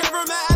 Came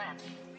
left.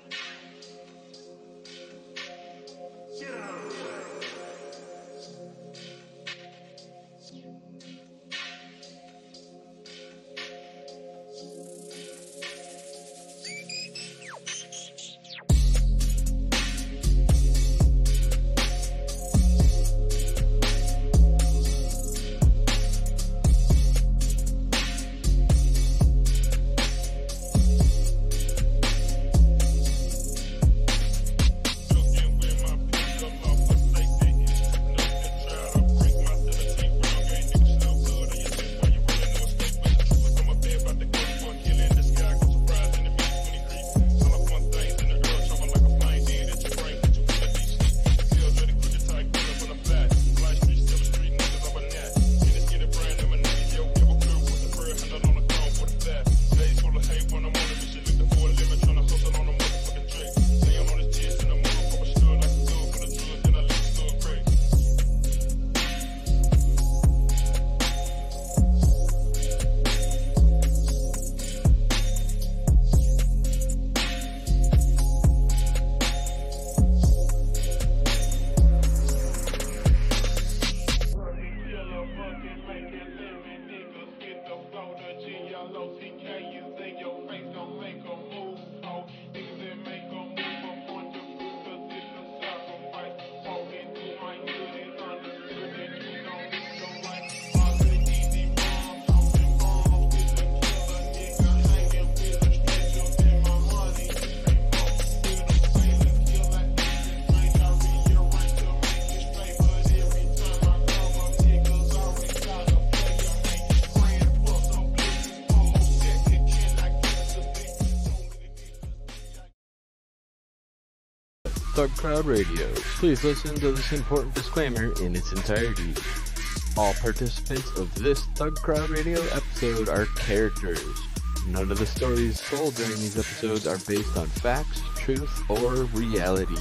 Crowd Radio. Please listen to this important disclaimer in its entirety. All participants of this Thug Crowd Radio episode are characters. None of the stories told during these episodes are based on facts, truth, or reality.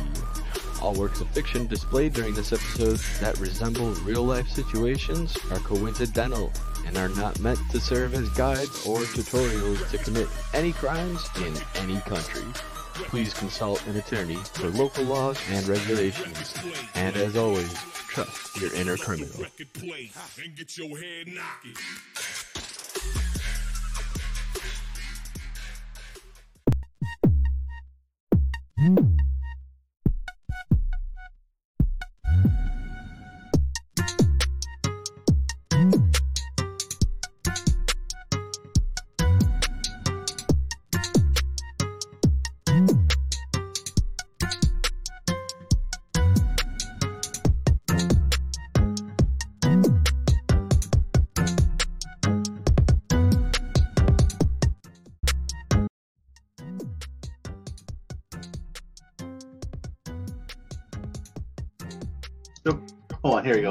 All works of fiction displayed during this episode that resemble real life situations are coincidental and are not meant to serve as guides or tutorials to commit any crimes in any country. Please consult an attorney for local laws and regulations. And as always, trust your inner criminal. Record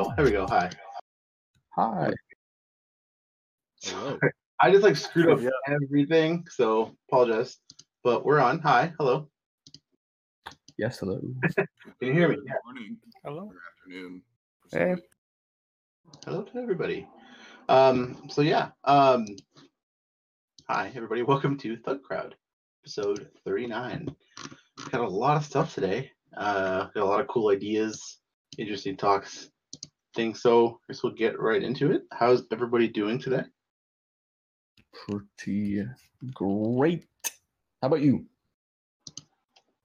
go. Here we go. Hi. Hi. I just like screwed up Yeah. everything, so apologize. But we're on. Hi. Hello. Yes, hello. Can you hear me? Good morning. Hello. Or afternoon. Hey. Hello to everybody. Um, so yeah. Um hi everybody. Welcome to Thug Crowd, episode 39. Got a lot of stuff today. Uh got a lot of cool ideas, interesting talks, things. So I guess we'll get right into it. How's everybody doing today? Pretty great. How about you?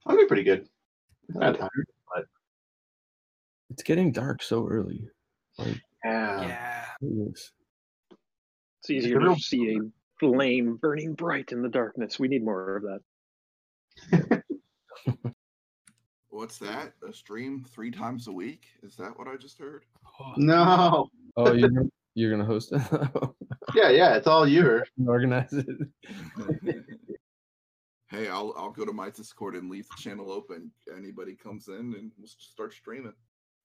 I'm doing pretty good. I'm not tired, but It's getting dark so early. Like, yeah. it is. It's easier to see a flame burning bright in the darkness. We need more of that. What's that? A stream three times a week? Is that what I just heard? No. Oh, you're gonna, you're gonna host it? Yeah, yeah, it's all you. Organize it. hey, I'll I'll go to my Discord and leave the channel open. Anybody comes in and we'll s- start streaming.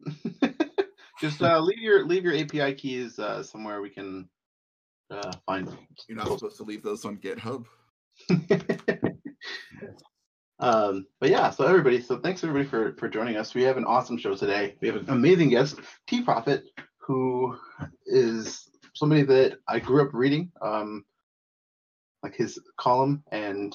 Just uh, leave your leave your API keys uh, somewhere we can uh, find them. You're not supposed to leave those on GitHub. Um, but yeah, so everybody, so thanks everybody for for joining us. We have an awesome show today. We have an amazing guest, TProphet, who is somebody that I grew up reading, um, like his column and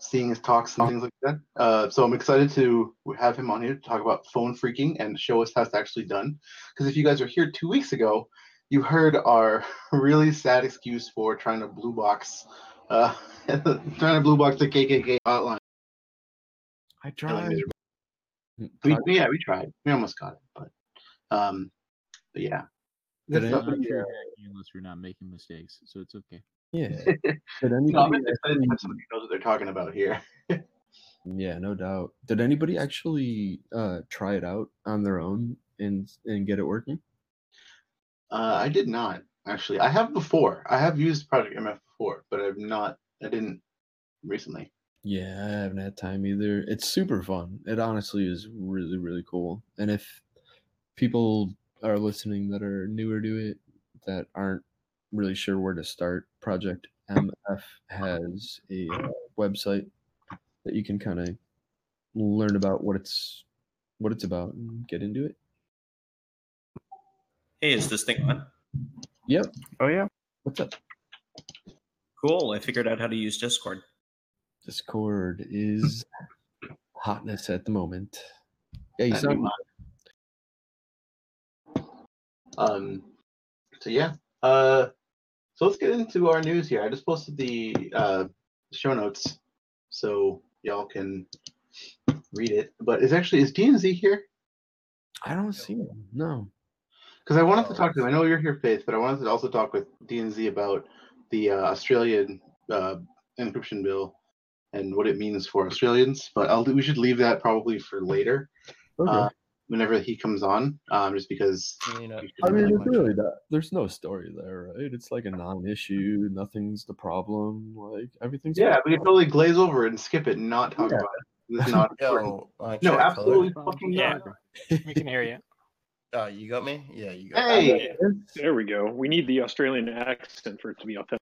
seeing his talks and things like that. Uh, so I'm excited to have him on here to talk about phone phreaking and show us how it's actually done. Because if you guys were here two weeks ago, you heard our really sad excuse for trying to blue box, uh, trying to blue box the KKK hotline. I tried. miserable. We, yeah, we tried. We almost got it, but um, but yeah. Did Good not sure hacking unless we're not making mistakes, so it's okay. Yeah. Did No, I'm anybody just excited to have actually, somebody knows what they're talking about here. yeah, no doubt. Did anybody actually uh try it out on their own and and get it working? Uh, I did not actually. I have before. I have used Project MF before, but I've not. I didn't recently. Yeah, I haven't had time either. It's super fun. It honestly is really, really cool. And if people are listening that are newer to it, that aren't really sure where to start, Project MF has a uh, website that you can kind of learn about what it's what it's about and get into it. Hey, is this thing on? Yep. Oh yeah. What's up? Cool. I figured out how to use Discord. Discord is hotness at the moment. Yeah, you That'd sound Um, so yeah. Uh, so let's get into our news here. I just posted the uh, show notes so y'all can read it. But is actually is DNZ here? I don't see him. No. Because I wanted to talk to him. I know you're here, Faith, but I wanted to also talk with DNZ about the uh, Australian uh, encryption bill and what it means for Australians. But I'll, we should leave that probably for later. Okay. Uh, whenever he comes on, um, just because. I mean, it's really that. There's no story there, right? It's like a non-issue. Nothing's the problem. Like everything's Yeah, we could totally glaze over it and skip it and not talk Yeah. about it. This not important. Yo, uh, No, absolutely fucking Yeah, not. we can hear you. Oh, you got me? Yeah, you got Hey, There we go. We need the Australian accent for it to be authentic.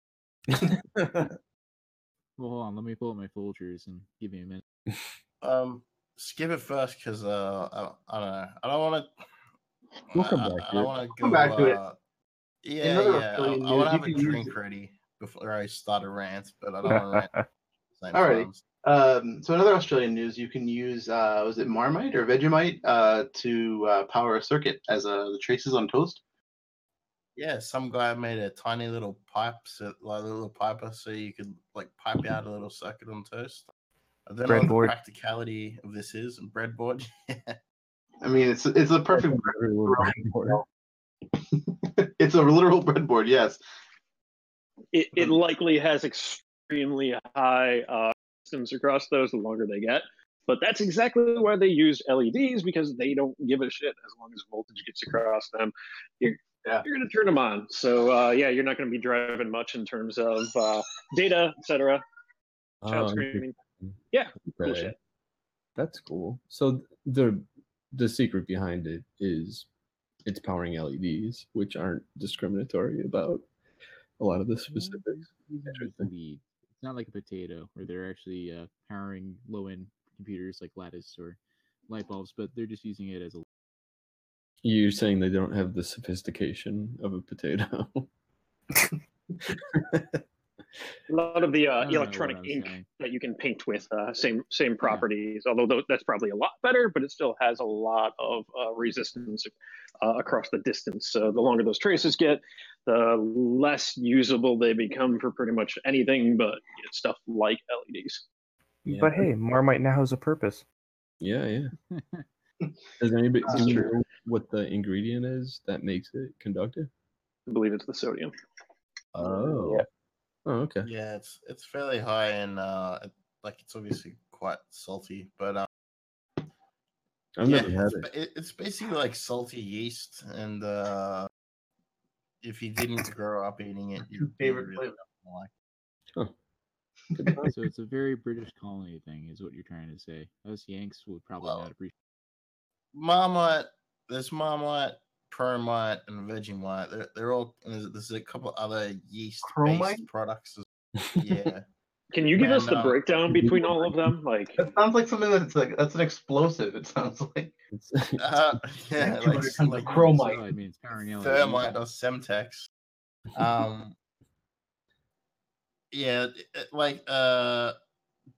Well, hold on. Let me pull up my Folgers and give me a minute. Um, skip it first because uh, I, I don't know. I don't want to. We'll come I, back I to don't want to go. Come back to it. uh, Yeah, Another yeah. I, I want to have a you can drink it. ready before I start a rant, but I don't want to rant. at the same Alrighty. time. Um, so another Australian news, you can use uh, was it Marmite or Vegemite uh, to uh, power a circuit as uh, the traces on toast. Yeah, some guy made a tiny little pipe, so, like a little piper, so you could like pipe out a little circuit on toast. I don't know what the practicality of this is. Breadboard. I mean, it's it's a perfect. Breadboard. it's a literal breadboard. Yes. It, it likely has extremely high uh, systems across those the longer they get. But that's exactly why they use LEDs because they don't give a shit as long as voltage gets across them. You're, Yeah. you're going to turn them on. So, uh, yeah, you're not going to be driving much in terms of uh, data, etc. Child Oh, screaming. Yeah, cool Okay. shit. That's cool. So the the secret behind it is it's powering LEDs, which aren't discriminatory about a lot of the specifics. Interesting. Lead. It's not like a potato where they're actually uh, powering low end computers like Lattice or light bulbs, but they're just using it as a. You're saying they don't have the sophistication of a potato. A lot of the uh, I don't know what electronic ink saying. that you can paint with, uh, same same properties. Although that's probably a lot better, but it still has a lot of uh, resistance uh, across the distance. So the longer those traces get, the less usable they become for pretty much anything, but stuff like LEDs. But hey, Marmite now has a purpose. Yeah, yeah. Does anybody do you know what the ingredient is that makes it conductive? I believe it's the sodium. Oh. Oh, okay. Yeah, it's it's fairly high and uh, it, like it's obviously quite salty, but um, I've yeah, never had it's, it. It's basically like salty yeast, and uh, if you didn't grow up eating it, your favorite really flavor. don't so it's a very British colony thing, is what you're trying to say. Us Yanks would probably Well, not appreciate. Marmite, there's Marmite, Promite, and Vegemite. They're, they're all. and There's, there's a couple other yeast-based products. as- Yeah. Can you give us And, the uh, breakdown between all of them? Like, That sounds like something that's like that's an explosive. It sounds like. Uh, yeah, like, hundred tons like chromite. I mean, it's. Thermite or Semtex. Um, yeah, it- it- like uh,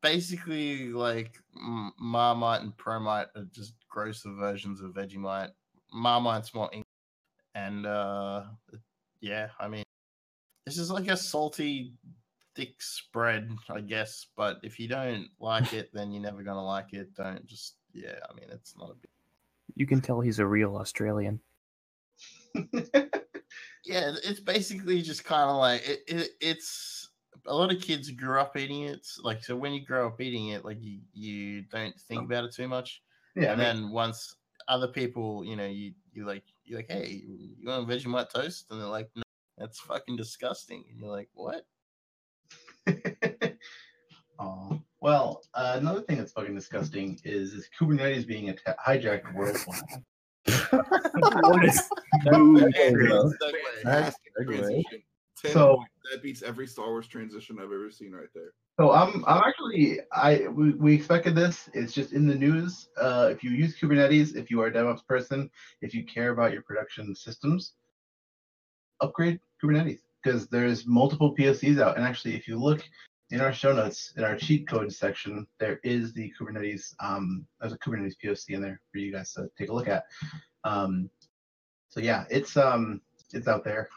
basically like Marmite and Promite are just grosser versions of Vegemite. Marmite's more ink, and uh, yeah, I mean, this is like a salty, thick spread, I guess. But if you don't like it, then you're never gonna like it. Don't just yeah. I mean, it's not a big. You can tell he's a real Australian. Yeah, it's basically just kind of like it, it. It's a lot of kids grew up eating it. Like so, when you grow up eating it, like you you don't think about it too much. Yeah, and I then once other people, you know, you you like you're like, hey, you want Vegemite toast? And they're like, no, that's fucking disgusting. And you're like, what? Oh well, uh, another thing that's fucking disgusting is is Kubernetes being atta- hijacked worldwide. what is Boo. Ten So- points. that beats every Star Wars transition I've ever seen right there. So I'm I'm actually I we, we expected this. It's just in the news. Uh, if you use Kubernetes, if you are a DevOps person, if you care about your production systems, upgrade Kubernetes because there's multiple POCs out. And actually, if you look in our show notes in our cheat code section, there is the Kubernetes um there's a Kubernetes POC in there for you guys to take a look at. Um, so yeah, it's um it's out there.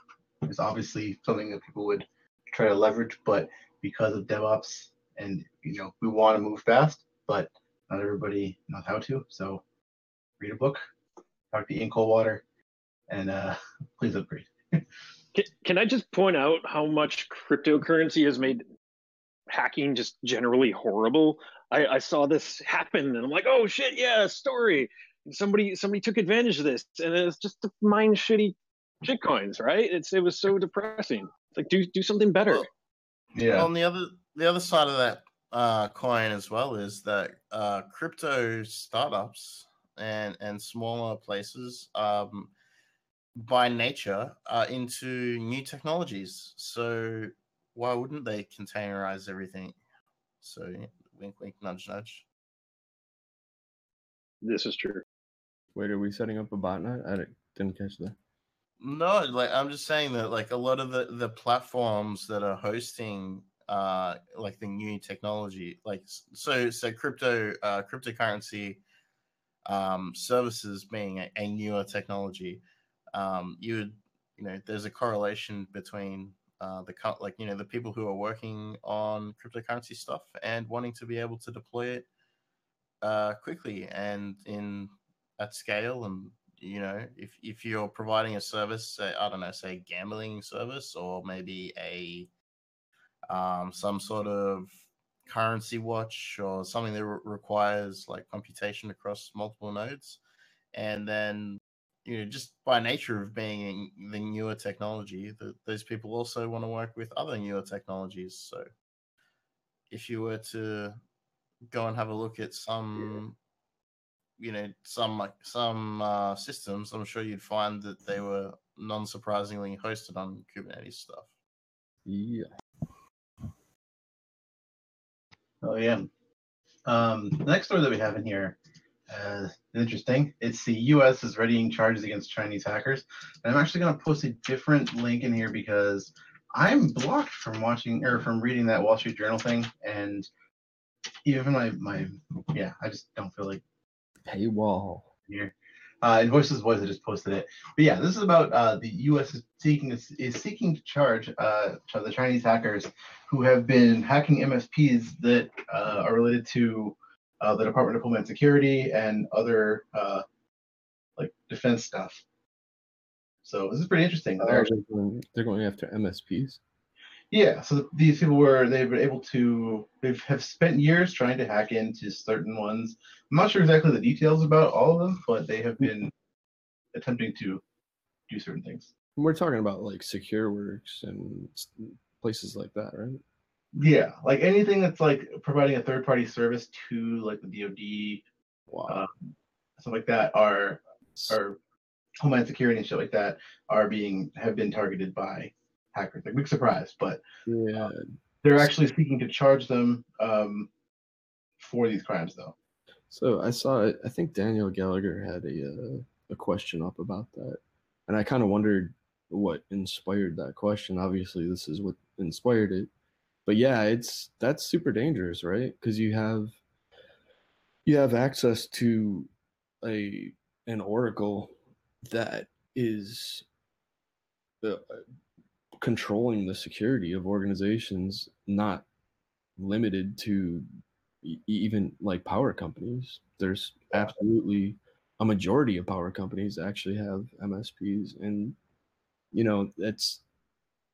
It's obviously something that people would try to leverage, but because of DevOps and you know we want to move fast, but not everybody knows how to. So read a book, talk to Ian Coldwater, and uh, please upgrade. can, can I just point out how much cryptocurrency has made hacking just generally horrible? I, I saw this happen, and I'm like, oh shit, yeah, story. Somebody somebody took advantage of this, and it's just to mine shitty shitcoins, right? It's it was so depressing. It's like do do something better. Yeah. On the other the other side of that uh, coin as well is that uh, crypto startups and and smaller places um, by nature are into new technologies. So why wouldn't they containerize everything? So yeah, wink, wink, nudge, nudge. This is true. Wait, are we setting up a botnet? I didn't- didn't catch that. No, like I'm just saying that like a lot of the the platforms that are hosting uh like the new technology like so so crypto uh cryptocurrency um services being a, a newer technology um you would you know there's a correlation between uh the like you know the people who are working on cryptocurrency stuff and wanting to be able to deploy it uh quickly and in at scale and you know if if you're providing a service say, i don't know say gambling service or maybe a um some sort of currency watch or something that re- requires like computation across multiple nodes and then you know just by nature of being the newer technology that those people also want to work with other newer technologies. So if you were to go and have a look at some you know some like some uh, systems i'm sure you'd find that they were non-surprisingly hosted on kubernetes stuff Yeah. Oh yeah. Um, the next story that we have in here uh, is interesting. It's the U.S. is readying charges against Chinese hackers. And I'm actually going to post a different link in here because I'm blocked from watching or from reading that Wall Street Journal thing, and even my my yeah, I just don't feel like paywall here. Uh, in Voices Voice, I just posted it. But yeah, this is about uh, the U.S. is seeking is seeking to charge uh, the Chinese hackers who have been hacking MSPs that uh, are related to uh, the Department of Homeland Security and other uh, like defense stuff. So this is pretty interesting. They're Oh, actually- they're, going, they're going after MSPs. Yeah, so these people were they've been able to they have spent years trying to hack into certain ones. I'm not sure exactly the details about all of them, but they have been attempting to do certain things. We're talking about like SecureWorks and places like that, right? Yeah, like anything that's like providing a third party service to like the DoD, um, stuff like that are are Homeland Security and shit like that are being have been targeted by hackers. Like big surprise, but yeah, they're actually seeking to charge them um, for these crimes though. So I saw. I think Daniel Gallagher had a uh, a question up about that, and I kind of wondered what inspired that question. Obviously, this is what inspired it, but yeah, it's that's super dangerous, right? Because you have you have access to a an oracle that is uh, controlling the security of organizations, not limited to e- even like power companies. There's absolutely a majority of power companies actually have MSPs, and you know it's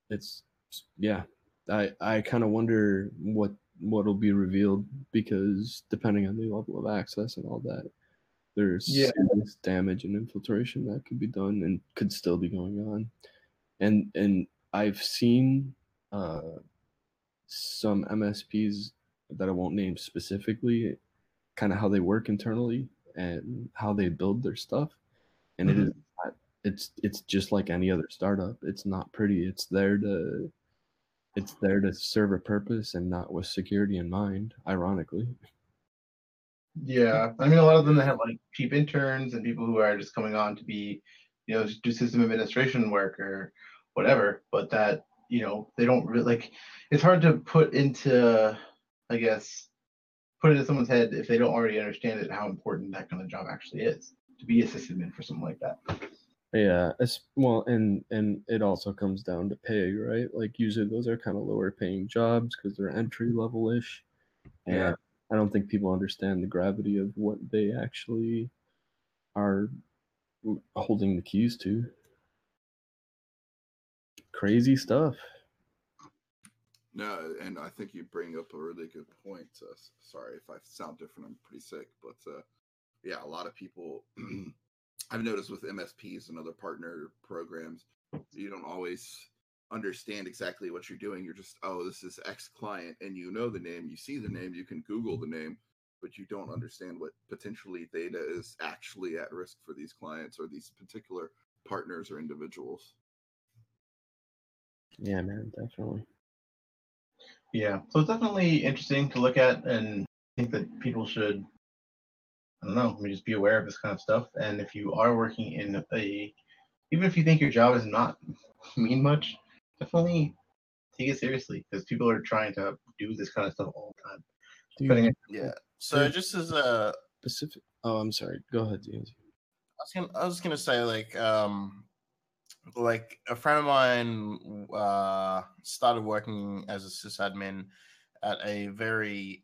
it's yeah. I I kind of wonder what what'll be revealed because depending on the level of access and all that, there's Yeah. damage and infiltration that could be done and could still be going on. And and I've seen uh, some MSPs that I won't name specifically, kind of how they work internally and how they build their stuff. And it is not, it's it's just like any other startup. It's not pretty. It's there to it's there to serve a purpose and not with security in mind. Ironically, Yeah, I mean, a lot of them that have like cheap interns and people who are just coming on to be, you know, do system administration work or whatever. But that, you know, they don't really like. It's hard to put into, I guess, put it in someone's head if they don't already understand it how important that kind of job actually is to be a sysadmin for something like that. yeah. It's, well, and and it also comes down to pay, right? Like usually those are kind of lower paying jobs because they're entry level ish. And Yeah. I don't think people understand the gravity of what they actually are mm, holding the keys to. Crazy stuff. No, and I think you bring up a really good point. Uh, sorry if I sound different. I'm pretty sick, but uh, yeah, a lot of people I've noticed with MSPs and other partner programs, you don't always understand exactly what you're doing. You're just, oh, this is X client, and you know the name, you see the name, you can Google the name, but you don't understand what potentially data is actually at risk for these clients or these particular partners or individuals. Yeah, man, definitely. Yeah, so it's definitely interesting to look at, and I think that people should, I don't know, maybe just be aware of this kind of stuff. And if you are working in a, even if you think your job is not mean much, definitely take it seriously because people are trying to do this kind of stuff all the time. Putting it- Yeah. So just as a specific. Oh, I'm sorry. Go ahead, DNZ. I was gonna, I was gonna say like um like a friend of mine uh started working as a sysadmin at a very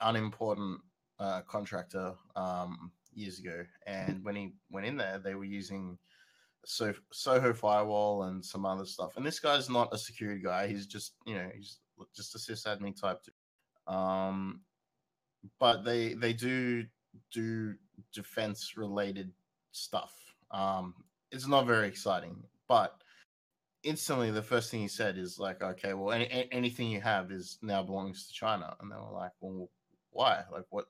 unimportant uh, contractor um years ago. And when he went in there they were using so soho firewall and some other stuff. And this guy's not a security guy. He's just you know he's just a sysadmin type um but they they do do defense related stuff. Um, it's not very exciting, but instantly the first thing he said is like, okay, well, any, anything you have is now belongs to China, and they were like, well, why? Like, what?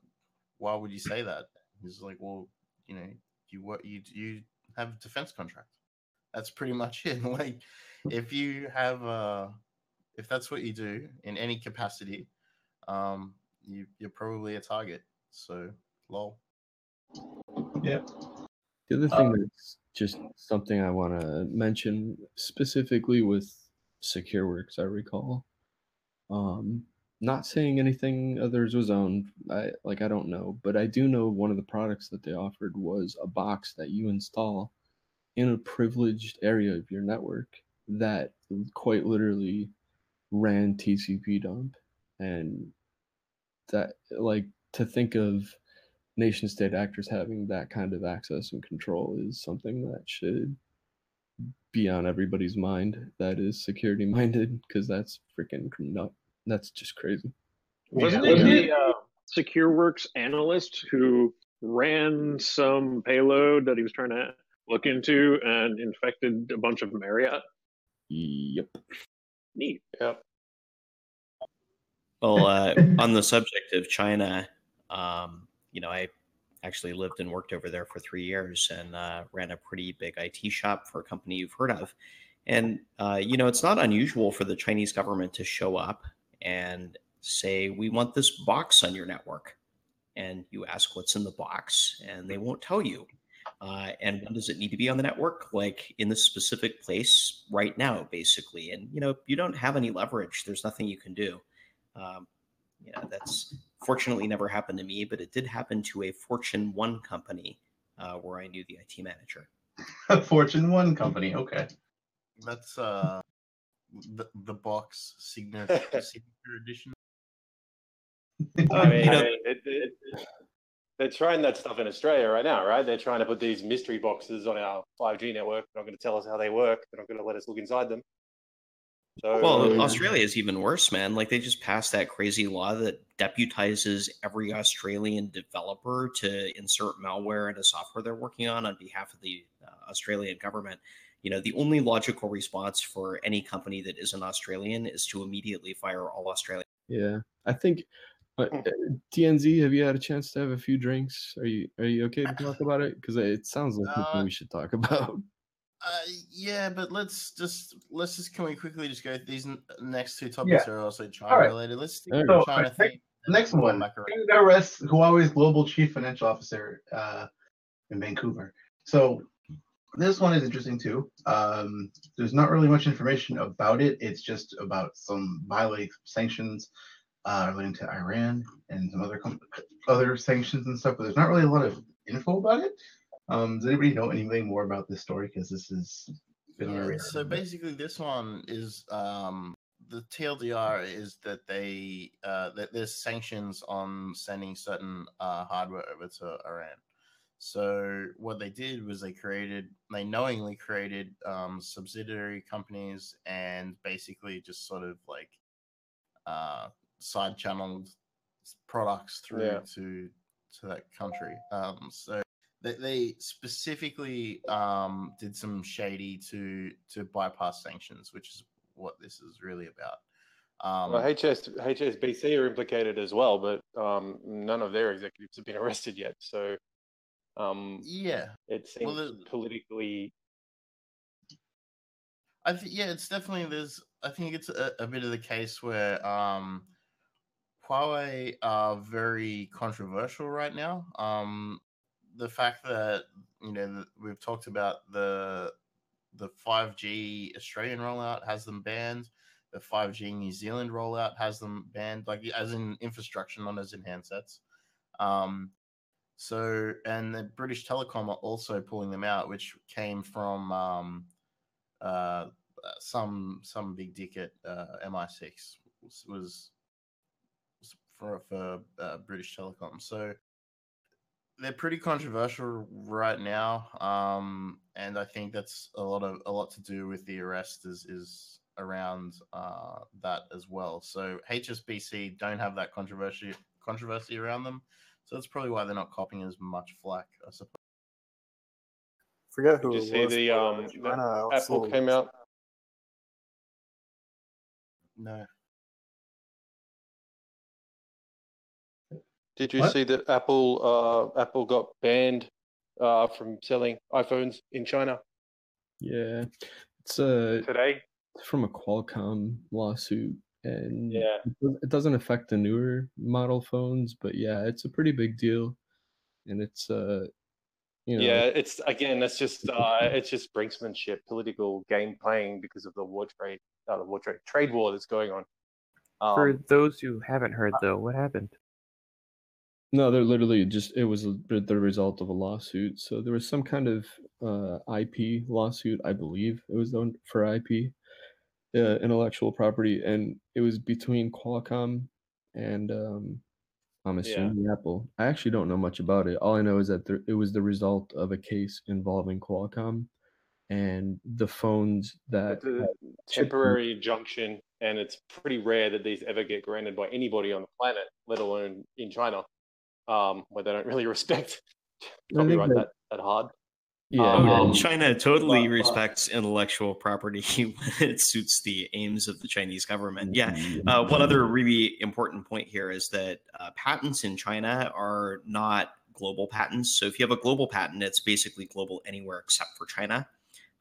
Why would you say that? He's like, well, you know, you what you you have a defense contract. That's pretty much it. like, if you have uh, if that's what you do in any capacity, um, you you're probably a target. So, lol. Yeah. The other thing Um, that's just something I want to mention specifically with SecureWorks, I recall. Um, not saying anything others was owned. I like I don't know, but I do know one of the products that they offered was a box that you install in a privileged area of your network that quite literally ran tcpdump and that like to think of nation state actors having that kind of access and control is something that should be on everybody's mind that is security minded because that's freaking nut that's just crazy Wasn't Yeah. it the uh, SecureWorks analyst who ran some payload that he was trying to look into and infected a bunch of Marriott? Yep. Neat. Yep. Well, uh, on the subject of China, um, you know, I actually lived and worked over there for three years and uh, ran a pretty big IT shop for a company you've heard of. And, uh, you know, it's not unusual for the Chinese government to show up and say, we want this box on your network. And you ask what's in the box, and they won't tell you. Uh, and when does it need to be on the network? Like in this specific place right now, basically. And, you know, you don't have any leverage, there's nothing you can do. Um, you know, that's fortunately never happened to me, but it did happen to a Fortune 1 company uh, where I knew the IT manager. Fortune One company. Okay. That's uh the, the box signature signature edition. I mean, You know- it, it, they're trying that stuff in Australia right now, right? They're trying to put these mystery boxes on our 5G network. They're not going to tell us how they work. They're not going to let us look inside them. So, Well, Australia is even worse, man. Like they just passed that crazy law that deputizes every Australian developer to insert malware into software they're working on on behalf of the uh, Australian government. You know, the only logical response for any company that isn't Australian is to immediately fire all Australian. yeah i think uh, uh, dnz have you had a chance to have a few drinks are you are you okay to talk about it because it sounds like something Uh, we should talk about Uh, yeah, but let's just let's just can we quickly just go? These n- next two topics Yeah. are also China All right. related. Let's stick with So, China next- thing. The next one, back around. Hugo Rest, Huawei's global chief financial officer uh, in Vancouver. So this one is interesting too. Um, there's not really much information about it. It's just about some violating sanctions uh, relating to Iran and some other com- other sanctions and stuff. But there's not really a lot of info about it. Um, does anybody know anything more about this story? Because this is been Yeah, around so basically, this one is um, the TLDR is that they uh, that there's sanctions on sending certain uh, hardware over to Iran. So what they did was they created they knowingly created um, subsidiary companies and basically just sort of like uh, side channeled products through Yeah. to to that country. Um, so they, they specifically um, did some shady to to bypass sanctions, which is what this is really about. Um, well, HS HSBC are implicated as well, but um, none of their executives have been arrested yet. So, um, yeah, it seems Well, politically. I think yeah, it's definitely there's. I think it's a, a bit of the case where um, Huawei are very controversial right now. Um, the fact that you know we've talked about the the five G Australian rollout has them banned. The five G New Zealand rollout has them banned, like as in infrastructure, not as in handsets. Um, so and the British Telecom are also pulling them out, which came from um, uh, some some big dick at uh, MI6 was, was was for for uh, British Telecom. So they're pretty controversial right now, um, and I think that's a lot of a lot to do with the arrest is is around uh, that as well. So HSBC don't have that controversy controversy around them, so that's probably why they're not copying as much flack, I suppose. Forget who Did you see was, the um the Apple came out? No. Did you What? see that Apple uh, Apple got banned uh, from selling iPhones in China Yeah, it's uh today? from a Qualcomm lawsuit, and Yeah. it does- it doesn't affect the newer model phones, but yeah, it's a pretty big deal, and it's uh, you know, yeah, it's again, that's just uh, it's just brinksmanship, political game playing because of the war trade, uh, the war trade trade war that's going on. For Um, those who haven't heard, though, what happened? No, they're literally just it was the the result of a lawsuit. So there was some kind of uh, IP lawsuit, I believe it was done for IP, uh, intellectual property, and it was between Qualcomm and um, I'm Yeah. assuming Apple. I actually don't know much about it. All I know is that there, it was the result of a case involving Qualcomm and the phones that chip temporary injunction, and it's pretty rare that these ever get granted by anybody on the planet, let alone in China, um, where they don't really respect copyright that- that, that hard. Yeah, Um, China totally but- but- respects intellectual property when it suits the aims of the Chinese government. Yeah. Uh, one other really important point here is that uh, patents in China are not global patents. So if you have a global patent, it's basically global anywhere except for China.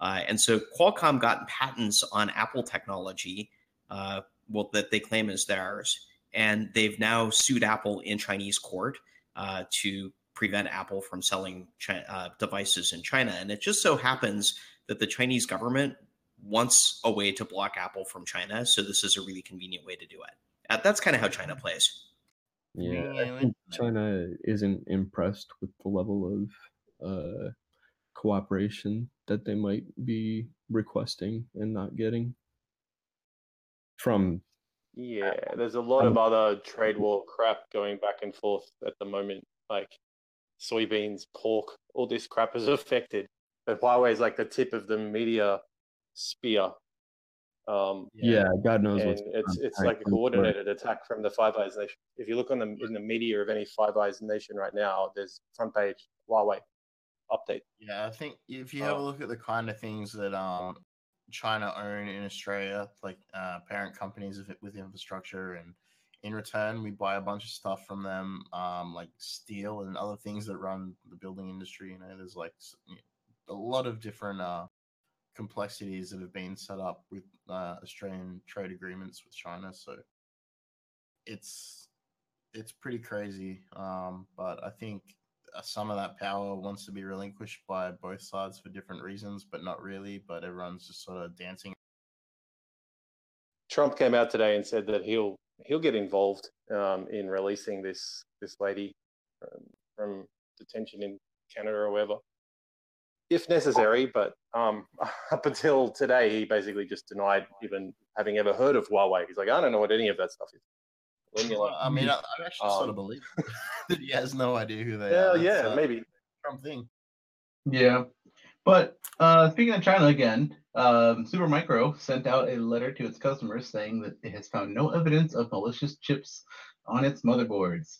Uh, and so Qualcomm got patents on Apple technology, uh, well, that they claim is theirs, and they've now sued Apple in Chinese court uh, to prevent Apple from selling chi- uh, devices in China. And it just so happens that the Chinese government wants a way to block Apple from China, so this is a really convenient way to do it. Uh, that's kind of how China plays. Yeah, I think China isn't impressed with the level of uh, cooperation that they might be requesting and not getting from. Yeah, there's a lot of other trade war crap going back and forth at the moment, like soybeans, pork, all this crap is affected. But Huawei is like the tip of the media spear. Um, Yeah, God knows and what's it's it's behind like a coordinated attack from the Five Eyes Nation. If you look on the in the media of any Five Eyes Nation right now, there's front page Huawei update. Yeah, I think if you have a Oh. look at the kind of things that um China own in Australia, like uh, parent companies with, infrastructure, and in return we buy a bunch of stuff from them, um, like steel and other things that run the building industry. You know, there's like a lot of different uh, complexities that have been set up with uh, Australian trade agreements with China. So it's it's pretty crazy. Um, but I think some of that power wants to be relinquished by both sides for different reasons, but not really. But everyone's just sort of dancing. Trump came out today and said that he'll he'll get involved um, in releasing this this lady um, from detention in Canada or wherever, if necessary. But um, up until today, he basically just denied even having ever heard of Huawei. He's like, I don't know what any of that stuff is. Leave me alone. I mean, I, I actually sort Um, of believe that he has no idea who they Hell are. yeah, uh, maybe. Trump thing. Yeah. But uh, speaking of China again, um, Supermicro sent out a letter to its customers saying that it has found no evidence of malicious chips on its motherboards.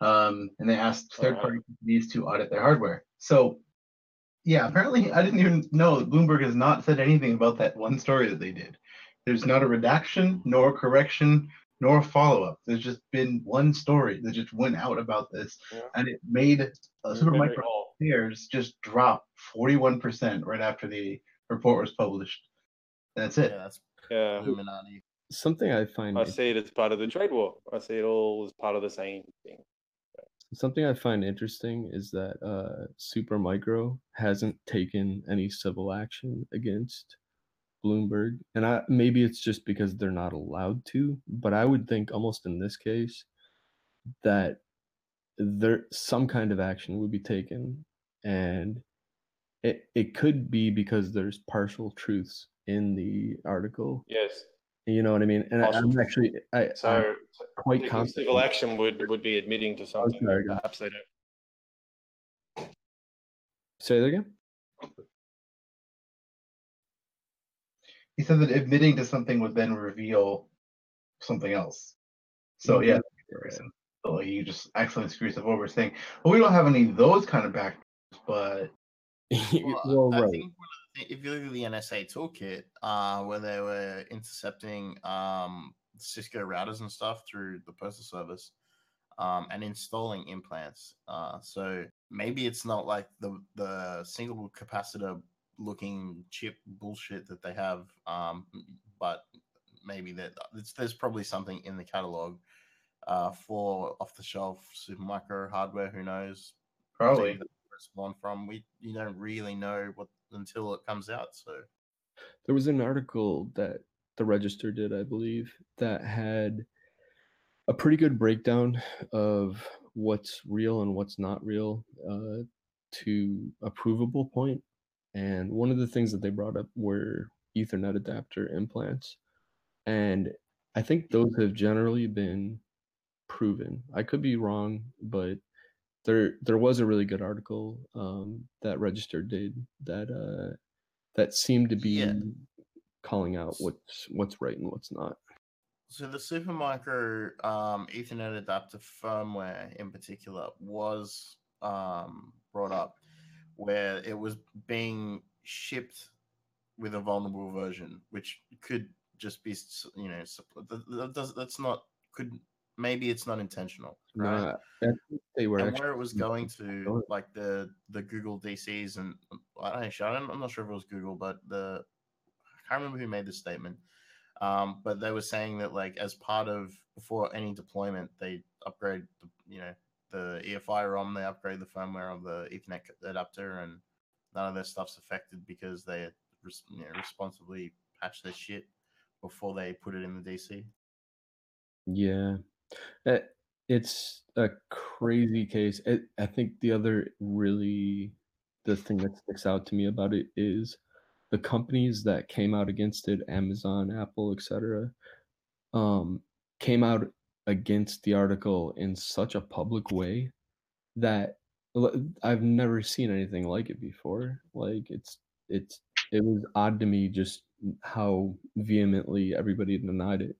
Um, and they asked third party companies to audit their hardware. So, yeah, apparently I didn't even know that Bloomberg has not said anything about that one story that they did. There's not a redaction, nor a correction, nor a follow up. There's just been one story that just went out about this, and it made uh, Supermicro odd. shares just drop 41% right after the report was published. That's it. Yeah, that's Yeah. Illuminati. Something I find I see it as part of the trade war. I see it all as part of the same thing. Something I find interesting is that uh, Supermicro hasn't taken any civil action against Bloomberg, and I maybe it's just because they're not allowed to. But I would think almost in this case that there some kind of action would be taken, and it it could be because there's partial truths in the article. Yes. You know what I mean? And Partial I'm actually I, I'm So quite taking confident. civil action would, would be admitting to oh, something sorry, that go. perhaps they don't. Say that again. He said that admitting to something would then reveal something else. So yeah, so he just accidentally screws up over saying, "Well, we don't have any of those kind of back, but well, I right. think one of the thi- if you look at the NSA toolkit, uh, where they were intercepting um, Cisco routers and stuff through the postal service, um, and installing implants. Uh, so maybe it's not like the the single capacitor looking chip bullshit that they have, um, but maybe that there's probably something in the catalog uh, for off the shelf Supermicro hardware. Who knows? Probably. Maybe that's where it's from. We you don't really know what until it comes out. So There was an article that the Register did, I believe, that had a pretty good breakdown of what's real and what's not real uh, to a provable point. And one of the things that they brought up were Ethernet adapter implants. And I think those have generally been proven. I could be wrong, but there there was a really good article um, that Register did that uh, that seemed to be calling out what's what's right and what's not. So the Supermicro um, Ethernet adapter firmware in particular was um, brought up, where it was being shipped with a vulnerable version, which could just be you know that- that does- that's not could maybe it's not intentional, right? Nah, I think they were and where it was going to, like the the Google DCs, and I don't actually, I'm not sure if it was Google, but the I can't remember who made this statement. Um, but they were saying that like as part of before any deployment, they upgrade the you know the EFI ROM, they upgrade the firmware of the Ethernet adapter, and none of their stuff's affected because they you know, responsibly patch their shit before they put it in the DC. Yeah, Uh, it's a crazy case. I, I think the other really the thing that sticks out to me about it is the companies that came out against it, Amazon, Apple, etc., um, came out against the article in such a public way that I've never seen anything like it before. Like it's it's it was odd to me just how vehemently everybody denied it.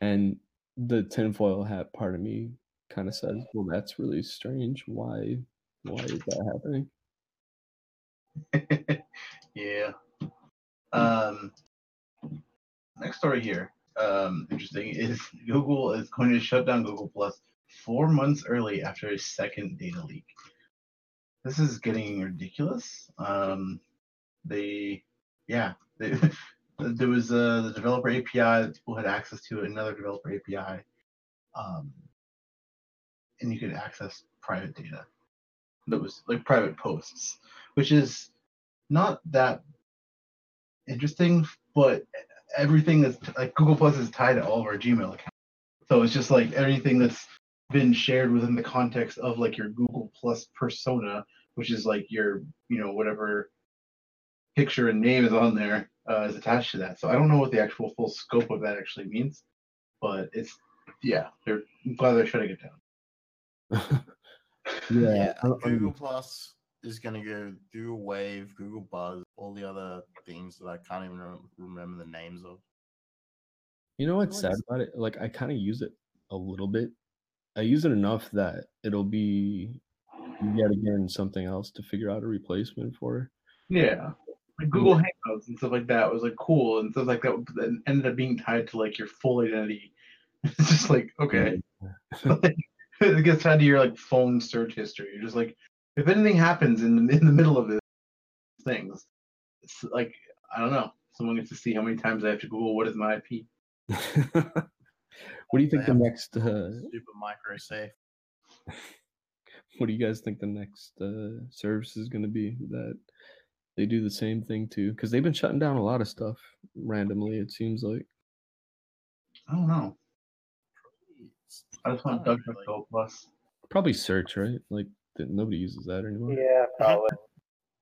And the tinfoil hat part of me kind of says, well, that's really strange. Why why is that happening? yeah. Um, next story here. Um, interesting is Google is going to shut down Google Plus four months early after a second data leak. This is getting ridiculous. Um, they, yeah, they, there was uh, the developer API that people had access to, another developer API, um, and you could access private data. That was like private posts, which is not that interesting, but everything that's like Google Plus is tied to all of our Gmail accounts. So it's just like everything that's been shared within the context of like your Google Plus persona, which is like your, you know, whatever picture and name is on there uh, is attached to that. So I don't know what the actual full scope of that actually means, but it's yeah, they're I'm glad they're shutting it down. Yeah, I- Google Plus is going to go Google Wave, Google Buzz, all the other things that I can't even rem- remember the names of. You know what's sad about it? Like I kind of use it a little bit. I use it enough that it'll be yet again something else to figure out a replacement for. Yeah. like Google Hangouts and stuff like that was like cool and stuff like that but ended up being tied to like your full identity. It's just like okay, Like, it gets tied to your like phone search history. You're just like if anything happens in the, in the middle of this things, it's like I don't know. Someone gets to see how many times I have to Google what is my IP. What do you think the next? Uh, Super micro safe. what do you guys think the next uh, service is going to be that they do the same thing too? Because they've been shutting down a lot of stuff randomly. It seems like. I don't know. I just want DuckDuckGo plus. Probably search, right? Like nobody uses that anymore. Yeah, probably.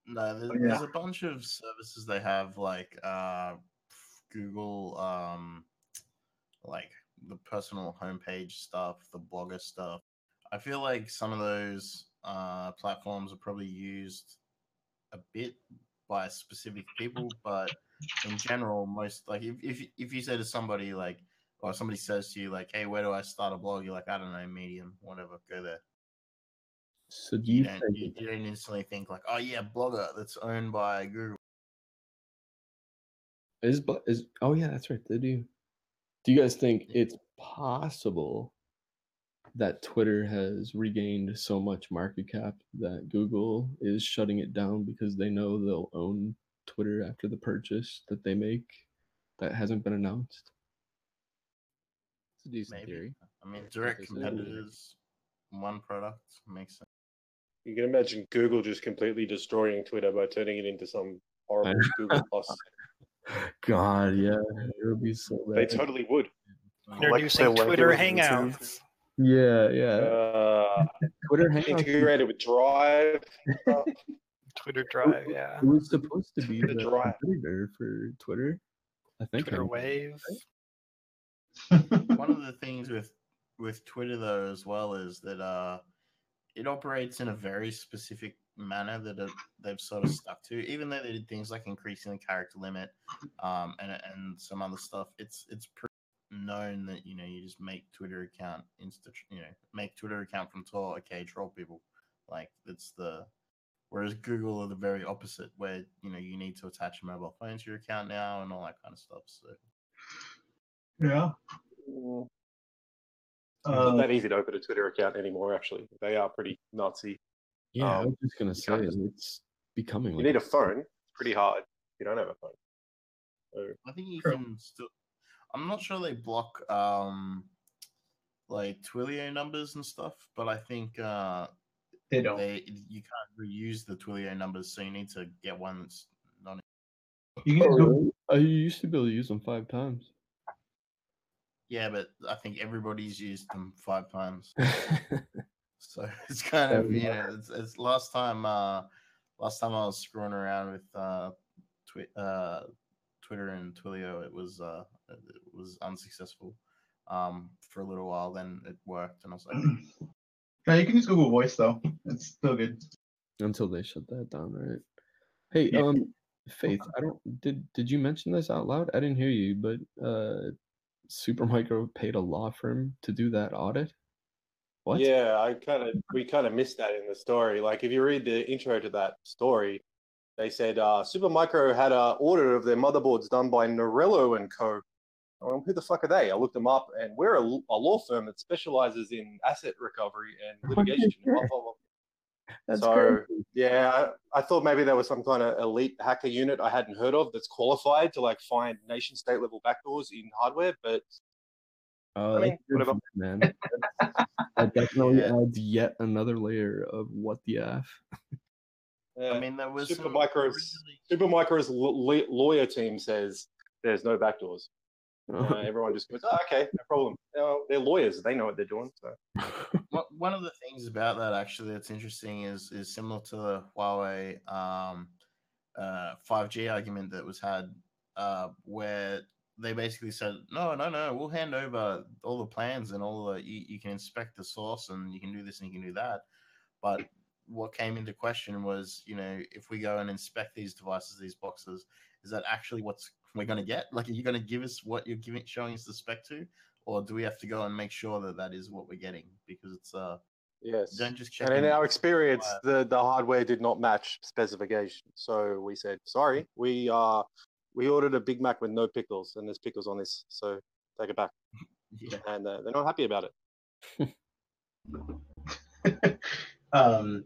No, there's, Oh, there's a bunch of services they have like uh, Google, um, like the personal homepage stuff, the blogger stuff. I feel like some of those uh, platforms are probably used a bit by specific people, but in general, most like if if if you say to somebody like, or somebody says to you like, "Hey, where do I start a blog?" You're like, "I don't know, Medium, whatever, go there." So do You you don't, think? you, you don't instantly think like, "Oh yeah, Blogger that's owned by Google." Is but is oh yeah, that's right. They do. Do you guys think it's possible that Twitter has regained so much market cap that Google is shutting it down because they know they'll own Twitter after the purchase that they make that hasn't been announced? It's a decent Maybe. theory. I mean, direct competitors, one product makes sense. You can imagine Google just completely destroying Twitter by turning it into some horrible Google Plus. God, yeah, it would be so bad. They totally would. Introducing Like Twitter Lakers Hangouts. Yeah, yeah. Uh, Twitter Hangouts. integrated with Drive. Twitter Drive, yeah. It was supposed to be Twitter the Drive. competitor for Twitter. I think. Twitter I'm- Wave. one of the things with with Twitter though as well is that uh it operates in a very specific manner that it, they've sort of stuck to. Even though they did things like increasing the character limit um and and some other stuff, it's it's pretty known that you know you just make Twitter account insta you know make Twitter account from Tor okay troll people like that's the whereas Google are the very opposite where you know you need to attach a mobile phone to your account now and all that kind of stuff so Yeah. It's not Uh, that easy to open a Twitter account anymore. Actually, they are pretty Nazi. Yeah, I Um, was just gonna say just- it's becoming. You like need a phone. It's pretty hard. You don't have a phone. So, I think you True. can still. I'm not sure they block um like Twilio numbers and stuff, but I think uh They don't. They you can't reuse the Twilio numbers, so you need to get one that's not. You can just go. I used to be able to use them five times. Yeah, but I think everybody's used them five times, so it's kind of Fair you know it's, it's last time uh last time I was screwing around with uh, twi- uh Twitter and Twilio, it was uh it was unsuccessful um for a little while. Then it worked, and I was like. Yeah, you can use Google Voice though. It's still good. Until they shut that down, right? Hey, Yeah. um, Faith, I don't did did you mention this out loud? I didn't hear you, but uh, Supermicro paid a law firm to do that audit. What? Yeah, I kind of we kind of missed that in the story. Like if you read the intro to that story, they said uh, Supermicro had an audit of their motherboards done by Nardello and Co. Well, who the fuck are they? I looked them up, and we're a, a law firm that specializes in asset recovery and litigation. blah. That's so crazy. yeah, I, I thought maybe there was some kind of elite hacker unit I hadn't heard of that's qualified to like find nation state level backdoors in hardware, but Oh, I mean, whatever. for man. that definitely Yeah. adds yet another layer of what the f. Yeah. I mean, there was some Supermicro's Supermicro's l- la- lawyer team says there's no backdoors. Uh, everyone just goes, oh, okay, no problem. They're lawyers; they know what they're doing. So One- One of the things about that actually that's interesting is is similar to the Huawei um, uh, 5G argument that was had, uh, where they basically said, no, no, no, we'll hand over all the plans and all the you, you can inspect the source and you can do this and you can do that, but what came into question was, you know, if we go and inspect these devices, these boxes, is that actually what's we're going to get? Like, are you going to give us what you're giving, showing us the spec to, or do we have to go and make sure that that is what we're getting? Because it's uh, Yes. Don't just check And in in- our experience, the, the hardware did not match specification. So we said, sorry, we uh we ordered a Big Mac with no pickles, and there's pickles on this, so take it back. Yeah. And uh, they're not happy about it. Um,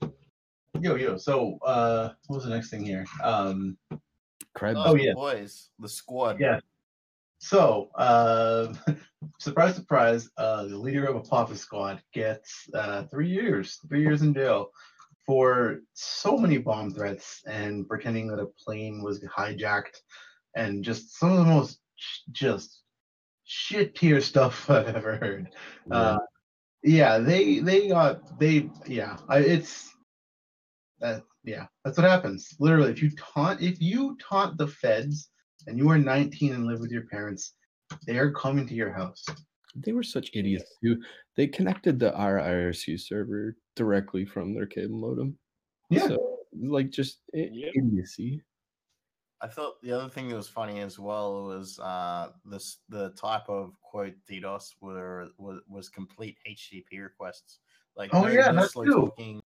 yo, yo. So, uh, what was the next thing here? Um, Krebs. oh yeah, boys, the squad. yeah. So, uh, surprise, surprise, uh, the leader of a Apophis Squad gets uh, three years, three years in jail for so many bomb threats and pretending that a plane was hijacked and just some of the most sh- just shit tier stuff I've ever heard. Uh, yeah, they they got they yeah, I, it's that yeah, that's what happens. Literally, if you taunt if you taunt the feds and you are 19 and live with your parents, they are coming to your house. They were such idiots too. They connected the our IRC server directly from their cable modem. Yeah. So, like just i- idiocy. I thought the other thing that was funny as well was uh this the type of quote DDoS were was, was complete HTTP requests. Like Oh, no, yeah, that's that slow too. talking.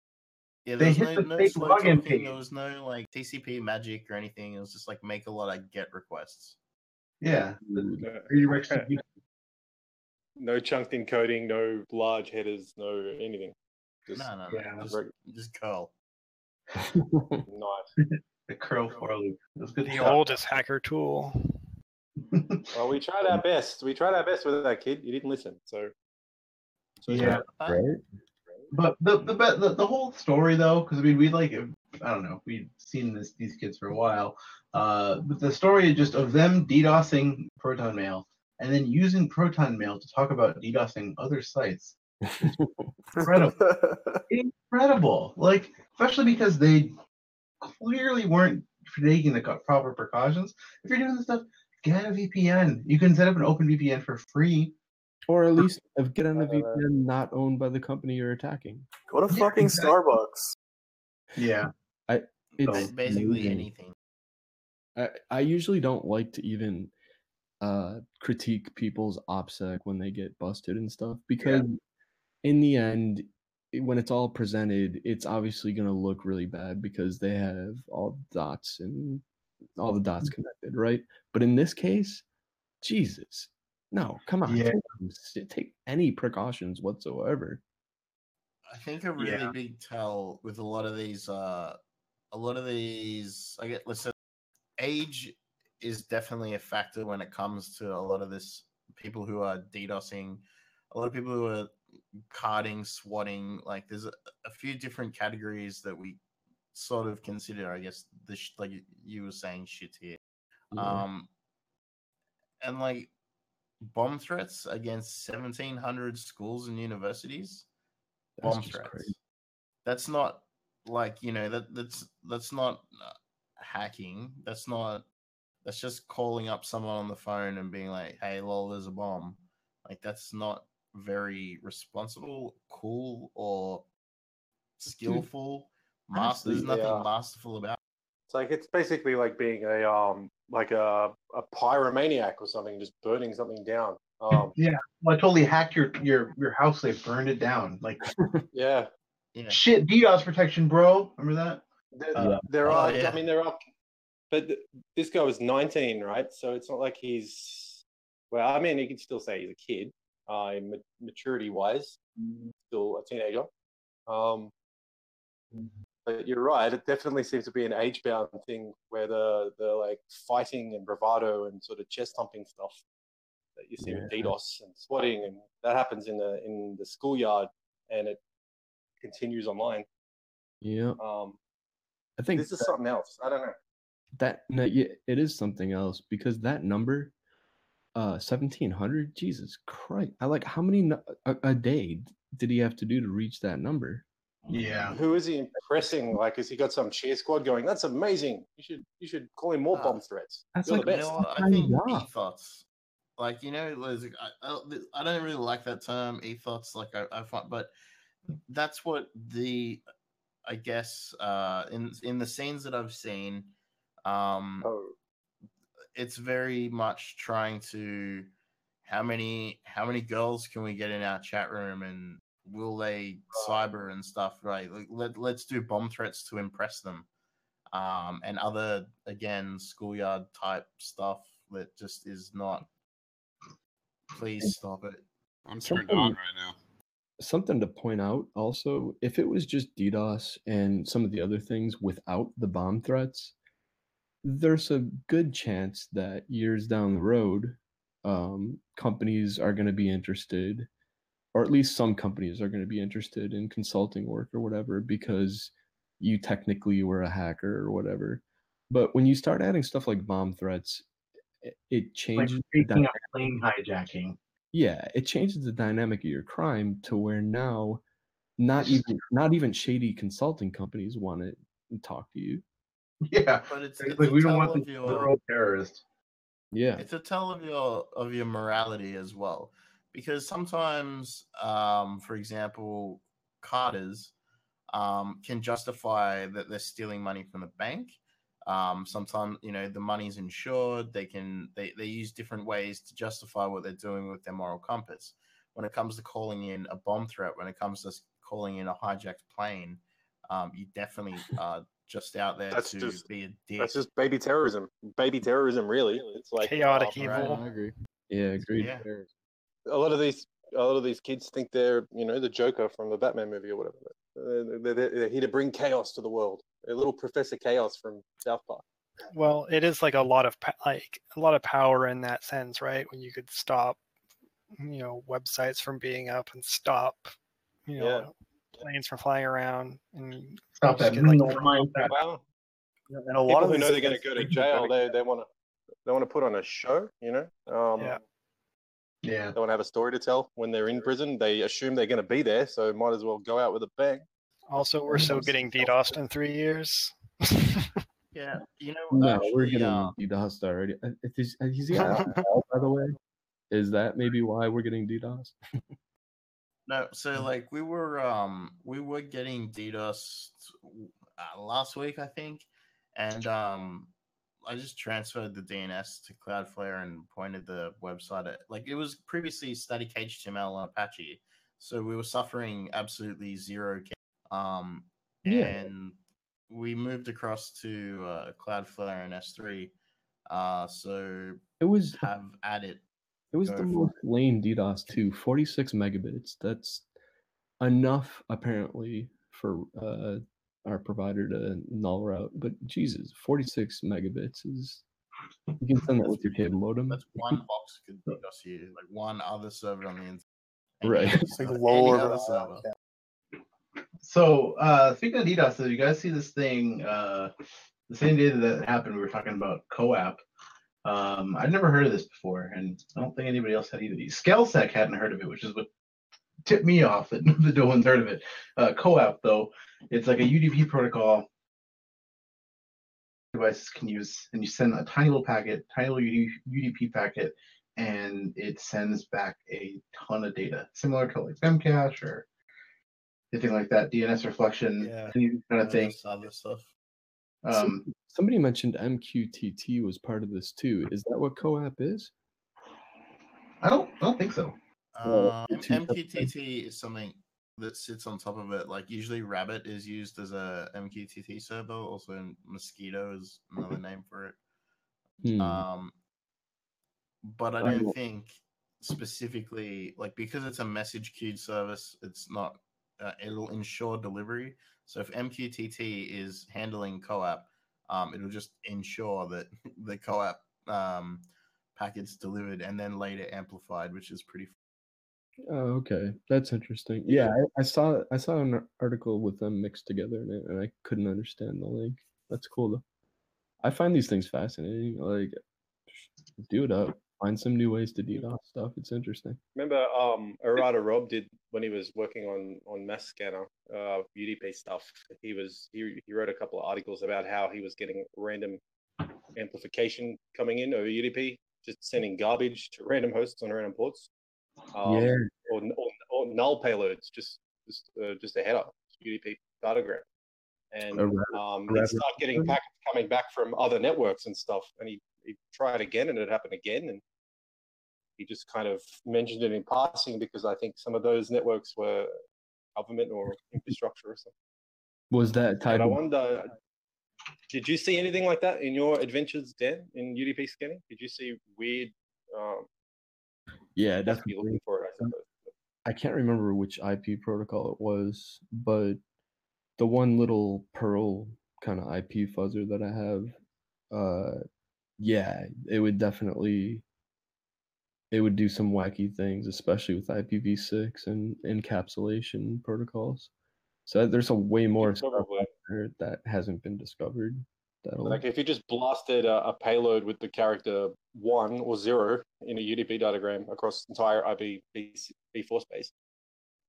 Yeah, They there was hit no, the no fake slow login page. There was no like TCP magic or anything. It was just like make a lot of get requests. Yeah. No, Redirects no chunked encoding, no large headers, no anything. Just, No, no, no. Yeah. Just, just curl. nice. the curl for loop. It was good The stuff. oldest hacker tool. Well, we tried our best. We tried our best with that kid. He didn't listen. So, so Yeah. Right? But the the the, the whole story though, because I mean we like I don't know we've seen this these kids for a while, uh, but the story just of them DDoSing Proton Mail and then using Proton Mail to talk about DDoSing other sites. Incredible, incredible! Like especially because they clearly weren't taking the proper precautions. If you're doing this stuff, get a VPN. You can set up an open VPN for free. Or at least of get on a VPN not owned by the company you're attacking. Go to fucking Starbucks. Yeah. I it's Ba- Basically amazing. anything. I, I usually don't like to even uh critique people's OPSEC when they get busted and stuff because in the end when it's all presented it's obviously going to look really bad because they have all the dots and all the dots connected right but in this case jesus no come on Yeah. take, take any precautions whatsoever I think a really Yeah. big tell with a lot of these, uh, a lot of these, I get, let's say, age is definitely a factor when it comes to a lot of this people who are DDoSing, a lot of people who are carding, swatting. Like, there's a, a few different categories that we sort of consider, I guess, the sh- like you were saying, shit here. Yeah. Um, and like bomb threats against 1,700 schools and universities That's bomb threats. crazy. That's not like you know that that's that's not uh, hacking. That's not. That's just calling up someone on the phone and being like, "Hey, lol, there's a bomb." Like that's not very responsible, cool, or skillful. Master, there's nothing yeah. masterful about. It's like it's basically like being a um like a a pyromaniac or something, just burning something down. Um, Yeah, well, I totally hacked your your your house. They burned it down. Like yeah. Yeah. shit, DDoS protection, bro. Remember that? There, Uh, there Oh, are. yeah. I mean, there are. But th- this guy was 19, right? So it's not like he's. Well, I mean, you can still say he's a kid, uh, ma- maturity wise, still a teenager. Um, but you're right. It definitely seems to be an age bound thing where the the like fighting and bravado and sort of chest thumping stuff that you see with Yeah. DDoS and swatting and that happens in the in the schoolyard and it continues online. yeah Um, i think this is something else. I don't know. that no, yeah, it is something else because that number uh 1700 jesus christ i like how many a, a day did he have to do to reach that number Yeah. Who is he impressing? Like, has he got some cheer squad going? That's amazing. You should you should call him more Ah, bomb threats. that's You're like the You best. know? I think ethos, like you know, Liz, I, I, I don't really like that term ethos. Like I, I find, but that's what the, I guess, uh, in in the scenes that I've seen, um, Oh, it's very much trying to, how many how many girls can we get in our chat room and will they cyber and stuff? Right, like let let's do bomb threats to impress them, um, and other again schoolyard type stuff that just is not. Please stop it. I'm turned on right now. Something to point out also, if it was just DDoS and some of the other things without the bomb threats, there's a good chance that years down the road, um, companies are going to be interested, or at least some companies are going to be interested in consulting work or whatever because you technically were a hacker or whatever. But when you start adding stuff like bomb threats, it, it changes. the faking a plane hijacking. Yeah, it changes the dynamic of your crime to where now not even not even shady consulting companies want to talk to you. Yeah, But it's, It's it's like we don't want of the your- literal terrorist. Yeah. it's a tell of your of your morality as well because sometimes um for example carders um can justify that they're stealing money from the bank um sometimes you know the money's insured they can they, they use different ways to justify what they're doing with their moral compass when it comes to calling in a bomb threat when it comes to calling in a hijacked plane um you definitely are just out there That's to just- be a dick That's just baby terrorism. Baby terrorism, really. It's like Chaotic um, evil. I agree. Yeah, agreed. Yeah. A lot of these, a lot of these kids think they're, you know, the Joker from the Batman movie or whatever. They're, they're, they're here to bring chaos to the world. A little Professor Chaos from South Park. Well, it is like a lot of like a lot of power in that sense, right? When you could stop, you know, websites from being up and stop, you know, planes from flying around and Stop that get, like, mental mindset. Well, And a lot people of who know they're going to go to jail, they they want to they want to put on a show. You know, um, Yeah. Yeah. they want to have a story to tell when they're in prison. They assume they're going to be there, so might as well go out with a bang. Also, we're still getting DDoSed in three years. yeah you know No, we're actually, getting uh, DDoSed already. Uh, If he's, uh, he's got alcohol, by the way. Is that maybe why we're getting DDoSed? No, so like we were um we were getting DDoS uh, last week, I think, and um I just transferred the DNS to Cloudflare and pointed the website at like it was previously static HTML on Apache, so we were suffering absolutely zero. Um, Yeah. and we moved across to uh, Cloudflare and S3, uh, so It was have added It was the most lame DDoS too. 46 megabits. That's enough apparently for uh, our provider to null route. But Jesus, 46 megabits is you can send that with your cable modem. That's one box could DDoS you, like one other server on the internet. Right. It's like lower any other than server. So uh, speaking of DDoS, so you guys see this thing? Uh, the same day that that happened, we were talking about CoAP. Um, I'd never heard of this before, and I don't think anybody else had either. Scalesec hadn't heard of it, which is what tipped me off that, that no one's heard of it. Uh, CoAP though, it's like a UDP protocol. Devices can use, and you send a tiny little packet, tiny little UDP packet, and it sends back a ton of data, similar to like Memcache or anything like that, DNS reflection, Yeah. any kind of All thing. this stuff. Um, Some- somebody mentioned MQTT was part of this too. Is that what CoAP is? I don't, I don't think so. Well, Um, MQTT is something that sits on top of it. Like usually, Rabbit is used as a MQTT server. Also, Mosquitto is another name for it. Hmm. Um, but I I don't think specifically like because it's a message queued service, it's not. Uh, it'll ensure delivery. So if MQTT is handling CoAP, um, it'll just ensure that the CoAP um, packets delivered and then later amplified, which is pretty. Oh, okay, that's interesting. Yeah, I, I saw I saw an article with them mixed together, and I, and I couldn't understand the link. That's cool though. I find these things fascinating. Like, do it up. Find some new ways to DDoS stuff. It's interesting. Remember, um, Errata Rob did when he was working on on Mass Scanner, uh, UDP stuff. He was he, he wrote a couple of articles about how he was getting random amplification coming in over UDP, just sending garbage to random hosts on random ports. Um, Yeah. Or, or, or null payloads, just just uh, just a header, UDP datagram, and um, he'd start getting packets coming back from other networks and stuff, and he he tried again, and it happened again, and he just kind of mentioned it in passing because I think some of those networks were government or infrastructure or something. Was that tied? I wonder, did you see anything like that in your adventures, Dan, in UDP scanning? Did you see weird? Um, Yeah, definitely. looking for it, I suppose. I can't remember which IP protocol it was, but the one little Perl kind of IP fuzzer that I have, uh, yeah, it would definitely, it would do some wacky things, especially with IPv6 and encapsulation protocols. So there's a way more stuff Probably. out there that hasn't been discovered. That'll, Like if you just blasted a, a payload with the character one or zero in a UDP datagram across entire IPv4 space,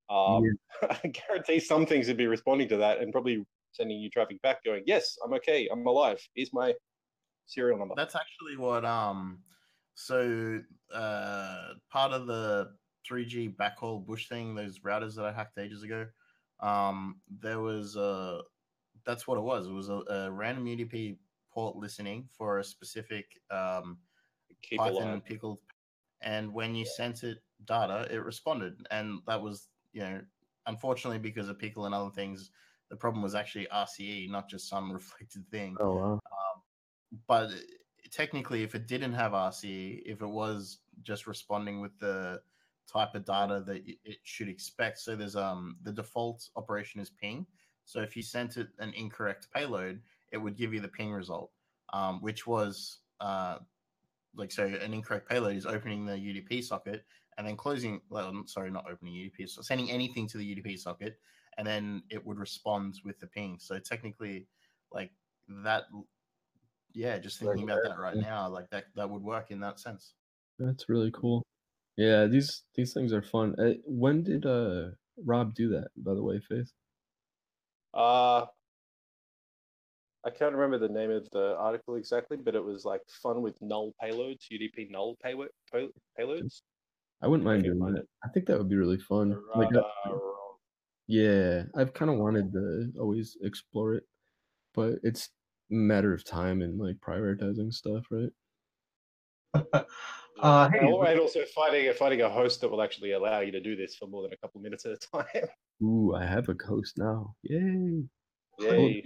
um, I guarantee some things would be responding to that and probably sending you traffic back, going, "Yes, I'm okay, I'm alive. Here's my serial number." That's actually what um so uh part of the 3G backhaul bush thing, those routers that I hacked ages ago, um there was a that's what it was. It was a, a random UDP port listening for a specific um Keep Python alive. pickled and when you sent it data, it responded. And that was, you know, unfortunately because of pickle and other things, the problem was actually RCE, not just some reflected thing. oh wow. Um, but technically, if it didn't have RCE, if it was just responding with the type of data that it should expect, so there's um the default operation is ping. So if you sent it an incorrect payload, it would give you the ping result, um, which was uh like so an incorrect payload is opening the UDP socket and then closing. Well, sorry, not opening UDP, so sending anything to the UDP socket, and then it would respond with the ping. So technically, like that yeah just thinking about that right now like that that would work in that sense That's really cool. Yeah, these these things are fun. Uh, when did uh Rob do that? By the way, Faith. Uh, I can't remember the name of the article exactly, but it was like fun with null payloads, UDP null payload pay- payloads. I wouldn't mind doing find that. I think that would be really fun. Like, uh, yeah, I've kind of wanted to always explore it, but it's a matter of time and like prioritizing stuff, right? Uh, hey, and and also finding finding a host that will actually allow you to do this for more than a couple minutes at a time. Ooh, I have a host now. Yay! Yay!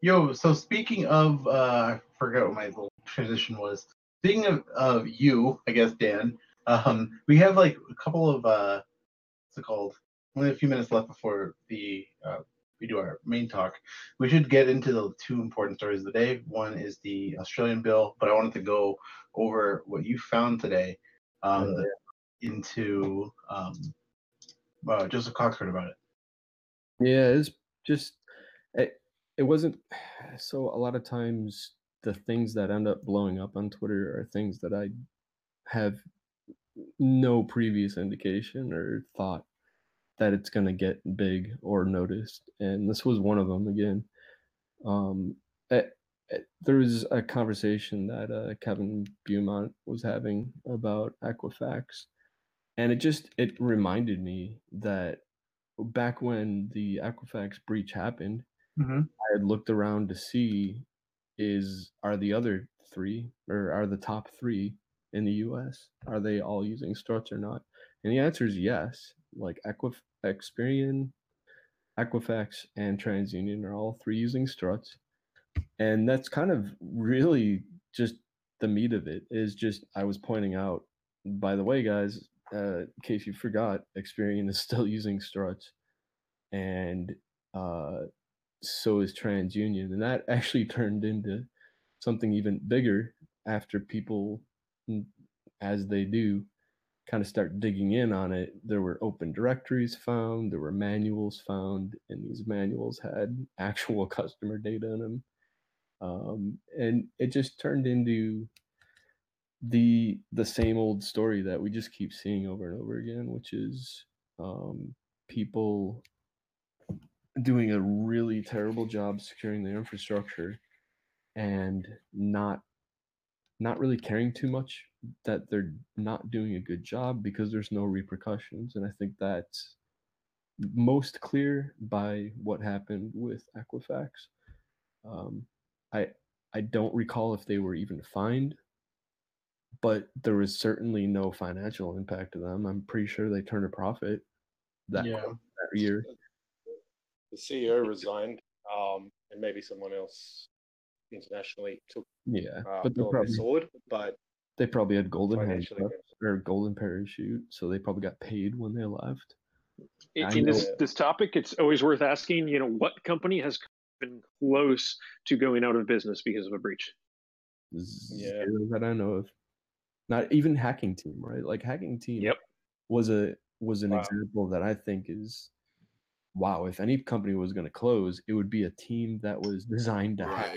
Yo, so speaking of, uh, I forgot what my little transition was. Speaking of, of you, I guess Dan, um, we have like a couple of, uh, what's it called? Only a few minutes left before the uh, we do our main talk. We should get into the two important stories of the day. One is the Australian bill, but I wanted to go over what you found today um, into um, uh, Joseph Cox heard about it. Yeah, it's just it, it wasn't so a lot of times the things that end up blowing up on Twitter are things that I have no previous indication or thought that it's going to get big or noticed and this was one of them again um eh, eh, there was a conversation that uh, Kevin Beaumont was having about Equifax and it just it reminded me that back when the Equifax breach happened Mm-hmm. I had looked around to see is are the other three or are the top three in the US are they all using struts or not? And the answer is yes. Like Equif- Experian, Equifax, and TransUnion are all three using struts, and that's kind of really just the meat of it. Is just I was pointing out. By the way, guys, uh, in case you forgot, Experian is still using struts, and uh, so is TransUnion, and that actually turned into something even bigger after people, mm, as they do, kind of start digging in on it. There were open directories found, there were manuals found, and these manuals had actual customer data in them, um, and it just turned into the the same old story that we just keep seeing over and over again, which is um, people doing a really terrible job securing their infrastructure and not not really caring too much that they're not doing a good job because there's no repercussions and i think that's most clear by what happened with equifax. Um, i i don't recall if they were even fined but there was certainly no financial impact to them. I'm pretty sure they turned a profit that Yeah. that year. The CEO resigned, um, and maybe someone else internationally took Yeah, uh, but they fell on their probably sword. But they probably had golden handcuffs or golden parachute, so they probably got paid when they left. In, I in this this topic, it's always worth asking. You know, what company has been close to going out of business because of a breach? Zero that I don't know of. Not even hacking team, right? Like hacking team Yep. was a was an Wow. example that I think is wow, if any company was gonna close, it would be a team that was designed to hack.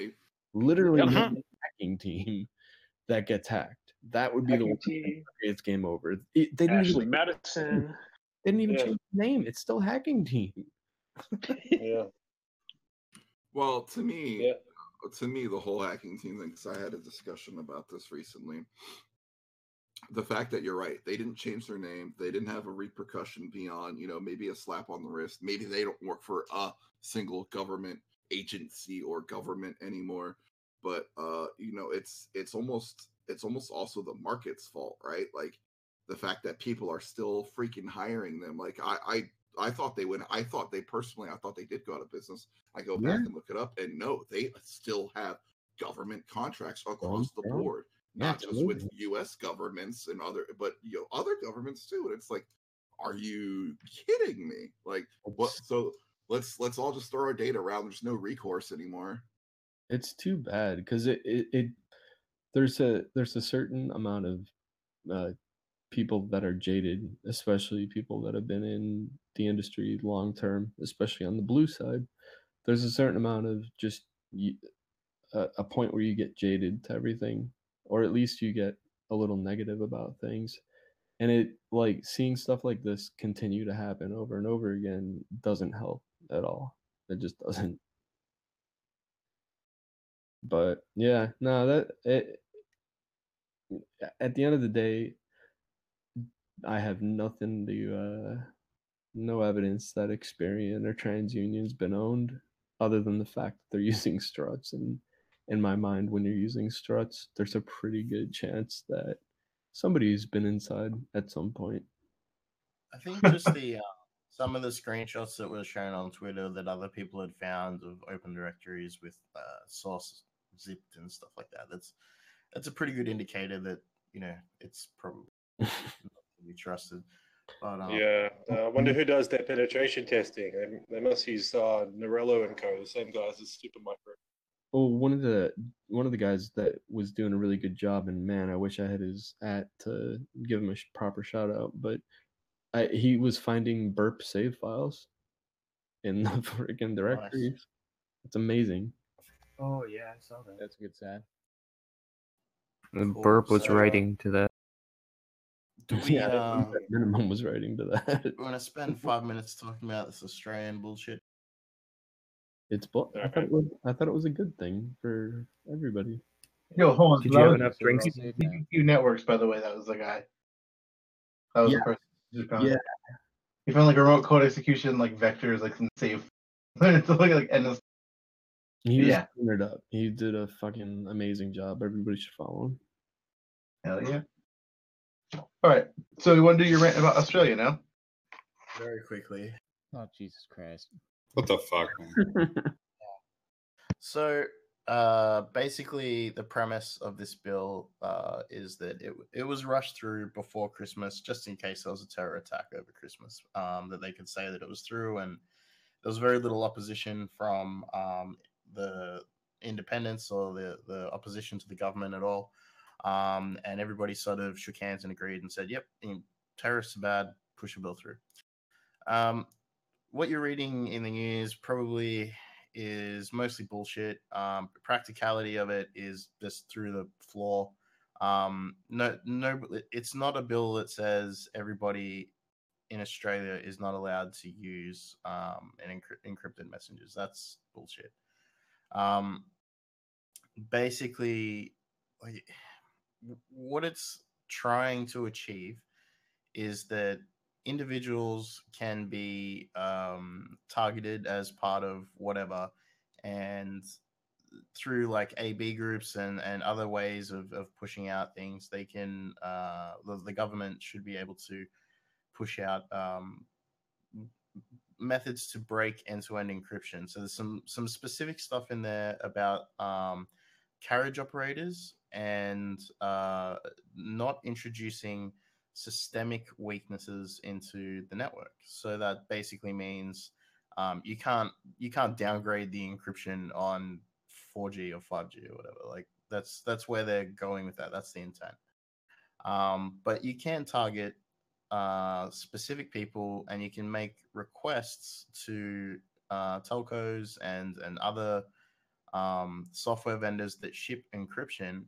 Right. Literally Yep. not a hacking team that gets hacked. That would be the one team. it's game over. It, they didn't Ashley even, Madison. they didn't even Yeah. change the name. It's still hacking team. yeah, Well, to me, Yeah. Uh, to me, the whole hacking team thing, because I had a discussion about this recently. The fact that you're right, they didn't change their name, they didn't have a repercussion beyond, you know, maybe a slap on the wrist. Maybe they don't work for a single government agency or government anymore. But uh, you know, it's it's almost it's almost also the market's fault, right? Like the fact that people are still freaking hiring them. Like I I I thought they would. I thought they personally. I thought they did go out of business. I go back and look it up, and no, they still have government contracts across the board, Yeah, not just with. U.S. governments and other, but you know, other governments too. And it's like, are you kidding me? Like, what? So let's let's all just throw our data around. There's no recourse anymore. It's too bad because it, it it there's a there's a certain amount of uh, people that are jaded, especially people that have been in the industry long term, especially on the blue side. There's a certain amount of just a, a point where you get jaded to everything, or at least you get a little negative about things. And it like seeing stuff like this continue to happen over and over again doesn't help at all. It just doesn't. But yeah, no, that it at the end of the day, I have nothing to uh no evidence that Experian or TransUnion's been owned other than the fact that they're using struts and in my mind when you're using struts there's a pretty good chance that somebody's been inside at some point. I think just the uh, some of the screenshots that were shown on Twitter that other people had found of open directories with uh, source zipped and stuff like that. That's that's a pretty good indicator that you know it's probably not to be trusted. But um, yeah. Uh, I wonder who does their penetration testing. They, they must use uh, Nardello and Co. The same guys as Supermicro. Oh, one of the one of the guys that was doing a really good job, and man, I wish I had his at to give him a proper shout out. But I, he was finding burp save files in the freaking directories. It's amazing. Oh yeah, I saw that. That's a good sign. And Cool, Burp was so- writing to that. do we Yeah, uh, at minimum was writing to that. we want to spend five minutes talking about this Australian bullshit? It's bu- I thought it was I thought it was a good thing for everybody. Yo, hold on. Did you have enough drinks? CQ Networks, by the way. That was the guy. That was Yeah. the person. Who found Yeah. it. He found like remote code execution, like vectors, like some safe. it's like like endless. He Yeah. cleaning it up. He did a fucking amazing job. Everybody should follow him. Hell yeah. All right. So you want to do your rant about Australia now? Very quickly. Oh Jesus Christ! What the fuck, man? So, uh, basically, the premise of this bill uh, is that it it was rushed through before Christmas, just in case there was a terror attack over Christmas. Um, that they could say that it was through, and there was very little opposition from um, the independents or the the opposition to the government at all. Um, and everybody sort of shook hands and agreed and said, "Yep, terrorists are bad. Push a bill through." Um, what you're reading in the news probably is mostly bullshit. Um, practicality of it is just through the floor. Um, no, no, it's not a bill that says everybody in Australia is not allowed to use um, an encry- encrypted messages. That's bullshit. Um, basically, like, what it's trying to achieve is that individuals can be um, targeted as part of whatever and through like ab groups and, and other ways of, of pushing out things they can uh, the, the government should be able to push out um, methods to break end-to-end encryption. So there's some some specific stuff in there about um, carriage operators and uh, not introducing systemic weaknesses into the network. So that basically means um, you can't you can't downgrade the encryption on 4G or 5G or whatever. Like that's that's where they're going with that. That's the intent. Um, but you can target uh, specific people, and you can make requests to uh, telcos and and other um, software vendors that ship encryption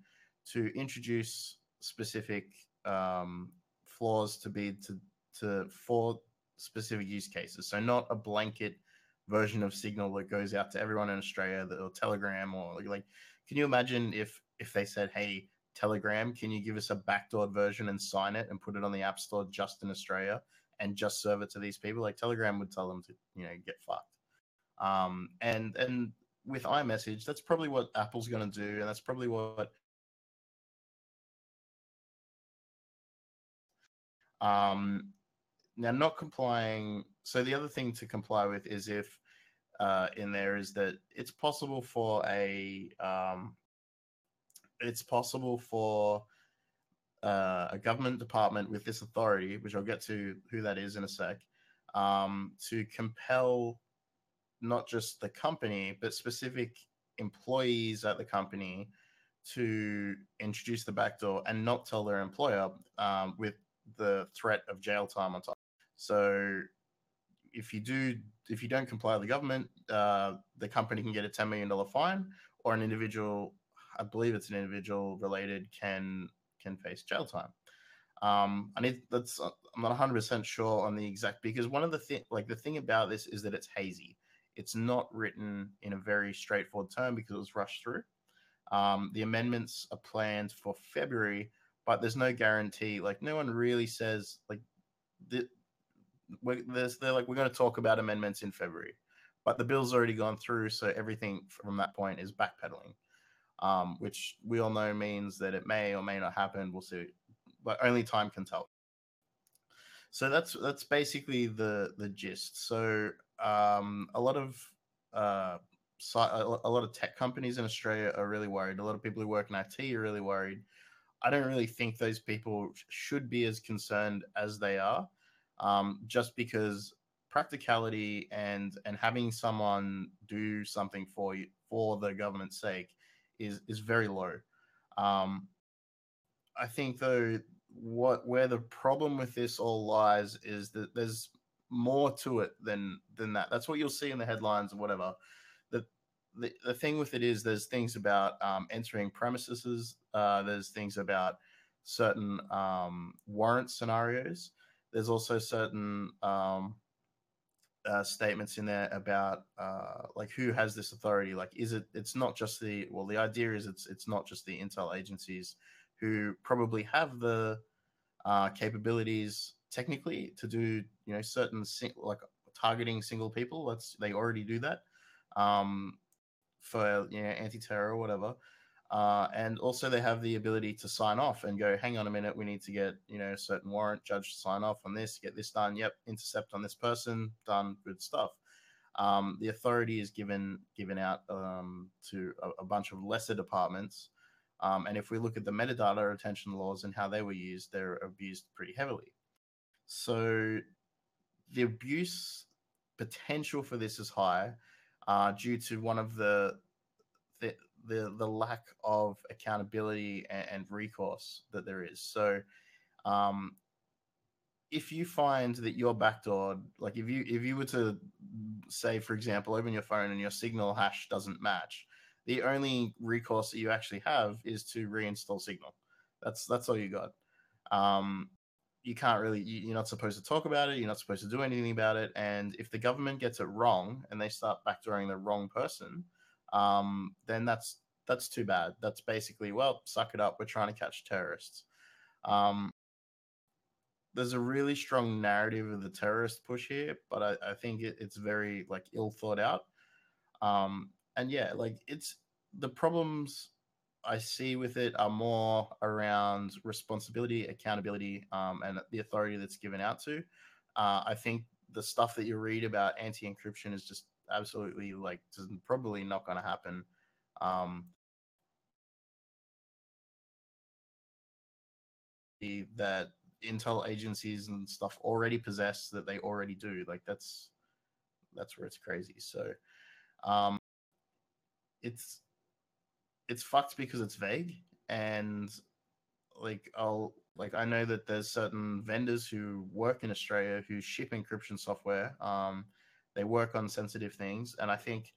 to introduce specific um, flaws to be to to for specific use cases. So not a blanket version of Signal that goes out to everyone in Australia that, or Telegram or like. Can you imagine if if they said, "Hey, Telegram, can you give us a backdoor version and sign it and put it on the App Store just in Australia and just serve it to these people?" Like Telegram would tell them to you know get fucked. Um, and and with iMessage, that's probably what Apple's going to do, and that's probably what Um, now, not complying. So the other thing to comply with is if uh, in there is that it's possible for a um, it's possible for uh, a government department with this authority, which I'll get to who that is in a sec, um, to compel not just the company but specific employees at the company to introduce the backdoor and not tell their employer um, with the threat of jail time on top. So if you do, if you don't comply with the government, uh, the company can get a ten million dollar fine, or an individual, I believe it's an individual related, can can face jail time. Um, I need that's I'm not 100 percent sure on the exact because one of the thing like the thing about this is that it's hazy. It's not written in a very straightforward term because it was rushed through. Um, the amendments are planned for February, but there's no guarantee. Like no one really says like the, they're like we're going to talk about amendments in February, but the bill's already gone through, so everything from that point is backpedaling, um, which we all know means that it may or may not happen. We'll see, but only time can tell. So that's that's basically the the gist. So um, a lot of uh, a lot of tech companies in Australia are really worried. A lot of people who work in IT are really worried. I don't really think those people should be as concerned as they are, um, just because practicality and and having someone do something for you for the government's sake is is very low. Um, I think though what where the problem with this all lies is that there's more to it than than that. That's what you'll see in the headlines or whatever. The the, thing with it is there's things about um, entering premises. Uh, there's things about certain um, warrant scenarios. There's also certain um, uh, statements in there about uh, like who has this authority. Like, is it? It's not just the. Well, the idea is it's it's not just the intel agencies who probably have the uh, capabilities technically to do you know certain like targeting single people. That's they already do that um, for you know anti-terror or whatever. Uh, and also they have the ability to sign off and go, hang on a minute, we need to get you know a certain warrant judge to sign off on this, get this done. Yep, intercept on this person, done, good stuff. Um, the authority is given given out um, to a, a bunch of lesser departments. Um, and if we look at the metadata retention laws and how they were used, they're abused pretty heavily. So the abuse potential for this is high uh, due to one of the the the, the lack of accountability and, and recourse that there is. So um, if you find that you're backdoored, like if you if you were to say, for example, open your phone and your signal hash doesn't match, the only recourse that you actually have is to reinstall Signal. That's that's all you got. Um, you can't really. you- You're not supposed to talk about it. You're not supposed to do anything about it. And if the government gets it wrong and they start backdooring the wrong person, um, then that's that's too bad. That's basically well, suck it up. We're trying to catch terrorists. Um, there's a really strong narrative of the terrorist push here, but I, I think it, it's very like ill thought out. Um, and yeah, like it's the problems I see with it are more around responsibility, accountability, um, and the authority that's given out to. Uh, I think the stuff that you read about anti-encryption is just absolutely like probably not going to happen. Um, that intel agencies and stuff already possess that they already do. Like that's that's where it's crazy. So, um, it's it's fucked because it's vague and like I'll like I know that there's certain vendors who work in Australia who ship encryption software. Um, they work on sensitive things, and I think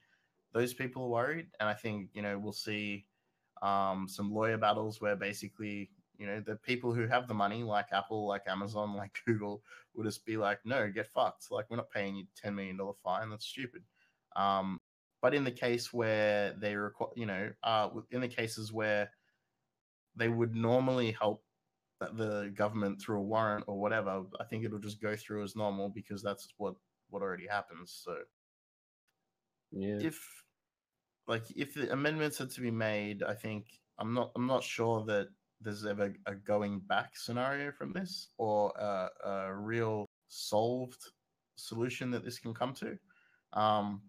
those people are worried. And I think you know we'll see um, some lawyer battles where basically you know the people who have the money, like Apple, like Amazon, like Google, will just be like, no, get fucked. Like we're not paying you ten million dollar fine. That's stupid. Um, but in the case where they require, you know, uh, in the cases where they would normally help the government through a warrant or whatever, I think it'll just go through as normal because that's what what already happens. So Yeah. if like if the amendments are to be made, I think I'm not I'm not sure that there's ever a going back scenario from this or a, a real solved solution that this can come to. Um,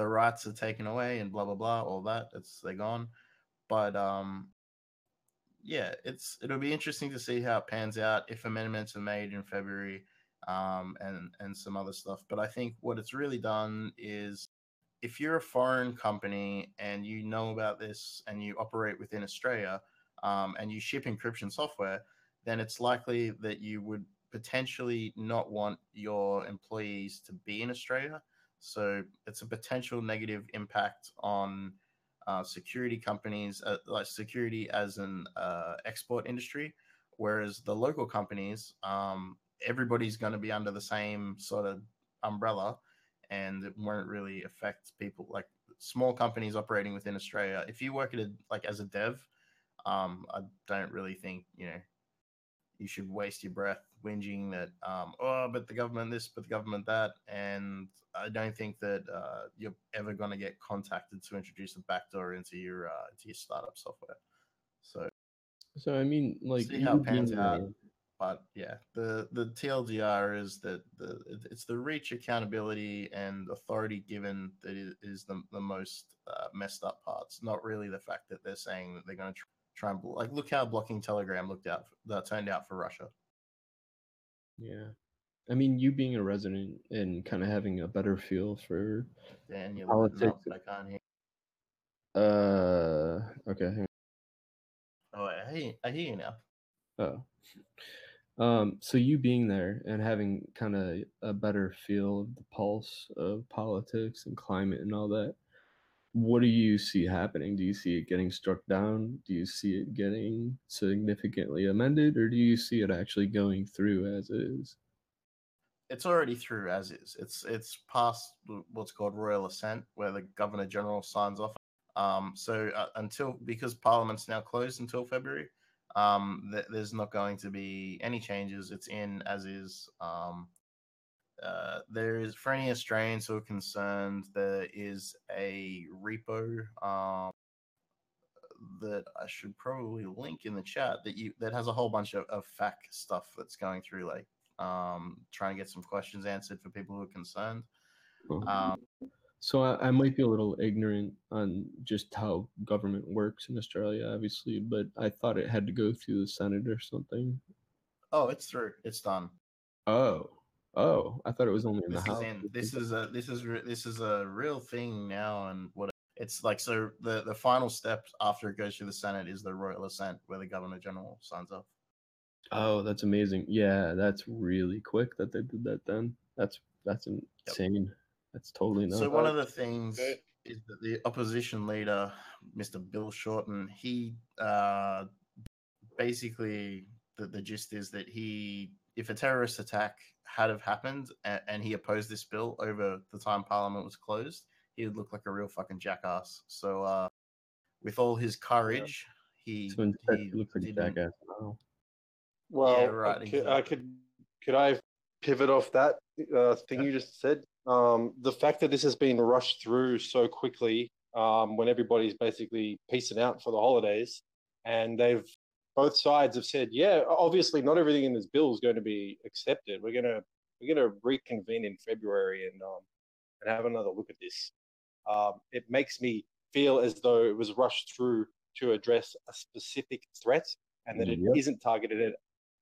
the rights are taken away and blah blah blah, all that. It's they're gone. But um, yeah, it's it'll be interesting to see how it pans out if amendments are made in February, um, and and some other stuff. But I think what it's really done is if you're a foreign company and you know about this and you operate within Australia, um, and you ship encryption software, then it's likely that you would potentially not want your employees to be in Australia. So it's a potential negative impact on uh, security companies, uh, like security as an uh, export industry. Whereas the local companies, um, everybody's going to be under the same sort of umbrella, and it won't really affect people like small companies operating within Australia. If you work at a like as a dev, um, I don't really think you know you should waste your breath whinging that um, oh, but the government this, but the government that, and I don't think that uh, you're ever going to get contacted to introduce a backdoor into your uh, into your startup software. So So I mean, like see how it pans out. But yeah, the the TLDR is that the it's the reach accountability and authority given that is, is the the most uh, messed up parts. Not really the fact that they're saying that they're going to try, try and like look how blocking Telegram looked out that turned out for Russia. Yeah. I mean, you being a resident and kind of having a better feel for Dan, you're politics. Up, I can't hear. Uh, okay. Oh, I hear, I hear you now. Oh. Um, so you being there and having kind of a better feel of the pulse of politics and climate and all that, what do you see happening? Do you see it getting struck down? Do you see it getting significantly amended, or do you see it actually going through as is? It's already through as is. It's it's past what's called royal assent, where the governor general signs off. Um, so uh, until because Parliament's now closed until February, um, th- there's not going to be any changes. It's in as is. Um, uh, there is for any Australians who are concerned, there is a repo um, that I should probably link in the chat that you that has a whole bunch of, of FAQ stuff that's going through, like um, trying to get some questions answered for people who are concerned. Um, So I, I might be a little ignorant on just how government works in Australia, obviously, but I thought it had to go through the Senate or something. oh, it's through. It's done. Oh, oh, I thought it was only in This the is House. in. This is a. This is re- this is a real thing now, and what it's like. So the the final step after it goes through the Senate is the royal assent, where the governor general signs off. Oh, that's amazing. Yeah, that's really quick that they did that then. That's that's insane. That's totally nuts. So one of the things is that the opposition leader, Mr. Bill Shorten, he uh, basically the, the gist is that he, if a terrorist attack had have happened and, and he opposed this bill over the time Parliament was closed, he would look like a real fucking jackass. So uh, with all his courage, he, So instead, he he looks like a didn't- jackass now. Well, Yeah, right, I could, I could could I pivot off that uh, thing you just said? Um, the fact that this has been rushed through so quickly um, when everybody's basically piecing out for the holidays, and they've both sides have said, yeah, obviously not everything in this bill is going to be accepted. We're going to we're gonna reconvene in February and um and have another look at this. Um, it makes me feel as though it was rushed through to address a specific threat and that it Yep. not targeted at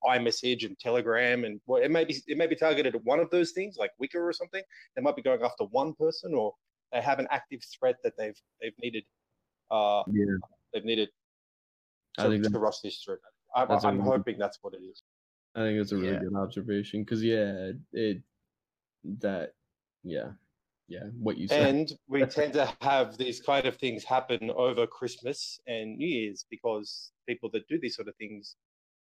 iMessage and Telegram and well, it may be it may be targeted at one of those things like Wickr or something. They might be going after one person or they have an active threat that they've they've needed uh Yeah. they've needed to, think to that- rush this through. I, that's a I'm really- hoping that's what it is. I think it's a really Yeah. good observation because yeah, it that yeah yeah what you said. And we tend to have these kind of things happen over Christmas and New Year's because people that do these sort of things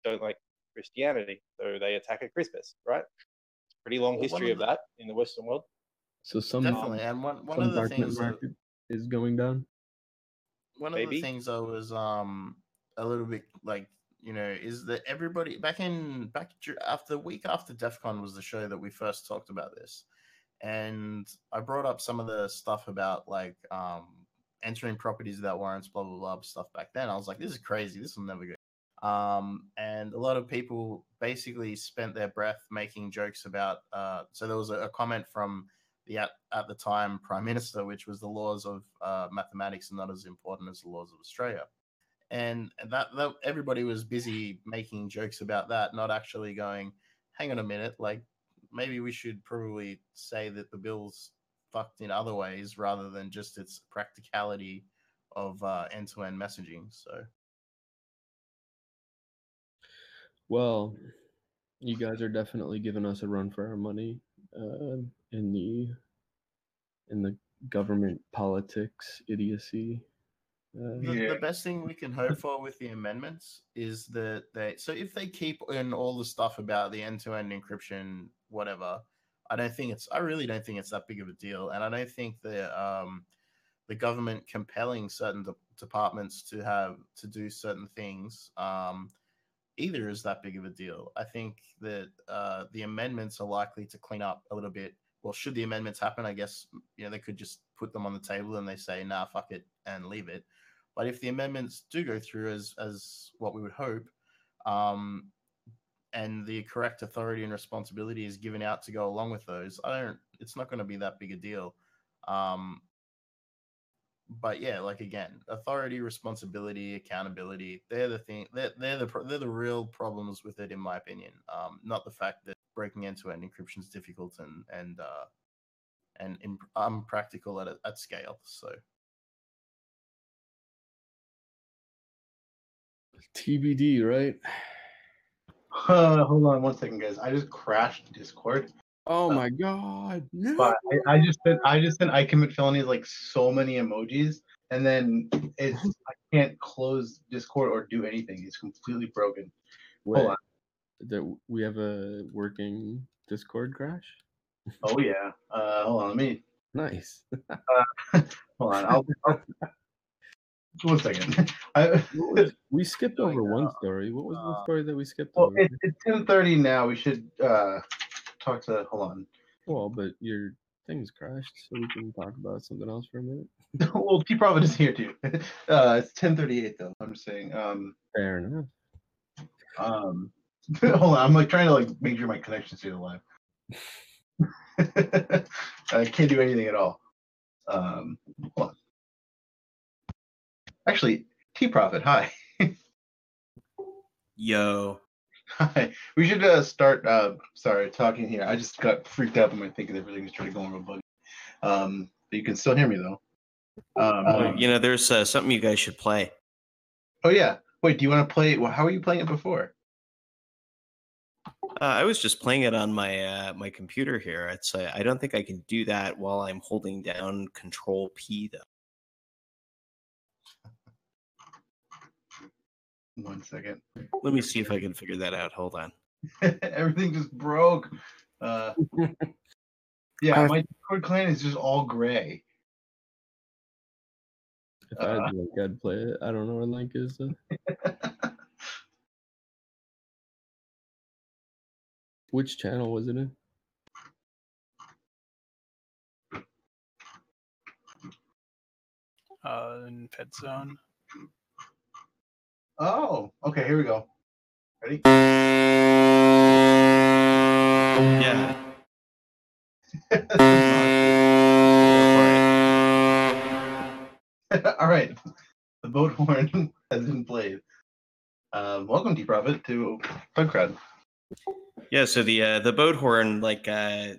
don't like Christianity, so they attack at Christmas, right? Pretty long Well, history of of that in the Western world. so some Definitely, and one one of the things that- market is going down. one of Maybe. the things I was um a little bit like you know is that everybody back in back after the week after DEF CON was the show that we first talked about this, and I brought up some of the stuff about like um entering properties without warrants, blah blah blah stuff back then. I was like, this is crazy. This will never go. Um, and a lot of people basically spent their breath making jokes about. Uh, so there was a, a comment from the at, at the time prime minister, which was the laws of uh, mathematics are not as important as the laws of Australia, and that, that everybody was busy making jokes about that, not actually going, hang on a minute, like maybe we should probably say that the bill's fucked in other ways rather than just its practicality of uh, end-to-end messaging. So Well, you guys are definitely giving us a run for our money uh, in the in the government politics idiocy. Uh, the, the best thing we can hope for with the amendments is that they so if they keep in all the stuff about the end-to-end encryption whatever i don't think it's i really don't think it's that big of a deal. And i don't think the um the government compelling certain de- departments to have to do certain things um either is that big of a deal. I think that uh the amendments are likely to clean up a little bit. Well should the amendments happen i guess you know they could just put them on the table and they say nah fuck it and leave it but if the amendments do go through as as what we would hope, um, and the correct authority and responsibility is given out to go along with those, I don't. It's not going to be that big a deal. Um, but yeah, like again, authority, responsibility, accountability. They're the thing. They're, they're the they're the real problems with it, in my opinion. Um, not the fact that breaking end-to-end encryption is difficult and and uh, and imp- at at scale. So. TBD, right? Uh, hold on one second, guys. I just crashed Discord. Oh my god! No. But I, I just sent I just sent I commit felonies like so many emojis, and then it's I can't close Discord or do anything. It's completely broken. Wait, Hold on. that we have a working Discord crash. Oh yeah. Uh, hold on. Let me. Nice. Uh, hold on. I'll, I'll one second. I, we skipped over one story. What was the story that we skipped well, over? it, it's ten thirty now. We should uh talk to. Hold on. Well, but your thing's crashed, so we can talk about something else for a minute. well, TProphet is here too. Uh, it's ten thirty eight though. I'm just saying. Um, Fair enough. um, hold on. I'm like trying to like make sure my connection stays alive. I can't do anything at all. Um, hold on. Actually, TProphet, hi. Yo. Hi. We should uh, start. Uh, sorry, talking here. I just got freaked out when I thinking everything started going real buggy. Um, but you can still hear me though. Um, Oh, you know, there's uh, something you guys should play. oh yeah. Wait, do you want to play? Well, how were you playing it before? Uh, I was just playing it on my uh, my computer here. It's uh, I don't think I can do that while I'm holding down Control P though. One second. Let me see if I can figure that out. Hold on. Everything just broke. Uh, yeah, my Discord client is just all gray. If I had the link, I'd play it. I don't know where link is. Though. Which channel was it in? Uh, in Pet Zone. Oh, okay. Here we go. Ready? Yeah. All right, the boat horn has been played. Um, welcome, TProphet, to Bug Crowd. Yeah, so the uh, the boat horn, like uh,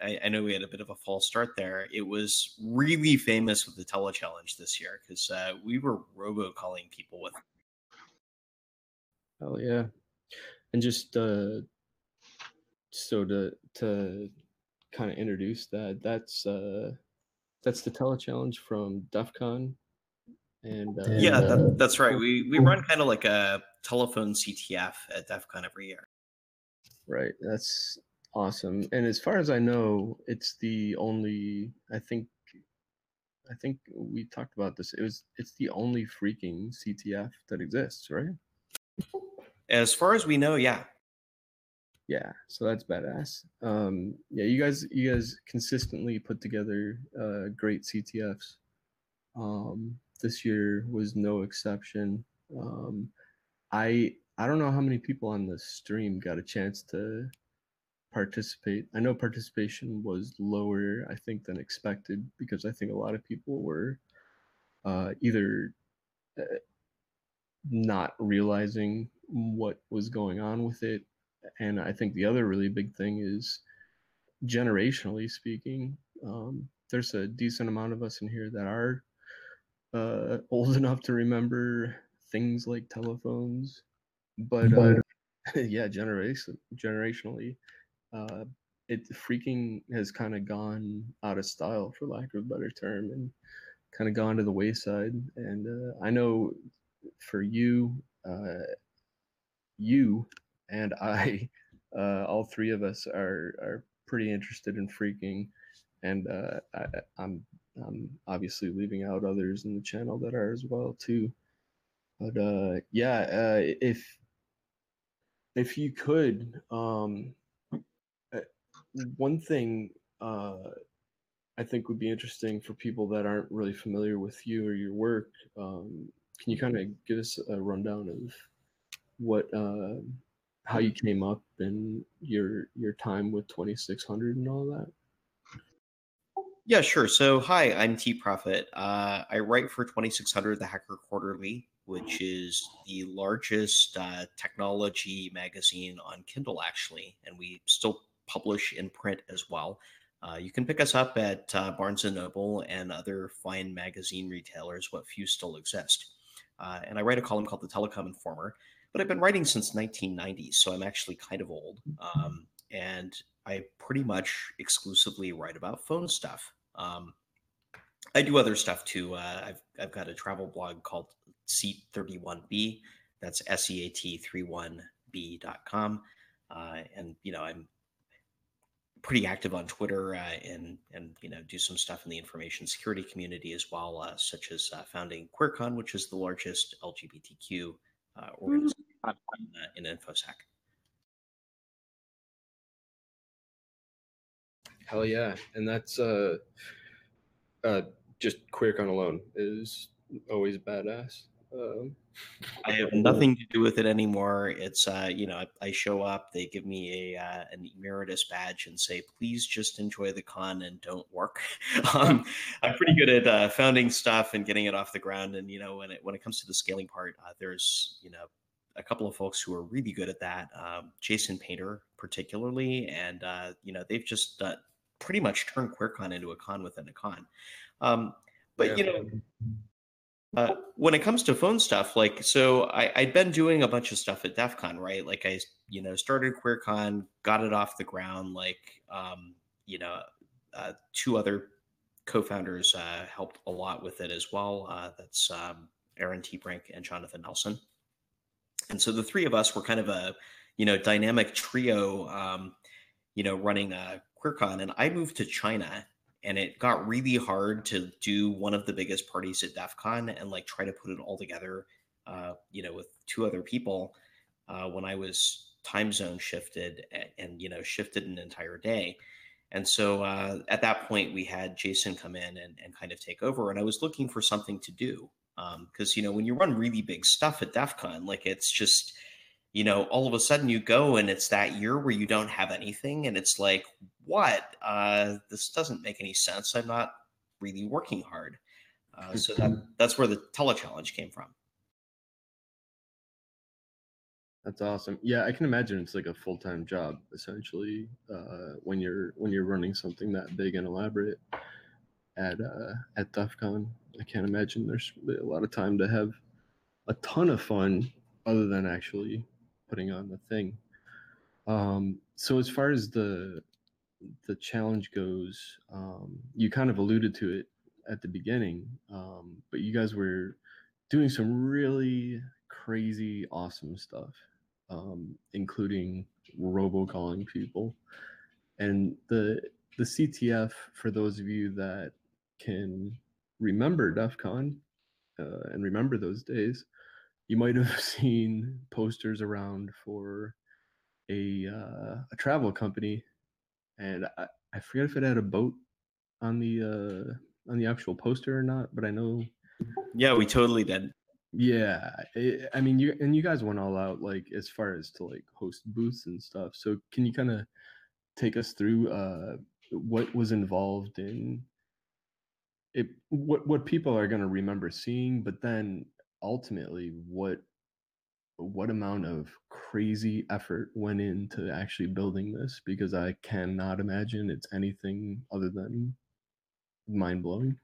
I, I know we had a bit of a false start there. It was really famous with the tele challenge this year because uh, we were robocalling people with. Hell yeah. And just uh so to to kind of introduce that, that's uh that's the tele challenge from DEF CON. And uh, Yeah, that, that's right. We we run kind of like a telephone CTF at DEF CON every year. Right. That's awesome. And as far as I know, it's the only I think I think we talked about this. It was it's the only freaking CTF that exists, right? As far as we know, yeah. Yeah, so that's badass. Um yeah, you guys you guys consistently put together uh great CTFs. Um this year was no exception. Um I I don't know how many people on the stream got a chance to participate. I know participation was lower, I think, than expected because I think a lot of people were uh, either uh, not realizing what was going on with it. And I think the other really big thing is generationally speaking, um, there's a decent amount of us in here that are uh, old enough to remember things like telephones, but uh, yeah, generation generationally, uh, it freaking has kind of gone out of style, for lack of a better term, and kind of gone to the wayside. And uh, I know for you, uh, you and I, uh, all three of us are are pretty interested in phreaking, and uh, I, I'm I'm obviously leaving out others in the channel that are as well too. But uh, yeah, uh, if if you could, um, uh, one thing I think would be interesting for people that aren't really familiar with you or your work. Um, can you kind of give us a rundown of what, uh, how you came up and your your time with 2600 and all that? Yeah, sure. So, hi, I'm TProphet. Uh, I write for 2600, the Hacker Quarterly, which is the largest uh, technology magazine on Kindle, actually, and we still publish in print as well. Uh, you can pick us up at uh, Barnes and Noble and other fine magazine retailers, what few still exist. Uh, and I write a column called the Telecom Informer, but I've been writing since 1990, so I'm actually kind of old. Um, and I pretty much exclusively write about phone stuff. Um, I do other stuff too. Uh, I've I've got a travel blog called Seat 31B. That's S E A T 31B.com. Uh, and you know, I'm pretty active on Twitter uh, and and you know do some stuff in the information security community as well, uh, such as uh, founding QueerCon, which is the largest LGBTQ uh, organization uh, in InfoSec. Hell yeah, and that's uh, uh, just QueerCon alone is always badass. Um, I have nothing to do with it anymore. It's uh, you know, I, I show up, they give me a uh, an emeritus badge and say, please just enjoy the con and don't work. um, I'm pretty good at uh, founding stuff and getting it off the ground. And you know, when it when it comes to the scaling part, uh, there's you know a couple of folks who are really good at that. Um, Jason Painter, particularly, and uh, you know, they've just uh, pretty much turned QueerCon into a con within a con. Um, but you know. Uh, when it comes to phone stuff, like so, I, I'd been doing a bunch of stuff at DEF CON, right? Like I, you know, started QueerCon, got it off the ground. Like, um, you know, uh, two other co-founders uh, helped a lot with it as well. Uh, that's um, Aaron T. Brink and Jonathan Nelson. And so the three of us were kind of a, you know, dynamic trio, um, you know, running uh, QueerCon. And I moved to China and it got really hard to do one of the biggest parties at DEF CON and like try to put it all together, uh, you know, with two other people uh, when I was time zone shifted and, and, you know, shifted an entire day. And so uh, at that point, we had Jason come in and, and kind of take over. And I was looking for something to do because, um, you know, when you run really big stuff at DEF CON, like it's just, you know, all of a sudden you go and it's that year where you don't have anything, and it's like, what? Uh, this doesn't make any sense. I'm not really working hard. Uh, so that that's where the tele challenge came from. That's awesome. Yeah, I can imagine it's like a full time job essentially uh, when you're when you're running something that big and elaborate at uh, at DEF CON. I can't imagine there's a lot of time to have a ton of fun other than actually putting on the thing. Um, so as far as the the challenge goes, um, you kind of alluded to it at the beginning, um, but you guys were doing some really crazy, awesome stuff, um, including robocalling people. And the the CTF, for those of you that can remember DEF CON uh, and remember those days, you might have seen posters around for a uh, a travel company, and I, I forget if it had a boat on the uh, on the actual poster or not, but I know Yeah, we totally did. yeah, i I mean, you and you guys went all out like as far as to like host booths and stuff. So can you kind of take us through uh, what was involved in it? What what people are going to remember seeing, but then ultimately what what amount of crazy effort went into actually building this? Because I cannot imagine it's anything other than mind blowing.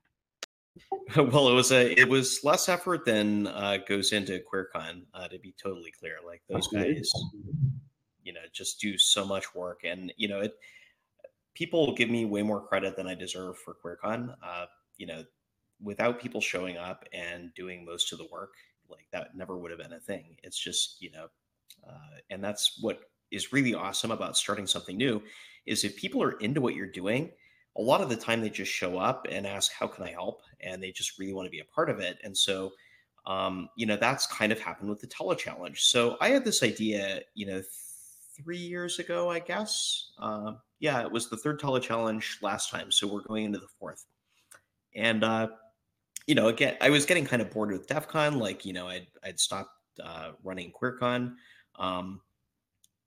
well, it was a it was less effort than uh, goes into QueerCon. Uh, to be totally clear, like those guys, you know, just do so much work, and you know, it. People give me way more credit than I deserve for QueerCon. Uh, you know, without people showing up and doing most of the work, like that never would have been a thing. It's just you know, uh, and that's what is really awesome about starting something new, is if people are into what you're doing a lot of the time they just show up and ask how can i help? and they just really want to be a part of it. And so um, you know that's kind of happened with the tele challenge so i had this idea you know three years ago i guess. Uh, yeah it was the third tele challenge last time so we're going into the fourth. And uh, you know again i was getting kind of bored with def con like you know i'd, I'd stopped uh, running queercon um,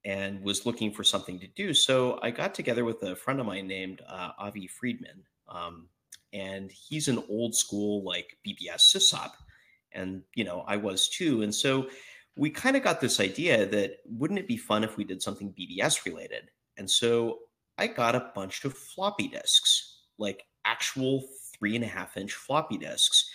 and was looking for something to do. So I got together with a friend of mine named uh, Avi Friedman, um, and he's an old school like BBS sysop, and you know I was too. And so we kind of got this idea that wouldn't it be fun if we did something BBS related? And so I got a bunch of floppy disks, like actual three and a half inch floppy disks,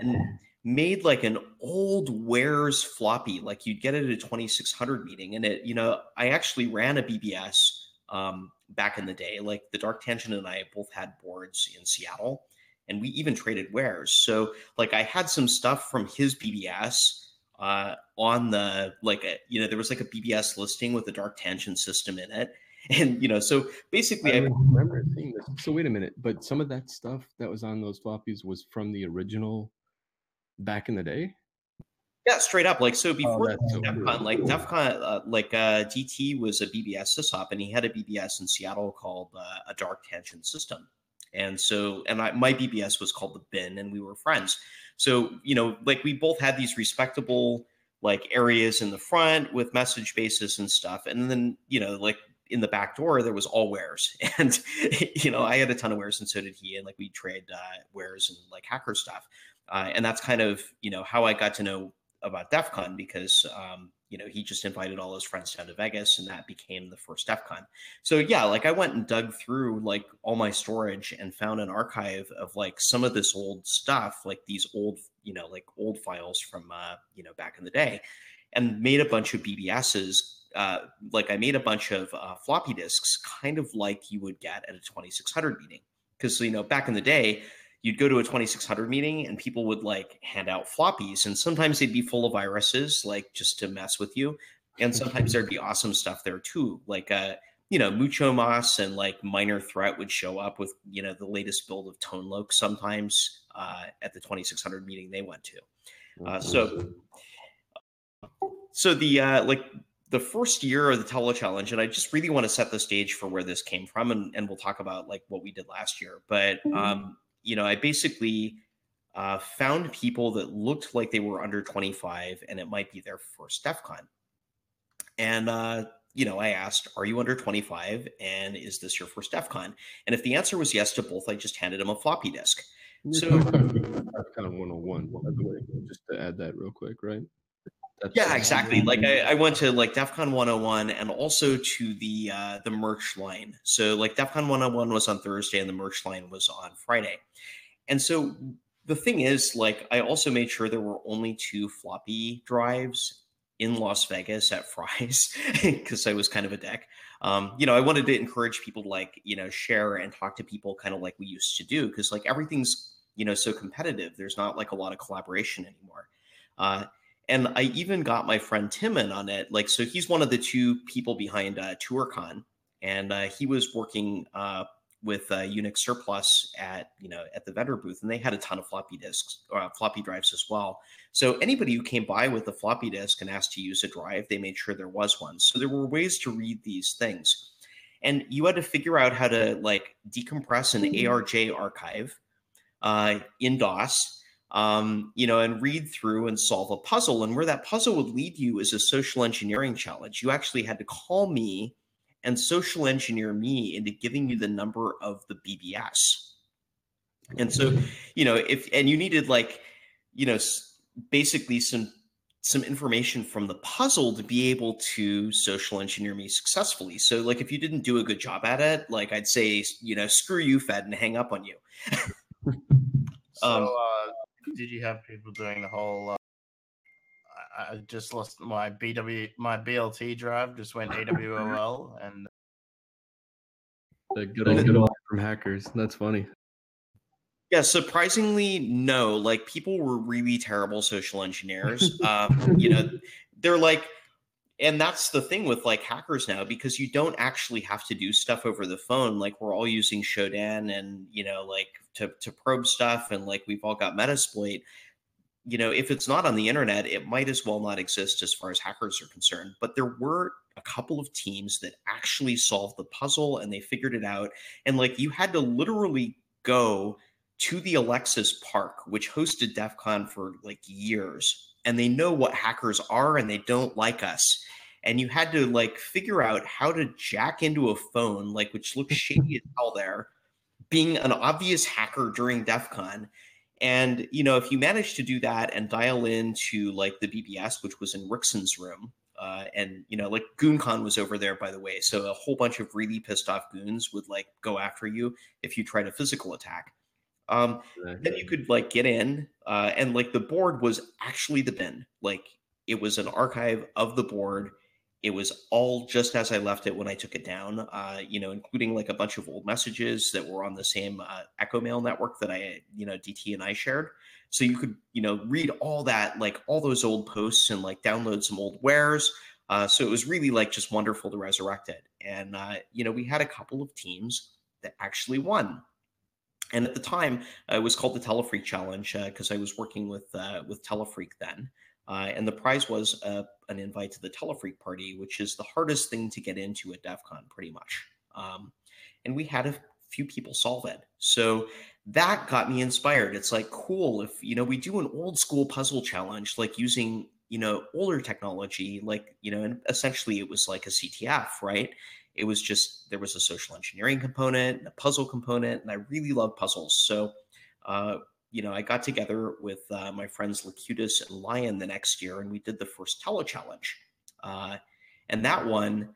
and made like an old wares floppy like you'd get it at a 2600 meeting and it you know i actually ran a bbs um, back in the day. Like the dark tangent and i both had boards in seattle and we even traded wares. So like i had some stuff from his bbs uh, on the like a, you know there was like a bbs listing with the dark tangent system in it and you know so basically I i remember seeing this. So wait a minute, but some of that stuff that was on those floppies was from the original back in the day. Yeah, straight up. Like so before that's so DEF. CON, like DEF CON, uh, like uh, DT was a BBS sysop, and he had a BBS in Seattle called uh, a Dark Tangent System. And so, and I, my BBS was called the Bin, and we were friends. So you know, like we both had these respectable like areas in the front with message bases and stuff, and then you know, like in the back door there was all wares, and you know, I had a ton of wares, and so did he, and like we trade uh, wares and like hacker stuff uh, and that's kind of you know how I got to know about DEF CON because um, you know he just invited all his friends down to Vegas, and that became the first DEF CON. So yeah, like I went and dug through like all my storage and found an archive of like some of this old stuff, like these old you know like old files from uh, you know back in the day, and made a bunch of BBSs. Uh, like I made a bunch of uh, floppy disks, kind of like you would get at a 2600 meeting, because you know back in the day you'd go to a 2600 meeting and people would like hand out floppies and sometimes they'd be full of viruses like just to mess with you. And sometimes there'd be awesome stuff there too like uh you know Mucho Maas and like minor threat would show up with you know the latest build of ToneLoc sometimes uh, at the 2600 meeting they went to. Uh, so so the uh like the first year of the tele challenge and i just really want to set the stage for where this came from and, and we'll talk about like what we did last year but um you know i basically uh, found people that looked like they were under 25 and it might be their first DEF CON. And uh, you know, I asked, "Are you under 25? And is this your first DEF CON?" And if the answer was yes to both, I just handed him a floppy disk. So DEFCON 101, by the way, just to add that real quick, right? That's yeah, exactly. Like I, I went to like DEF CON 101 and also to the uh, the merch line. So like DEF CON 101 was on Thursday and the merch line was on Friday. And so the thing is, like, I also made sure there were only two floppy drives in Las Vegas at Fry's because I was kind of a deck. Um, you know, I wanted to encourage people to like, you know, share and talk to people kind of like we used to do because like everything's, you know, so competitive. There's not like a lot of collaboration anymore. Uh, and I even got my friend Tim in on it. Like, so he's one of the two people behind uh, ToorCon, and uh, he was working uh, with uh, Unix Surplus at you know at the vendor booth, and they had a ton of floppy disks, uh, floppy drives as well. So anybody who came by with a floppy disk and asked to use a drive, they made sure there was one. So there were ways to read these things, and you had to figure out how to like decompress an ARJ archive uh, in DOS um, you know, and read through and solve a puzzle. And where that puzzle would lead you is a social engineering challenge. You actually had to call me and social engineer me into giving you the number of the BBS. And so, you know, if and you needed like, you know, basically some some information from the puzzle to be able to social engineer me successfully. So like if you didn't do a good job at it, like I'd say, you know, screw you, Fed, and hang up on you. So, Um, uh, did you have people doing the whole? Uh, I, I just lost my BW, my BLT drive just went AWOL, and The good old, good old from hackers. That's funny. Yeah, surprisingly, no. Like people were really terrible social engineers. um, you know, they're like, and that's the thing with like hackers now because you don't actually have to do stuff over the phone. Like we're all using Shodan and you know, like to to probe stuff, and like we've all got Metasploit. You know, if it's not on the internet, it might as well not exist as far as hackers are concerned. But there were a couple of teams that actually solved the puzzle and they figured it out. And like you had to literally go to the Alexis Park, which hosted DEF CON for like years, and they know what hackers are and they don't like us. And you had to like figure out how to jack into a phone, like which looks shady as hell there, being an obvious hacker during DEF CON. And you know, if you managed to do that and dial into like the BBS, which was in Rickson's room, uh, and you know, like GoonCon was over there, by the way, so a whole bunch of really pissed off goons would like go after you if you tried a physical attack. Um, then you could like get in, uh, and like the board was actually the bin. Like it was an archive of the board. It was all just as I left it when I took it down. Uh, you know, including like a bunch of old messages that were on the same uh, Echo Mail network that I, you know, DT and I shared. So you could, you know, read all that, like all those old posts, and like download some old wares. Uh, so it was really like just wonderful to resurrect it. And uh, you know, we had a couple of teams that actually won and at the time uh, it was called the Telephreak challenge because i was working with uh, with Telephreak then. Uh, and the prize was uh, an invite to the Telephreak party which is the hardest thing to get into at def con pretty much. Um, and we had a few people solve it. So that got me inspired. It's like cool if you know we do an old school puzzle challenge like using you know older technology like you know and essentially it was like a ctf right it was just there was a social engineering component and a puzzle component and i really love puzzles. So uh, you know i got together with uh, my friends lacutus and lion the next year and we did the first tele challenge. Uh, and that one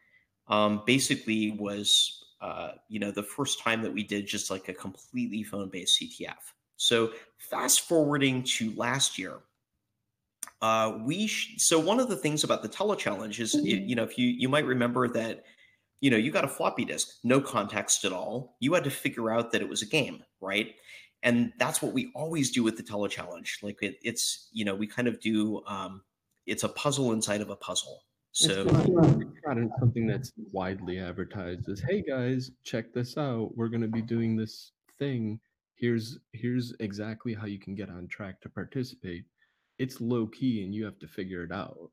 um, basically was uh, you know the first time that we did just like a completely phone based ctf so fast forwarding to last year uh, we sh- so one of the things about the tele challenge is you, you know if you you might remember that you know, you got a floppy disk, no context at all. You had to figure out that it was a game, right? And that's what we always do with the tele challenge. Like it, it's, you know, we kind of do, um, it's a puzzle inside of a puzzle. So it's not, it's not something that's widely advertised as, "Hey guys, check this out. We're going to be doing this thing. Here's here's exactly how you can get on track to participate." It's low key, and you have to figure it out.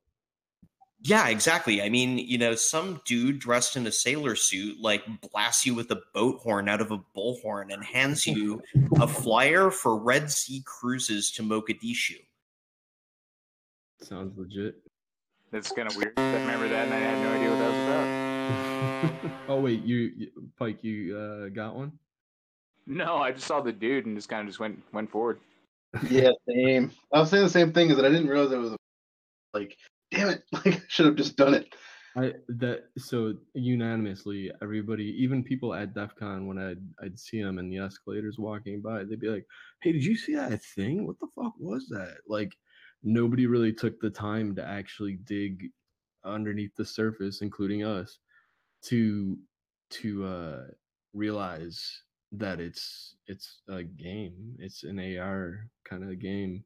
Yeah, exactly. I mean, you know, some dude dressed in a sailor suit like blasts you with a boat horn out of a bullhorn and hands you a flyer for Red Sea cruises to Mogadishu. Sounds legit. That's kind of weird. I remember that, and I had no idea what that was about. oh wait, you, you Pike, you uh, got one? No, I just saw the dude and just kind of just went went forward. Yeah, same. I was saying the same thing, is that I didn't realize it was a, like, damn it, like I should have just done it. I that so unanimously everybody, even people at DEF CON, when I'd I'd see them in the escalators walking by, they'd be like, "Hey, did you see that thing? What the fuck was that?" Like nobody really took the time to actually dig underneath the surface, including us, to to uh realize that it's it's a game. It's an AR kind of game.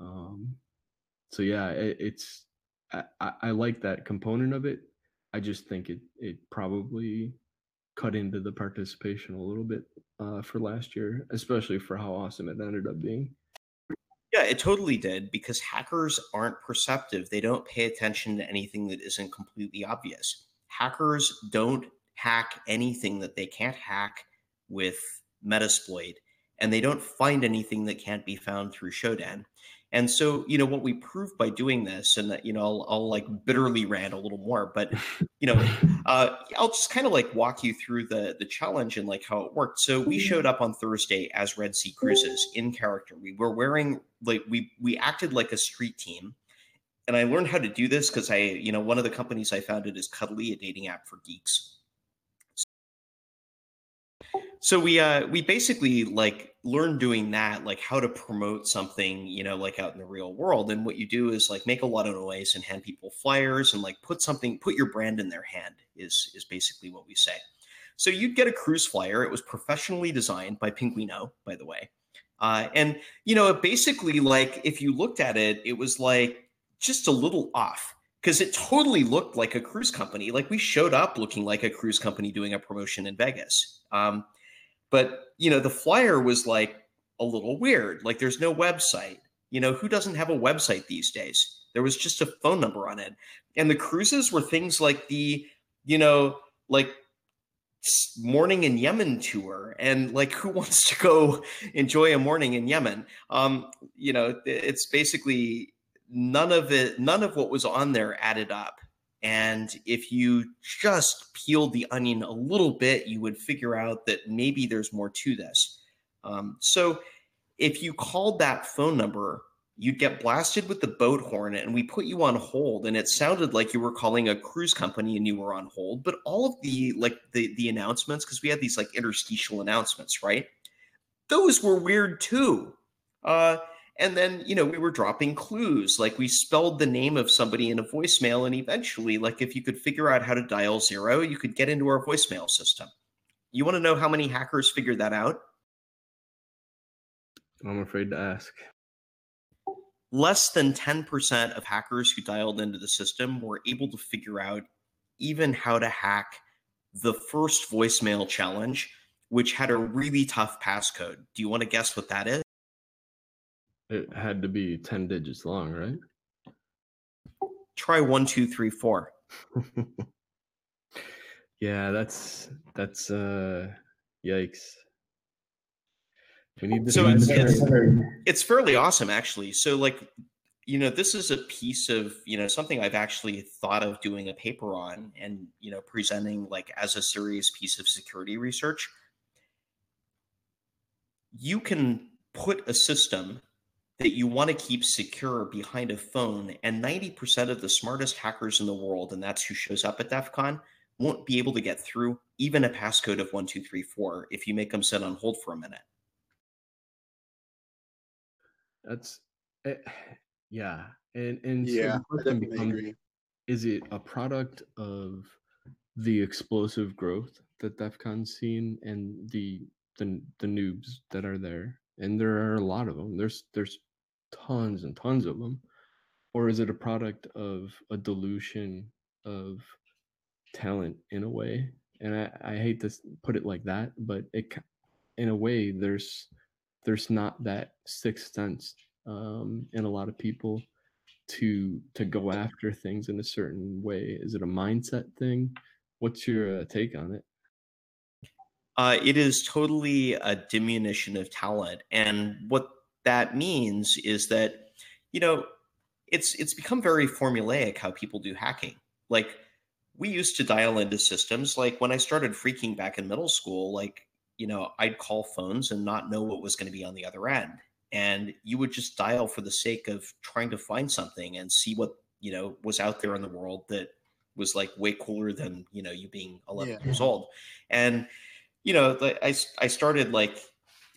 Um so yeah, it, it's I, I, like that component of it. I just think it it probably cut into the participation a little bit uh, for last year, especially for how awesome it ended up being. Yeah, it totally did because hackers aren't perceptive. They don't pay attention to anything that isn't completely obvious. Hackers don't hack anything that they can't hack with Metasploit, and they don't find anything that can't be found through Shodan. And so, you know, what we proved by doing this, and that, you know, I'll, I'll like bitterly rant a little more, but you know, uh, I'll just kind of like walk you through the the challenge and like how it worked. So we showed up on Thursday as Red Sea Cruises in character. We were wearing like we we acted like a street team, and I learned how to do this because I, you know, one of the companies I founded is Cuddly, a dating app for geeks. So we uh we basically like learned doing that, like how to promote something, you know, like out in the real world. And what you do is like make a lot of noise and hand people flyers and like put something, put your brand in their hand is is basically what we say. So you'd get a cruise flyer. It was professionally designed by Pinguino, by the way. Uh, and you know, basically, like if you looked at it, it was like just a little off because it totally looked like a cruise company. Like we showed up looking like a cruise company doing a promotion in Vegas. Um, but you know, the flyer was like a little weird. Like there's no website. You know, who doesn't have a website these days? There was just a phone number on it. And the cruises were things like the, you know, like morning in Yemen tour and like who wants to go enjoy a morning in Yemen? Um, you know, it's basically none of it, none of what was on there added up. And if you just peeled the onion a little bit, you would figure out that maybe there's more to this. Um, so if you called that phone number, you'd get blasted with the boat horn and we put you on hold. And it sounded like you were calling a cruise company and you were on hold but all of the like the the announcements because we had these like interstitial announcements right? Those were weird too. Uh and then you know we were dropping clues like we spelled the name of somebody in a voicemail and eventually like if you could figure out how to dial zero you could get into our voicemail system you want to know how many hackers figured that out I'm afraid to ask. less than 10% of hackers who dialed into the system were able to figure out even how to hack the first voicemail challenge, which had a really tough passcode. Do you want to guess what that is? It had to be 10 digits long, right? Try one, two, three, four. Yeah, that's that's uh yikes. We need to So it's, it's, it's fairly awesome, actually. So, like, you know, this is a piece of, you know, something I've actually thought of doing a paper on and, you know, presenting like as a serious piece of security research. You can put a system that you want to keep secure behind a phone, and 90% of the smartest hackers in the world, and that's who shows up at DEF CON, won't be able to get through even a passcode of 1234 if you make them sit on hold for a minute. That's eh, yeah, and and so Yeah, the I question definitely becomes, agree. is it a product of the explosive growth that DEF CON's seen and the the the noobs that are there, and there are a lot of them. There's there's tons and tons of them, or is it a product of a dilution of talent in a way? And I, I hate to put it like that, but it in a way there's there's not that sixth sense um, in a lot of people to to go after things in a certain way. Is it a mindset thing? What's your uh, take on it? Uh, it is totally a diminution of talent. And what that means is that, you know, it's it's become very formulaic how people do hacking. Like we used to dial into systems. Like when I started phreaking back in middle school, like you know, I'd call phones and not know what was going to be on the other end, and you would just dial for the sake of trying to find something and see what you know was out there in the world that was like way cooler than you know you being 11 Yeah. years old and you know like I started like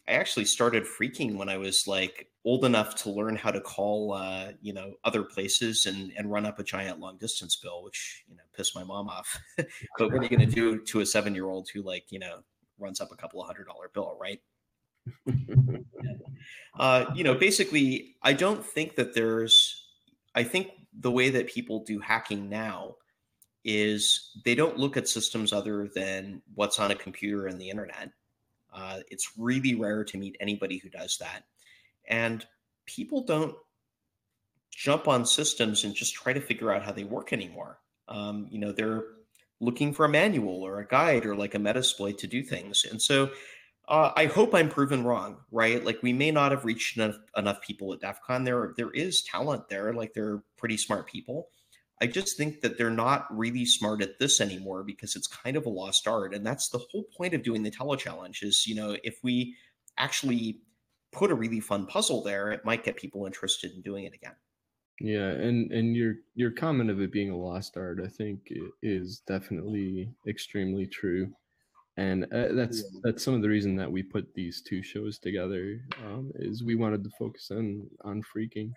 i actually started phreaking when i was like old enough to learn how to call uh you know other places and and run up a giant long distance bill which you know pissed my mom off but what are you going to do to a seven year old who like you know runs up a couple of hundred dollar bill right uh, you know, basically, I don't think that there's. I think the way that people do hacking now is they don't look at systems other than what's on a computer and the internet. Uh, it's really rare to meet anybody who does that, and people don't jump on systems and just try to figure out how they work anymore. Um, you know, they're looking for a manual or a guide or like a metasploit to do things, and so uh, I hope I'm proven wrong, right? Like we may not have reached enough, enough people at DEF CON. There, there is talent there. Like they're pretty smart people. I just think that they're not really smart at this anymore because it's kind of a lost art. And that's the whole point of doing the tele challenge is, you know, if we actually put a really fun puzzle there, it might get people interested in doing it again. Yeah, and and your your comment of it being a lost art, I think, is definitely extremely true, and uh, that's that's some of the reason that we put these two shows together. Um, is we wanted to focus on on phreaking,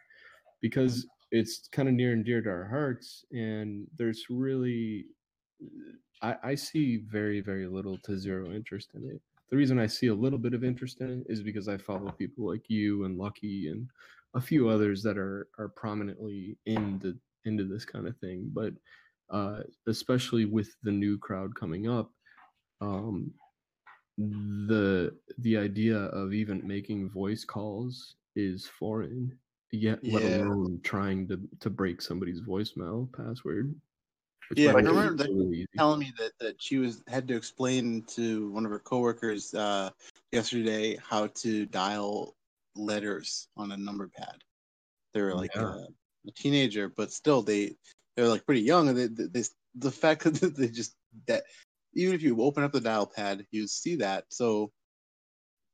because it's kind of near and dear to our hearts, and there's really, I I see very very little to zero interest in it. The reason I see a little bit of interest in it is because I follow people like you and Lucky and a few others that are are prominently in the into this kind of thing but uh especially with the new crowd coming up um the the idea of even making voice calls is foreign yet let Yeah. alone trying to to break somebody's voicemail password Yeah, I remember really telling me that, that she was had to explain to one of her coworkers uh, yesterday how to dial letters on a number pad. They were like Yeah. uh, a teenager, but still they they're like pretty young, and they, they, they the fact that they just that even if you open up the dial pad, you see that. So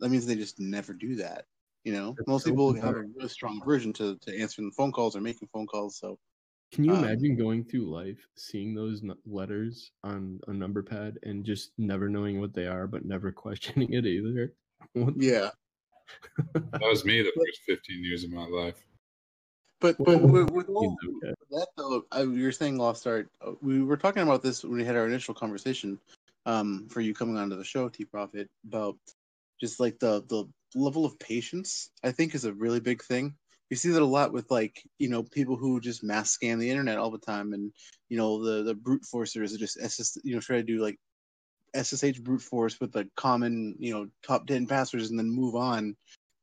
that means they just never do that. You know, most so people have a bizarre. really strong version to, to answering phone calls or making phone calls. So Can you Um, imagine going through life seeing those n- letters on a number pad and just never knowing what they are, but never questioning it either? What yeah, That was me the first 15 years of my life. But but with, with all okay. that though, I, you were saying lost art. uh, We were talking about this when we had our initial conversation. Um, for you coming onto the show, TProphet, about just like the the level of patience. I think is a really big thing. We see that a lot with like you know people who just mass scan the internet all the time, and you know the the brute forcers that just SS, you know try to do like SSH brute force with the common you know top ten passwords and then move on.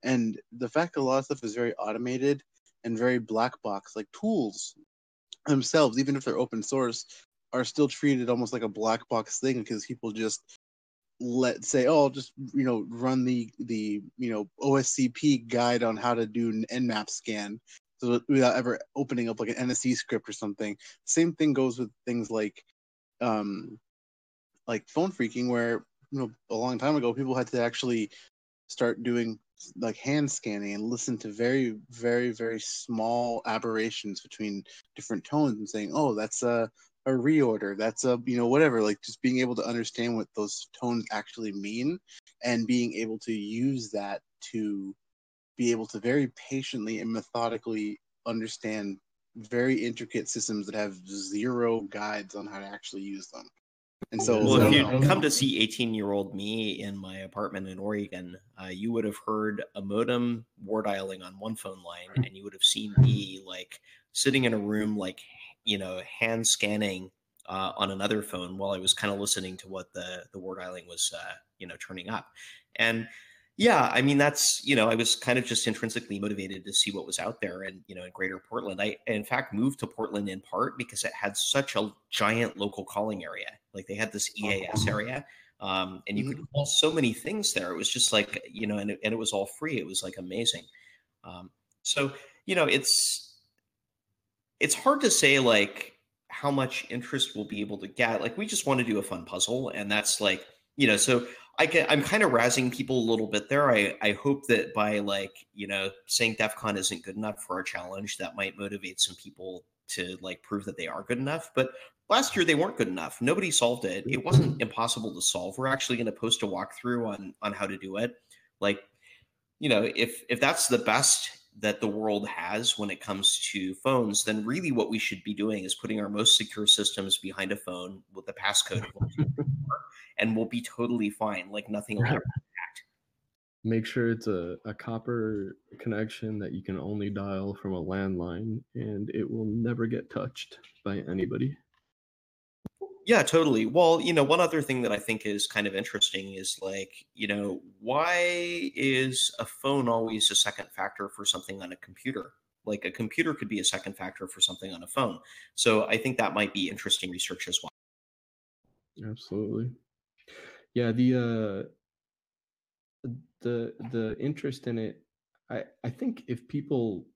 And the fact that a lot of stuff is very automated and very black box, like tools themselves, even if they're open source, are still treated almost like a black box thing because people just let say, oh, just you know, run the the you know OSCP guide on how to do an Nmap scan, so without ever opening up like an NSE script or something. Same thing goes with things like, um, like phone phreaking, where you know a long time ago people had to actually start doing like hand scanning and listen to very very very small aberrations between different tones and saying oh that's a a reorder. That's a you know whatever like just being able to understand what those tones actually mean and being able to use that to be able to very patiently and methodically understand very intricate systems that have zero guides on how to actually use them. And so well, if you come to see 18 year old me in my apartment in Oregon, uh, you would have heard a modem war dialing on one phone line, and you would have seen me like sitting in a room, like, you know, hand scanning uh, on another phone while I was kind of listening to what the, the war dialing was, uh, you know, turning up. And yeah, I mean, that's, you know, I was kind of just intrinsically motivated to see what was out there and, you know, in greater Portland. I, in fact, moved to Portland in part because it had such a giant local calling area. Like they had this EAS area. Um, and you could call so many things there. It was just like, you know, and it, and it was all free. It was like amazing. Um, so, you know, it's, it's hard to say like how much interest we'll be able to get. Like we just want to do a fun puzzle, and that's like you know. So I can I'm kind of razzing people a little bit there. I I hope that by like you know saying DEF CON isn't good enough for our challenge, that might motivate some people to like prove that they are good enough. But last year they weren't good enough. Nobody solved it. It wasn't mm-hmm. impossible to solve. We're actually going to post a walkthrough on on how to do it. Like you know, if if that's the best that the world has when it comes to phones, then really what we should be doing is putting our most secure systems behind a phone with the passcode, and we'll be totally fine. Like nothing will ever Make sure it's a, a copper connection that you can only dial from a landline and it will never get touched by anybody. Yeah, totally. Well, you know, one other thing that I think is kind of interesting is like, you know, why is a phone always a second factor for something on a computer? Like a computer could be a second factor for something on a phone. So I think that might be interesting research as well. Absolutely. Yeah, the uh the the interest in it I I think if people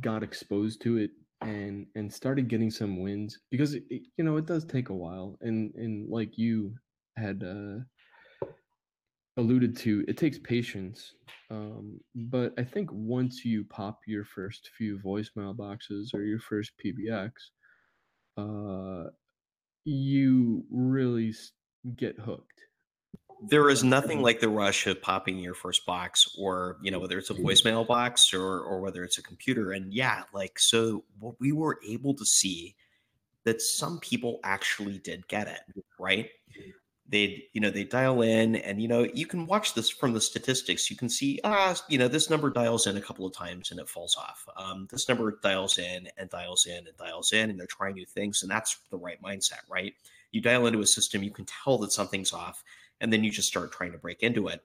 got exposed to it and and started getting some wins because it, you know it does take a while and and like you had uh alluded to it takes patience um but i think once you pop your first few voicemail boxes or your first pbx uh you really get hooked There is nothing like the rush of popping your first box or, you know, whether it's a voicemail box or or whether it's a computer. And yeah, like so what we were able to see that some people actually did get it, right? They'd, you know, they dial in and you know, you can watch this from the statistics. You can see, ah, you know, this number dials in a couple of times and it falls off. Um, this number dials in and dials in and dials in and they're trying new things, and that's the right mindset, right? You dial into a system, you can tell that something's off, and then you just start trying to break into it.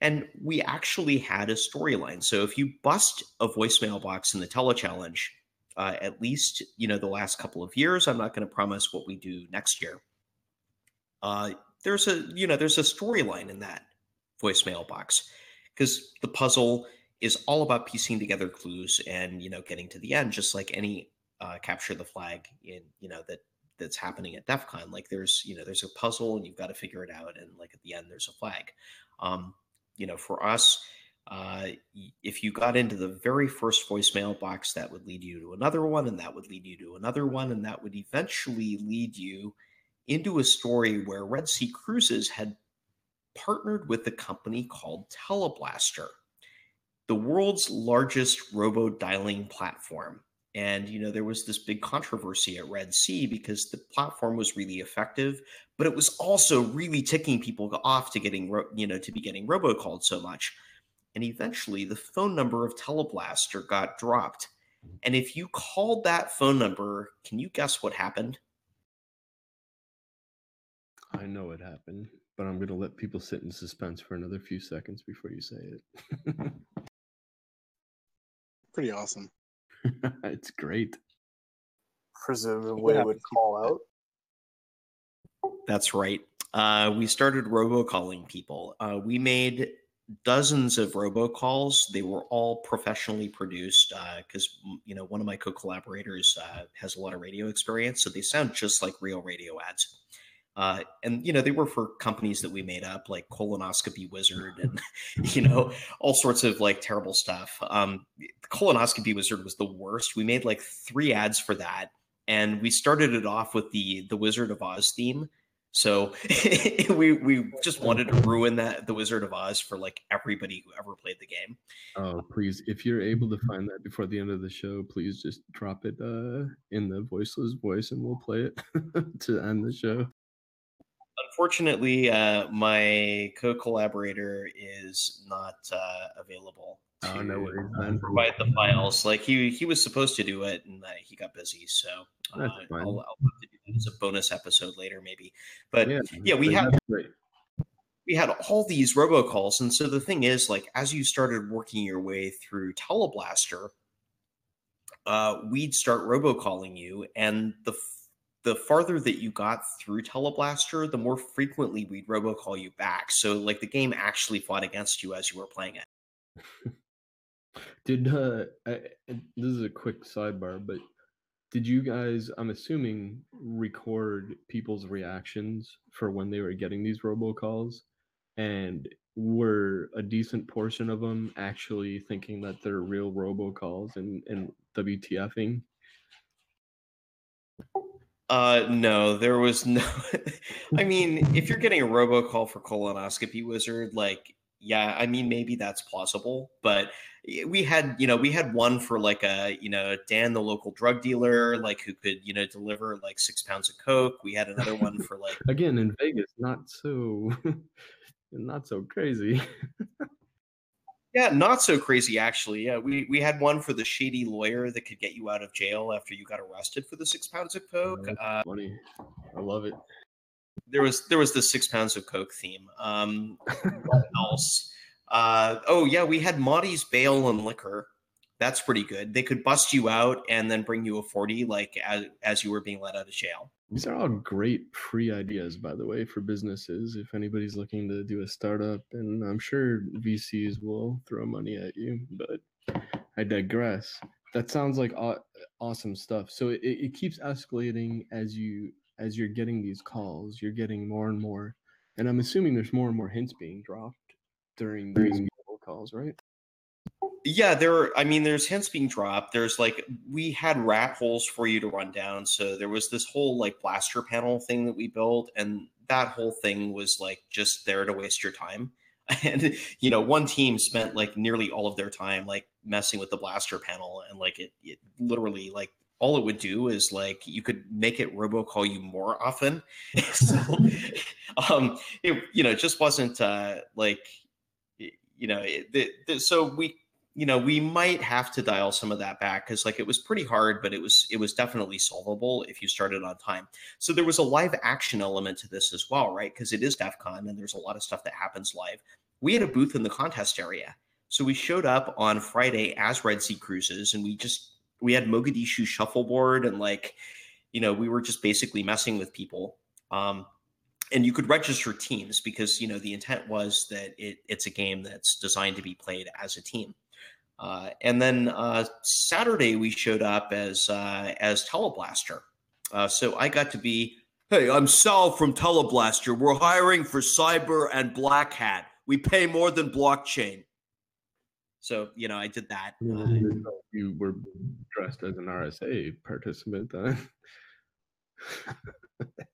And we actually had a storyline. So if you bust a voicemail box in the tele challenge, uh, at least you know the last couple of years, I'm not going to promise what we do next year. Uh, there's a you know there's a storyline in that voicemail box because the puzzle is all about piecing together clues and you know getting to the end, just like any uh, capture the flag in you know that that's happening at DEF CON. Like there's, you know, there's a puzzle and you've got to figure it out. And like at the end, there's a flag. Um, you know, for us, uh, if you got into the very first voicemail box, that would lead you to another one, and that would lead you to another one, and that would eventually lead you into a story where Red Sea Cruises had partnered with a company called Teleblaster, the world's largest robo dialing platform. And you know there was this big controversy at Red Sea because the platform was really effective, but it was also really ticking people off to getting ro- you know to be getting robocalled so much. And eventually, the phone number of Teleblaster got dropped. Mm-hmm. And if you called that phone number, can you guess what happened? I know what happened, but I'm gonna let people sit in suspense for another few seconds before you say it. Pretty awesome. it's great. Presumably it would call out. That's right. Uh, we started robocalling people. Uh, we made dozens of robocalls. They were all professionally produced because you know one of my co-collaborators uh, has a lot of radio experience, so they sound just like real radio ads. Uh, and you know they were for companies that we made up, like Colonoscopy Wizard, and you know all sorts of like terrible stuff. Um, Colonoscopy Wizard was the worst. We made like three ads for that, and we started it off with the the Wizard of Oz theme. So we we just wanted to ruin that the Wizard of Oz for like everybody who ever played the game. Oh, please, if you're able to find that before the end of the show, please just drop it uh, in the voiceless voice and we'll play it to end the show. Unfortunately, uh, my co-collaborator is not uh, available to Oh, no worries, provide the files. Like he he was supposed to do it, and uh, he got busy. So uh, I'll. I'll have to do that as a bonus episode later, maybe. But Yeah, yeah, we had we had all these robocalls, and so the thing is, like, as you started working your way through Teleblaster, uh, we'd start robocalling you, and the the farther that you got through Teleblaster, the more frequently we'd robocall you back. So, like, the game actually fought against you as you were playing it. Did uh, I, this is a quick sidebar, but did you guys? I'm assuming record people's reactions for when they were getting these robocalls, and were a decent portion of them actually thinking that they're real robocalls and and WTFing? Uh, no, there was no. I mean, if you're getting a robocall for colonoscopy wizard, like, yeah, I mean, maybe that's plausible. But we had, you know, we had one for like a, you know, Dan, the local drug dealer, like who could, you know, deliver like six pounds of coke. We had another one for like, Again, in Vegas, not so, not so crazy. Yeah, not so crazy actually. Yeah, we we had one for the shady lawyer that could get you out of jail after you got arrested for the six pounds of coke. Uh, funny, I love it. there was there was the six pounds of coke theme. Um, what else? Uh, oh yeah, we had Monty's bail and liquor. That's pretty good. They could bust you out and then bring you a forty, like as as you were being let out of jail. These are all great free ideas, by the way, for businesses. If anybody's looking to do a startup, and I'm sure VCs will throw money at you, but I digress. That sounds like aw- awesome stuff. So it, it keeps escalating as you as you're getting these calls. You're getting more and more, and I'm assuming there's more and more hints being dropped during these calls, right? Yeah, there. Are, I mean, there's hints being dropped. There's like we had rat holes for you to run down. So there was this whole like blaster panel thing that we built, and that whole thing was like just there to waste your time. And you know, one team spent like nearly all of their time like messing with the blaster panel, and like it, it literally like all it would do is like you could make it robocall you more often. so, um, it you know, just wasn't uh like you know it, so we you know we might have to dial some of that back because like it was pretty hard but it was it was definitely solvable if you started on time. So there was a live action element to this as well right? Because it is def con and there's a lot of stuff that happens live. We had a booth in the contest area. So we showed up on friday as red sea cruises and we just we had mogadishu shuffleboard and like you know we were just basically messing with people um and you could register teams because you know the intent was that it, it's a game that's designed to be played as a team. Uh, and then uh, Saturday we showed up as uh, as Teleblaster. Uh, so I got to be, hey, I'm Sal from Teleblaster. We're hiring for Cyber and Black Hat. We pay more than blockchain. So you know I did that. You were dressed as an RSA participant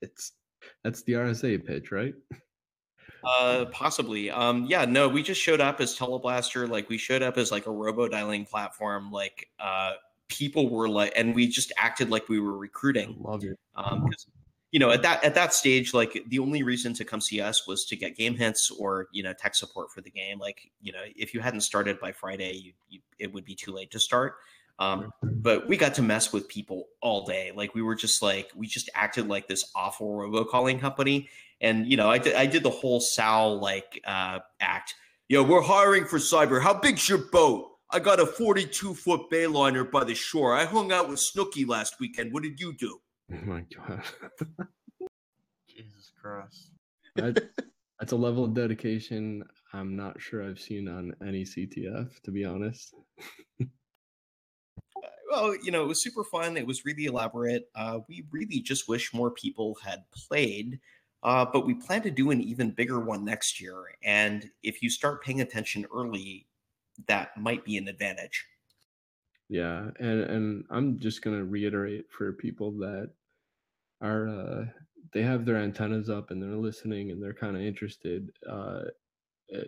it's that's the RSA pitch, right? Uh, possibly. Um, yeah, no, we just showed up as Teleblaster. Like we showed up as like a robo dialing platform. Like uh, people were like, and we just acted like we were recruiting. Love it. Um, you know, at that at that stage, like the only reason to come see us was to get game hints or you know tech support for the game. Like you know, if you hadn't started by Friday, you, you it would be too late to start. Um, but we got to mess with people all day. Like we were just like we just acted like this awful robocalling company. And you know, I did I did the whole Sal like uh, act. Yo, we're hiring for cyber. How big's your boat? I got a 42 foot bayliner by the shore. I hung out with Snooki last weekend. What did you do? Oh my god. Jesus Christ. That, that's a level of dedication I'm not sure I've seen on any CTF, to be honest. well, you know, it was super fun. It was really elaborate. Uh, we really just wish more people had played, uh, but we plan to do an even bigger one next year. And if you start paying attention early, that might be an advantage. Yeah, and and I'm just gonna reiterate for people that are uh, they have their antennas up and they're listening and they're kind of interested. Uh, uh,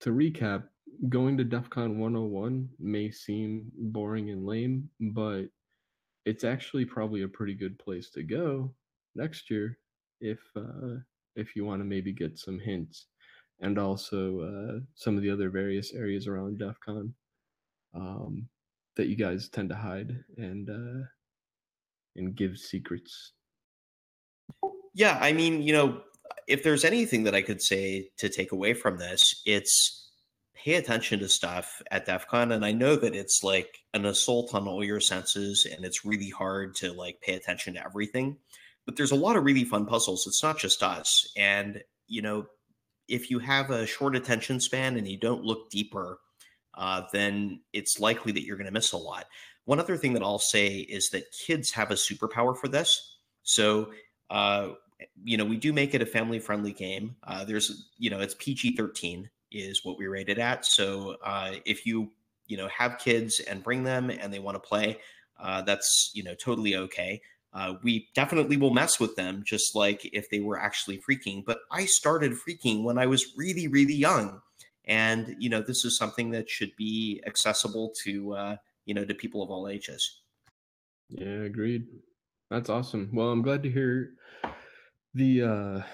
to recap, going to DEF CON 101 may seem boring and lame, but it's actually probably a pretty good place to go next year if uh, if you want to maybe get some hints and also uh, some of the other various areas around DEF CON um, that you guys tend to hide and uh, and give secrets. Yeah, I mean, you know, if there's anything that I could say to take away from this, it's pay attention to stuff at DEF CON. And I know that it's like an assault on all your senses and it's really hard to like pay attention to everything. But there's a lot of really fun puzzles. It's not just us. And, you know, if you have a short attention span and you don't look deeper, uh, then it's likely that you're going to miss a lot. One other thing that I'll say is that kids have a superpower for this. So, uh, you know, we do make it a family friendly game. Uh, there's, you know, it's PG 13 is what we rate it at. So, uh, if you, you know, have kids and bring them and they want to play, uh, that's, you know, totally okay. Uh, we definitely will mess with them, just like if they were actually phreaking. But I started phreaking when I was really, really young, and you know this is something that should be accessible to uh, you know to people of all ages. Yeah, agreed. That's awesome. Well, I'm glad to hear the.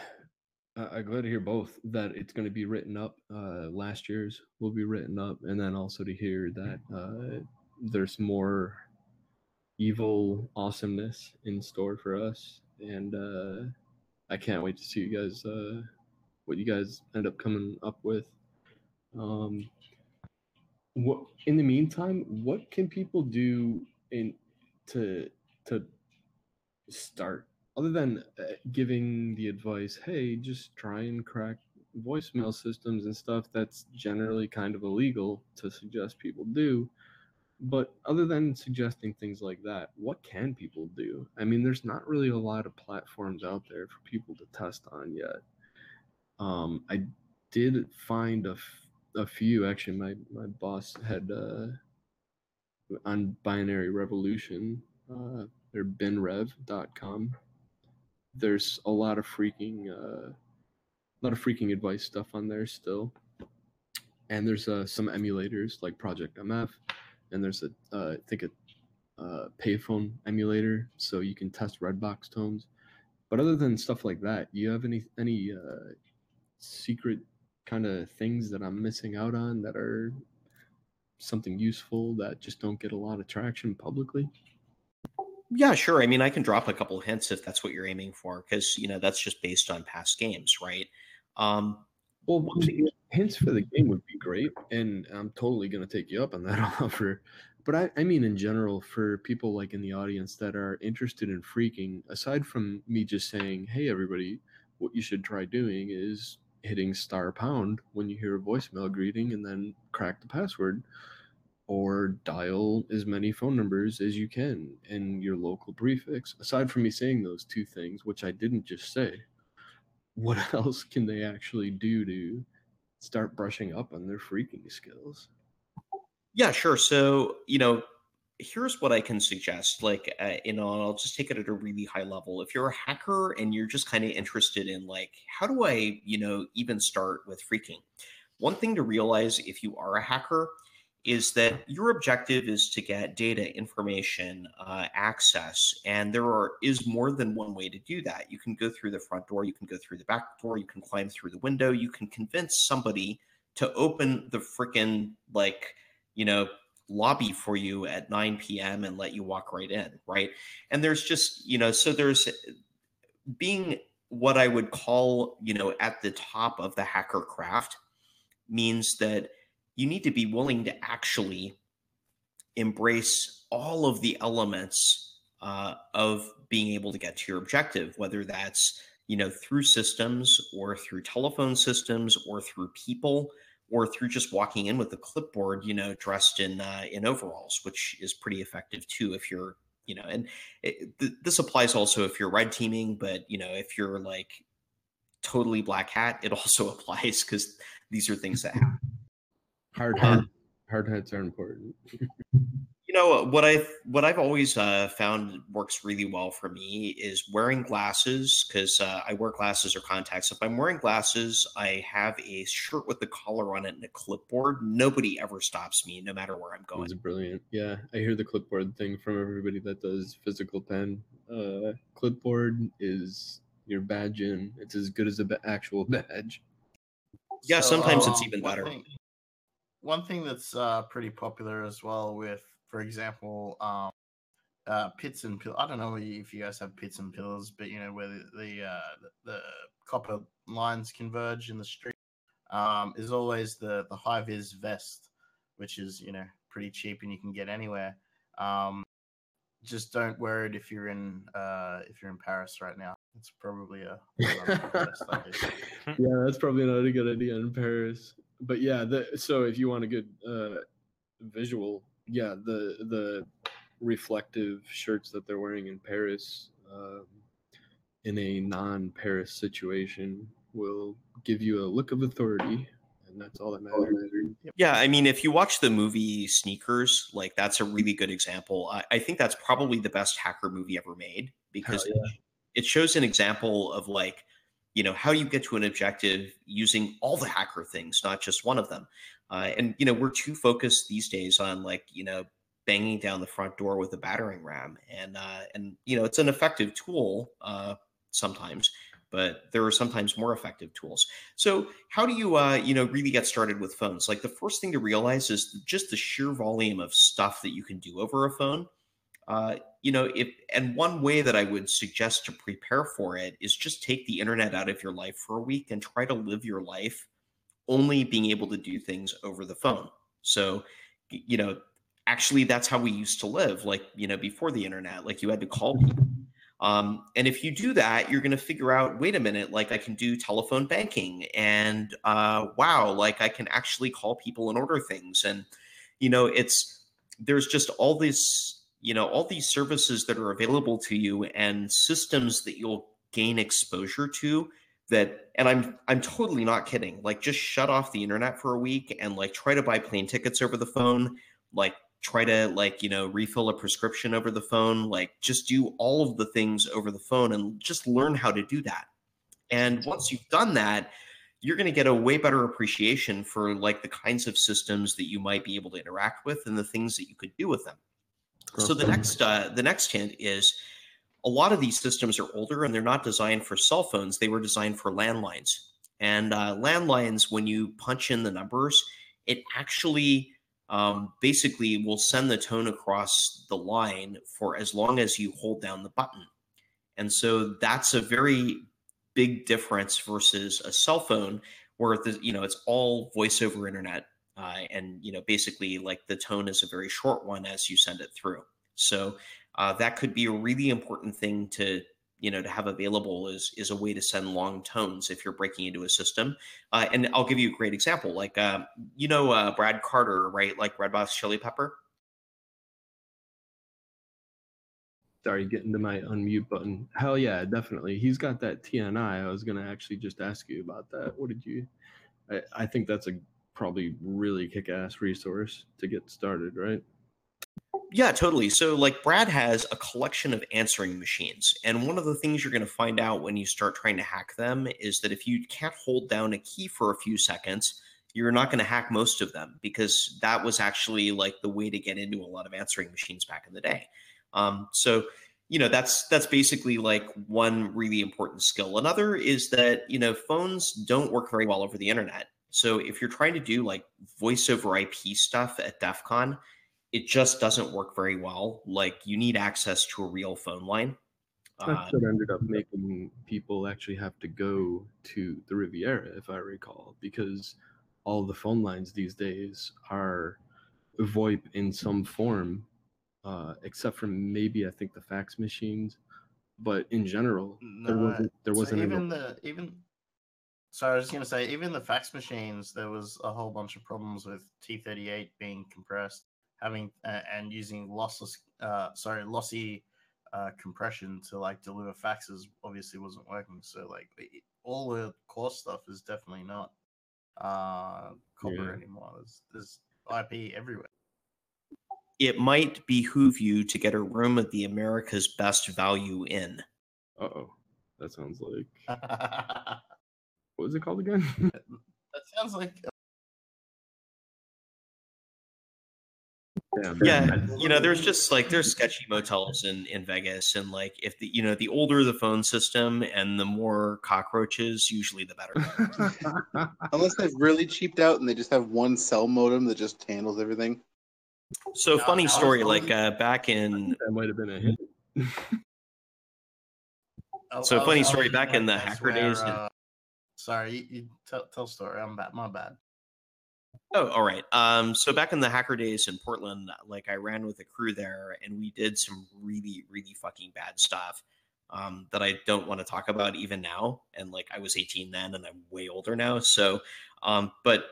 I- I'm glad to hear both that it's going to be written up. Uh, last year's will be written up, and then also to hear that uh, there's more evil awesomeness in store for us, and uh, I can't wait to see you guys uh, what you guys end up coming up with. Um, what in the meantime, what can people do in to to start other than uh, giving the advice? Hey, just try and crack voicemail systems and stuff. That's generally kind of illegal to suggest people do. But other than suggesting things like that, what can people do? I mean, there's not really a lot of platforms out there for people to test on yet. Um, I did find a, f- a few. Actually, my my boss had uh, on Binary Revolution. Uh, they're binrev.com. There's a lot of phreaking uh, a lot of phreaking advice stuff on there still. And there's uh, some emulators like Project MF, and there's a uh, I think a uh, payphone emulator, so you can test Redbox tones. But other than stuff like that, you have any any uh, secret kind of things that I'm missing out on that are something useful that just don't get a lot of traction publicly? Yeah, sure. I mean, I can drop a couple hints if that's what you're aiming for, because you know that's just based on past games, right? Um, well, hints for the game would be great, and I'm totally gonna take you up on that offer. But I, I mean, in general, for people like in the audience that are interested in phreaking, aside from me just saying, "Hey, everybody, what you should try doing is hitting star pound when you hear a voicemail greeting, and then crack the password." Or dial as many phone numbers as you can in your local prefix. Aside from me saying those two things, which I didn't just say, what else can they actually do to start brushing up on their phreaking skills? Yeah, sure. So, you know, here's what I can suggest. Like, uh, you know, I'll just take it at a really high level. If you're a hacker and you're just kind of interested in, like, how do I, you know, even start with phreaking? One thing to realize if you are a hacker is that your objective is to get data, information, uh, access, and there are, is more than one way to do that. You can go through the front door, you can go through the back door, you can climb through the window, you can convince somebody to open the freaking like you know lobby for you at 9 p.m. and let you walk right in, right? And there's just you know so there's being what I would call you know at the top of the hacker craft means that you need to be willing to actually embrace all of the elements uh, of being able to get to your objective, whether that's you know through systems or through telephone systems or through people or through just walking in with a clipboard, you know, dressed in uh, in overalls, which is pretty effective too if you're you know, and it, th- this applies also if you're red teaming, but you know, if you're like totally black hat, it also applies because these are things that happen. Hard hat, hard hats are important. You know what I what I've always uh, found works really well for me is wearing glasses because uh, I wear glasses or contacts. If I'm wearing glasses, I have a shirt with the collar on it and a clipboard. Nobody ever stops me, no matter where I'm going. It's brilliant. Yeah, I hear the clipboard thing from everybody that does physical pen. Uh, clipboard is your badge in. It's as good as the ba- actual badge. Yeah, sometimes it's um, even one better. One thing that's uh, pretty popular as well with, for example, um, uh, pits and pills. I don't know if you guys have pits and pillars, but you know where the the, uh, the, copper lines converge in the street. Um, is always the the high vis vest, which is you know pretty cheap and you can get anywhere. Um, just don't wear it if you're in uh, if you're in Paris right now. It's probably a, yeah, that's probably not a good idea in Paris. But yeah, the so if you want a good uh, visual, yeah, the the reflective shirts that they're wearing in Paris, um, in a non-Paris situation, will give you a look of authority, and that's all that matters. Yeah, I mean, if you watch the movie Sneakers, like that's a really good example. I, I think that's probably the best hacker movie ever made because Hell it, it shows an example of like, you know, how you get to an objective using all the hacker things, not just one of them. Uh, and you know, we're too focused these days on like, you know, banging down the front door with a battering ram, and uh, and you know, it's an effective tool uh, sometimes, but there are sometimes more effective tools. So how do you uh, you know really get started with phones? Like the first thing to realize is just the sheer volume of stuff that you can do over a phone. Uh, you know, if and one way that I would suggest to prepare for it is just take the internet out of your life for a week and try to live your life only being able to do things over the phone. So, you know, actually that's how we used to live like, you know, before the internet, like you had to call people. Um, and if you do that, you're going to figure out, wait a minute, like I can do telephone banking and uh, wow, like I can actually call people and order things. And, you know, it's, there's just all this, you know, all these services that are available to you and systems that you'll gain exposure to that and i'm i'm totally not kidding like just shut off the internet for a week and like try to buy plane tickets over the phone like try to like you know refill a prescription over the phone like just do all of the things over the phone and just learn how to do that. And once you've done that you're going to get a way better appreciation for like the kinds of systems that you might be able to interact with and the things that you could do with them so the next uh, the next hint is a lot of these systems are older and they're not designed for cell phones. They were designed for landlines. And uh, landlines, when you punch in the numbers, it actually um, basically will send the tone across the line for as long as you hold down the button. And so that's a very big difference versus a cell phone where the, you know it's all voice over internet uh, and you know basically like the tone is a very short one as you send it through. So uh, that could be a really important thing to you know to have available is is a way to send long tones if you're breaking into a system uh, and i'll give you a great example like uh, you know uh, brad carter right like red box chili pepper Sorry, getting to my unmute button. Hell yeah, definitely. He's got that TNI. I was gonna actually just ask you about that. What did you? I, I think that's a probably really kick-ass resource to get started, right? Yeah, totally. So, like, Brad has a collection of answering machines. And one of the things you're going to find out when you start trying to hack them is that if you can't hold down a key for a few seconds, you're not going to hack most of them because that was actually like the way to get into a lot of answering machines back in the day. Um, so, you know, that's that's basically like one really important skill. Another is that you know phones don't work very well over the internet. So if you're trying to do like voice over IP stuff at DEF CON, it just doesn't work very well. Like you need access to a real phone line. Uh, That's what ended up making people actually have to go to the Riviera, if I recall, because all the phone lines these days are VoIP in some form, uh, except for maybe I think the fax machines. But in general, there wasn't there wasn't even enough- the even. So I was just gonna say, even the fax machines, there was a whole bunch of problems with T38 being compressed, having uh, and using lossless, uh, sorry, lossy uh, compression to like deliver faxes. Obviously, wasn't working. So like it- all the core stuff is definitely not uh, copper Yeah. anymore. There's, there's IP everywhere. it might behoove you to get a room at the America's Best Value Inn. Uh oh, that sounds like what was it called again? That sounds like Damn, yeah you know there's just like there's sketchy motels in in vegas and like if the you know the older the phone system and the more cockroaches usually the better Unless they've really cheaped out and they just have one cell modem that just handles everything. so funny story like uh back in that might have been a hit So funny story, back in in the hacker days where, in- uh, sorry, you, you tell tell story. I'm bad. My bad. Oh, all right. Um, so back in the hacker days in Portland, like I ran with a crew there, and we did some really, really fucking bad stuff um, that I don't want to talk about even now. And like I was 18 then, and I'm way older now. So, um, but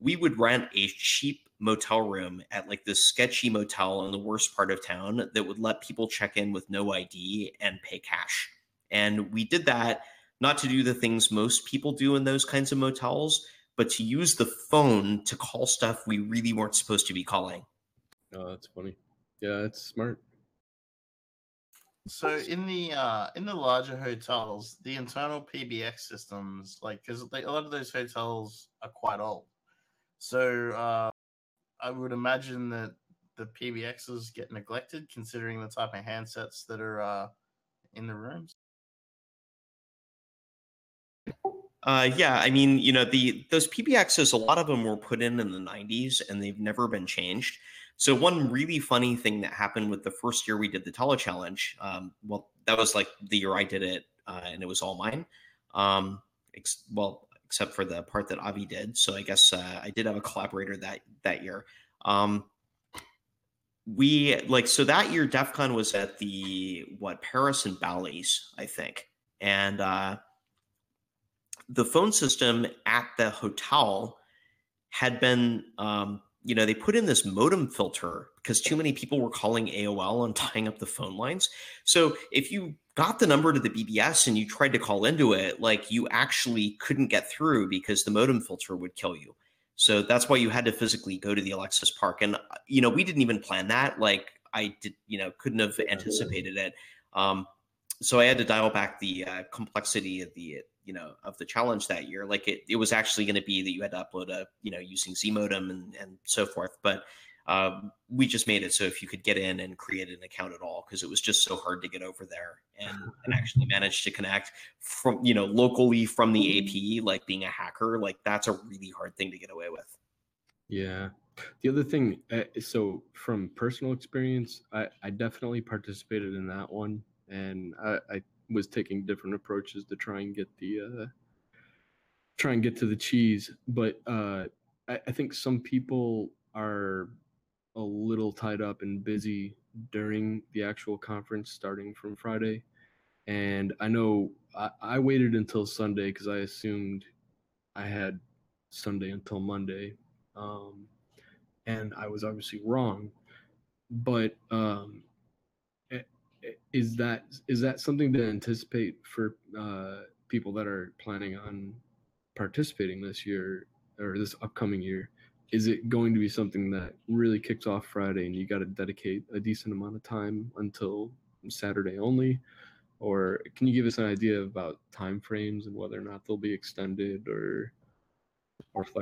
we would rent a cheap motel room at like this sketchy motel in the worst part of town that would let people check in with no ID and pay cash. And we did that not to do the things most people do in those kinds of motels, but to use the phone to call stuff we really weren't supposed to be calling. Oh, that's funny. Yeah, it's smart. So in the uh in the larger hotels, the internal PBX systems, like because a lot of those hotels are quite old, so uh, I would imagine that the PBXs get neglected considering the type of handsets that are uh, in the rooms. Uh, yeah, I mean, you know, the those PBXs, a lot of them were put in in the '90s, and they've never been changed. So one really funny thing that happened with the first year we did the tele challenge, um, well, that was like the year I did it, uh, and it was all mine. Um, ex- well, except for the part that Avi did. So I guess uh, I did have a collaborator that that year. Um, we like so that year DEF CON was at the what Paris and Bally's, I think, and uh, the phone system at the hotel had been um, you know they put in this modem filter because too many people were calling aol and tying up the phone lines. So if you got the number to the bbs and you tried to call into it like you actually couldn't get through because the modem filter would kill you. So that's why you had to physically go to the alexis park. And uh, you know we didn't even plan that. Like i did you know couldn't have anticipated it. Um, so i had to dial back the uh, complexity of the you know of the challenge that year. Like it, it was actually going to be that you had to upload a you know using z modem and, and so forth but um, we just made it so if you could get in and create an account at all because it was just so hard to get over there and, and actually manage to connect from you know locally from the ap like being a hacker like that's a really hard thing to get away with. Yeah. The other thing, uh, so from personal experience, I, I definitely participated in that one, and I, I was taking different approaches to try and get the uh, try and get to the cheese. But uh, I, I think some people are a little tied up and busy during the actual conference starting from Friday. And I know I, I waited until Sunday because I assumed I had Sunday until Monday. Um, and I was obviously wrong. But um, is that is that something to anticipate for uh, people that are planning on participating this year or this upcoming year? Is it going to be something that really kicks off Friday and you got to dedicate a decent amount of time until Saturday only? Or can you give us an idea about time frames and whether or not they'll be extended or or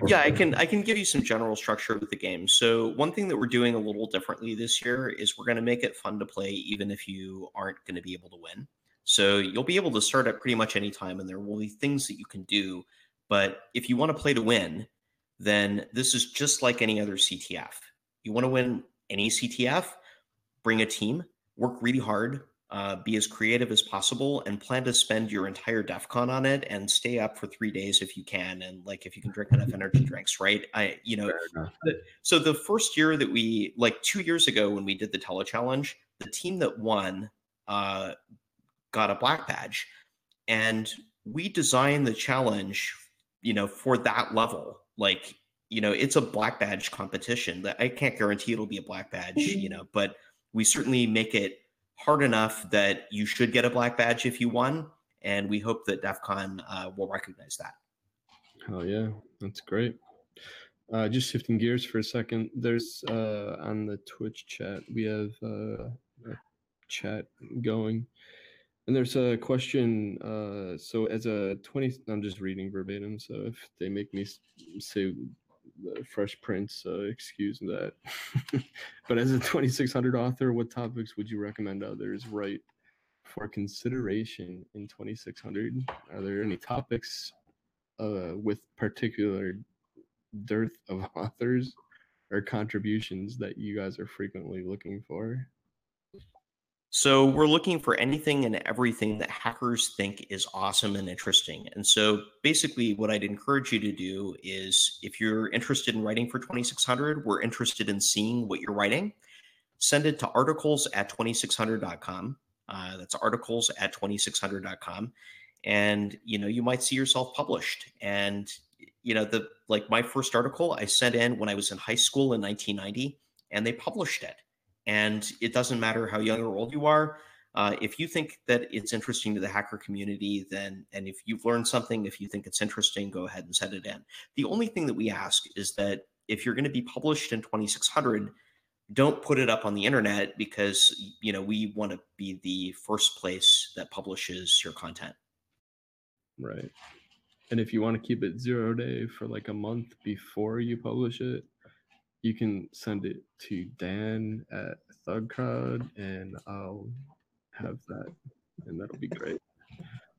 yeah i can i can give you some general structure with the game. So one thing that we're doing a little differently this year is we're going to make it fun to play even if you aren't going to be able to win. So you'll be able to start at pretty much any time and there will be things that you can do but if you want to play to win then this is just like any other ctf you want to win any ctf bring a team work really hard uh, be as creative as possible and plan to spend your entire DEF CON on it and stay up for three days if you can. And like, if you can drink enough energy drinks, right? I, you know, the- so the first year that we, like two years ago when we did the tele challenge, the team that won uh, got a black badge. And we designed the challenge, you know, for that level. Like, you know, it's a black badge competition that I can't guarantee it'll be a black badge, you know, but we certainly make it hard enough that you should get a black badge if you won. And we hope that DEF CON uh, will recognize that. Oh yeah, that's great. Uh, just shifting gears for a second. There's uh, on the Twitch chat we have uh, a chat going, and there's a question. Uh, so as a twenty, I'm just reading verbatim. So if they make me say the Fresh Prince, uh, excuse that. but as a 2600 author, what topics would you recommend others write for consideration in 2600? Are there any topics uh, with particular dearth of authors or contributions that you guys are frequently looking for? So we're looking for anything and everything that hackers think is awesome and interesting. And so basically what I'd encourage you to do is if you're interested in writing for 2600, we're interested in seeing what you're writing. Send it to articles at 2600.com. Uh, that's articles at 2600.com. And you know, you might see yourself published. And you know the like my first article I sent in when I was in high school in 1990, and they published it. And it doesn't matter how young or old you are. Uh, if you think that it's interesting to the hacker community, then and if you've learned something, if you think it's interesting, go ahead and send it in. The only thing that we ask is that if you're going to be published in 2600, don't put it up on the internet because you know we want to be the first place that publishes your content. Right. And if you want to keep it zero day for like a month before you publish it, you can send it to Dan at Thug Crowd, and I'll have that and that'll be great.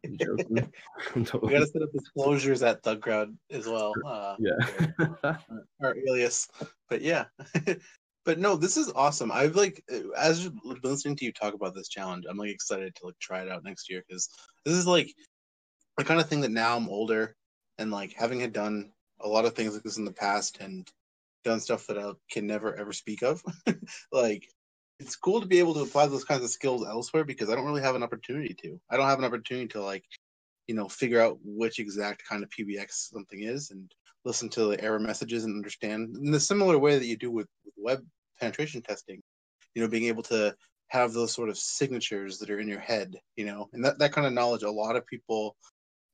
I'm joking. I'm We gotta set up disclosures at Thug Crowd as well. Uh, yeah. our alias. But yeah. but no, this is awesome. I've like as listening to you talk about this challenge, I'm like excited to like try it out next year because this is like the kind of thing that now I'm older and like having had done a lot of things like this in the past and done stuff that I can never ever speak of. like it's cool to be able to apply those kinds of skills elsewhere because I don't really have an opportunity to. I don't have an opportunity to like, you know, figure out which exact kind of PBX something is and listen to the error messages and understand in the similar way that you do with, with web penetration testing, you know, being able to have those sort of signatures that are in your head, you know, and that, that kind of knowledge, a lot of people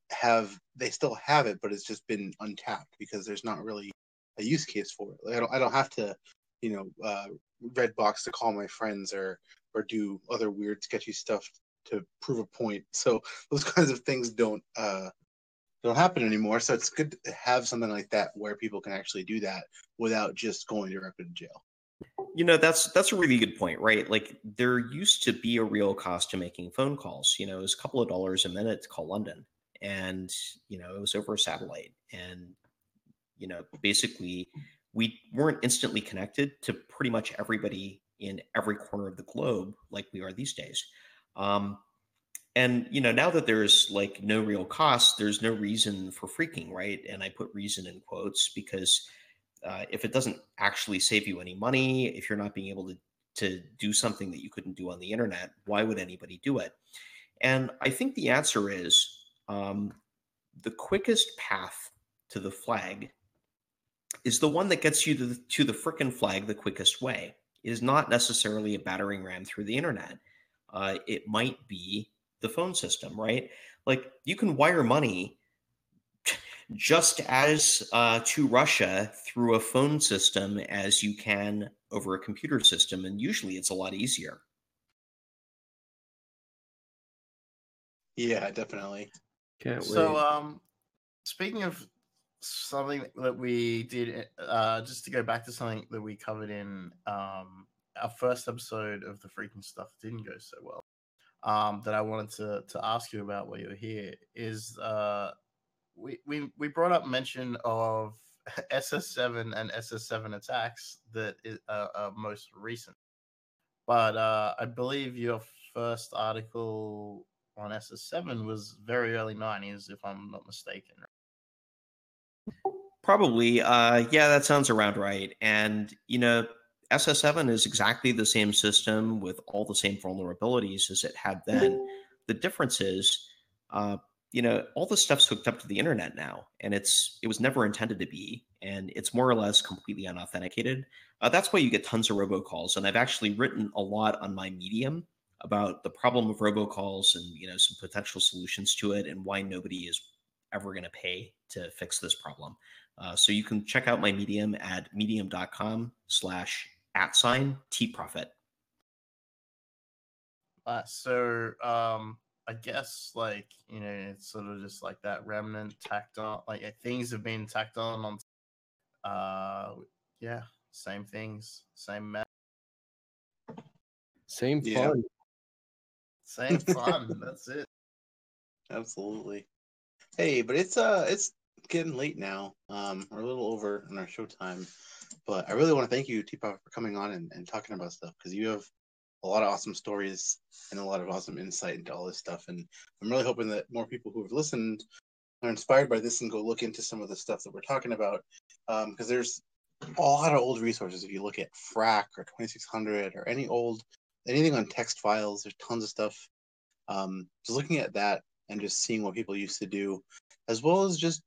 have, they still have it, but it's just been untapped because there's not really a use case for it. Like, I don't, I don't have to, you know, uh, red box to call my friends or, or do other weird sketchy stuff to prove a point. So those kinds of things don't, uh, don't happen anymore. So it's good to have something like that where people can actually do that without just going directly to jail. You know, that's that's a really good point, right? Like there used to be a real cost to making phone calls. You know, it was a couple of dollars a minute to call London, and you know, it was over a satellite, and you know, basically, we weren't instantly connected to pretty much everybody in every corner of the globe like we are these days. Um, and you know, now that there's like no real cost, there's no reason for phreaking, right? And I put reason in quotes because uh, if it doesn't actually save you any money, if you're not being able to to do something that you couldn't do on the internet, why would anybody do it? And I think the answer is um, the quickest path to the flag is the one that gets you to the, to the frickin' flag the quickest way. It is not necessarily a battering ram through the internet. Uh, it might be the phone system, right? Like you can wire money just as uh, to Russia through a phone system as you can over a computer system, and usually it's a lot easier. Yeah, definitely. Can't So, um, speaking of something that we did, uh, just to go back to something that we covered in um, our first episode of the phreaking stuff didn't go so well. Um, that I wanted to to ask you about while you're here is uh, we we we brought up mention of SS7 and SS7 attacks that uh, are most recent, but uh, I believe your first article on SS7 was very early 90s, if I'm not mistaken. Probably, uh, yeah, that sounds around right. And you know, SS7 is exactly the same system with all the same vulnerabilities as it had then. The difference is, uh, you know, all the stuff's hooked up to the internet now, and it's it was never intended to be, and it's more or less completely unauthenticated. Uh, that's why you get tons of robocalls, and I've actually written a lot on my Medium about the problem of robocalls and you know some potential solutions to it, and why nobody is ever going to pay to fix this problem. Uh, so you can check out my Medium at medium.com slash at sign TProphet. Uh, so um, I guess like you know it's sort of just like that remnant tacked on, like things have been tacked on on. Uh, yeah, same things, same mess, Same Yeah. fun. same fun. That's it. Absolutely. Hey, but it's uh it's getting late now. Um we're a little over in our show time. But I really want to thank you, T-Pop, for coming on and, and talking about stuff because you have a lot of awesome stories and a lot of awesome insight into all this stuff. And I'm really hoping that more people who have listened are inspired by this and go look into some of the stuff that we're talking about. Because there's a lot of old resources. If you look at Phrack or 2600 or any old anything on text files, there's tons of stuff. Um, just looking at that and just seeing what people used to do, as well as just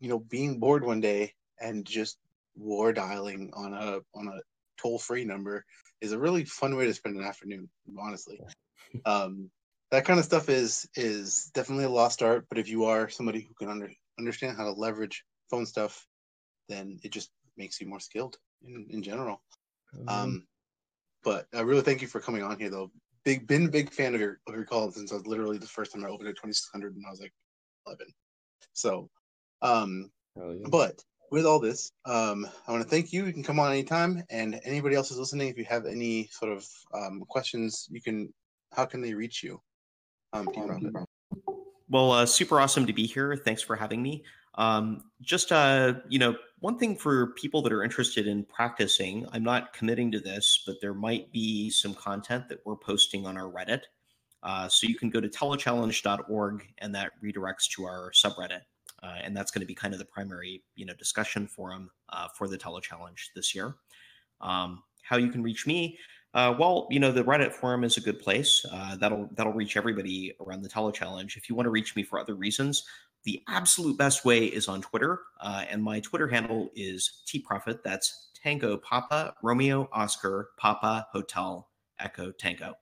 you know, being bored one day and just war dialing on a on a toll free number is a really fun way to spend an afternoon. Honestly, um, that kind of stuff is is definitely a lost art. But if you are somebody who can under, understand how to leverage phone stuff, then it just makes you more skilled in, in general. Um, but I really thank you for coming on here, though. Big, been a big fan of your of your call since I was literally the first time I opened at 2600 and I was like 11. So, um, but with all this, um, I want to thank you. You can come on anytime, and anybody else is listening. If you have any sort of um, questions, you can. How can they reach you? Um, Team Rocket? Well, uh, super awesome to be here. Thanks for having me. Um, just uh, you know, one thing for people that are interested in practicing, I'm not committing to this, but there might be some content that we're posting on our Reddit. Uh, so you can go to telechallenge.org, and that redirects to our subreddit, uh, and that's going to be kind of the primary, you know, discussion forum uh, for the telechallenge this year. Um, how you can reach me? Uh, well, you know, the Reddit forum is a good place. Uh, that'll that'll reach everybody around the telechallenge. If you want to reach me for other reasons, the absolute best way is on Twitter, uh, and my Twitter handle is tprophet. That's Tango Papa Romeo Oscar Papa Hotel Echo Tango.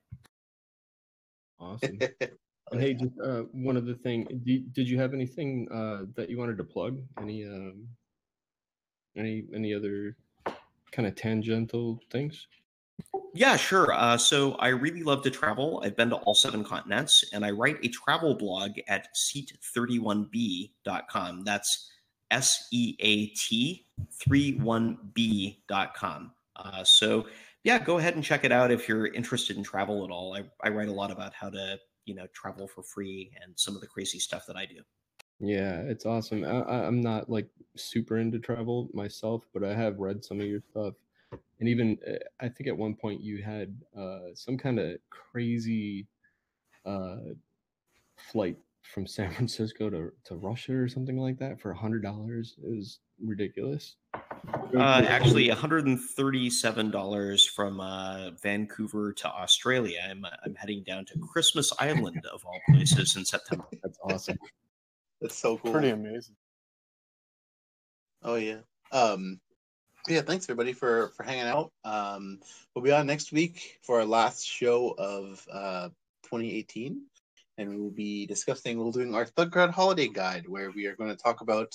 Awesome. and hey, just uh, one other thing. Did, did you have anything uh, that you wanted to plug? Any um, any any other kind of tangential things? Yeah, sure. Uh, so I really love to travel. I've been to all seven continents, and I write a travel blog at seat31b.com. That's S E A T 31b.com. Uh, so, yeah, go ahead and check it out if you're interested in travel at all. I, I write a lot about how to, you know, travel for free and some of the crazy stuff that I do. Yeah, it's awesome. I, I'm not like super into travel myself, but I have read some of your stuff, and even uh, I think at one point you had uh, some kind of crazy uh, flight from San Francisco to, to Russia or something like that for a hundred dollars. It was ridiculous. Uh, actually, $137 from uh, Vancouver to Australia. I'm, I'm heading down to Christmas Island, of all places, in September. That's awesome. That's so cool. Pretty amazing. Oh yeah. Um yeah, thanks everybody for for hanging out. Um we'll be on next week for our last show of uh 2018 and we will be discussing we'll doing our Thug Crowd holiday guide where we are going to talk about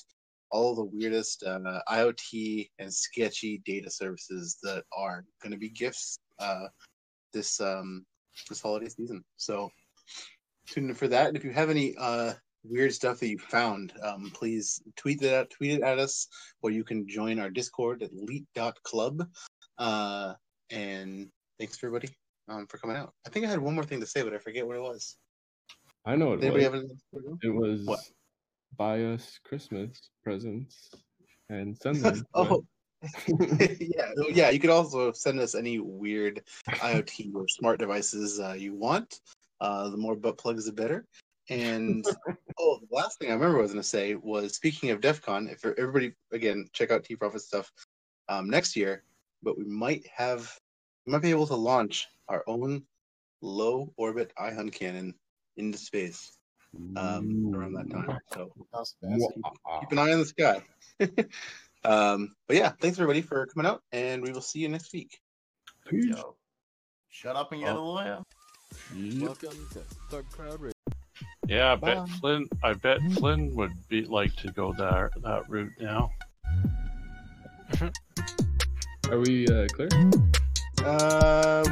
all the weirdest uh, IoT and sketchy data services that are going to be gifts uh this um this holiday season. So tune in for that. And if you have any uh weird stuff that you found, um, please tweet that out, tweet it at us, or you can join our Discord at elite.club. Uh, and thanks everybody um, for coming out. I think I had one more thing to say, but I forget what it was. I know it Anybody was. have anything? It was What? buy us Christmas presents and send them. Oh, yeah, yeah. You could also send us any weird IoT or smart devices uh, you want. Uh, the more butt plugs, the better. And oh, the last thing I remember I was going to say was speaking of DEF CON, if everybody again check out TProphet stuff um, next year, but we might have we might be able to launch our own low orbit ion cannon into space um, around that time. So keep, keep an eye on the sky. um, but yeah, thanks everybody for coming out, and we will see you next week. Yo, shut up and get a lawyer. Welcome to Thug Crowd Radio. Yeah, I bet Flynn. I bet Flynn would be like to go that that route now. Are we uh, clear? Uh,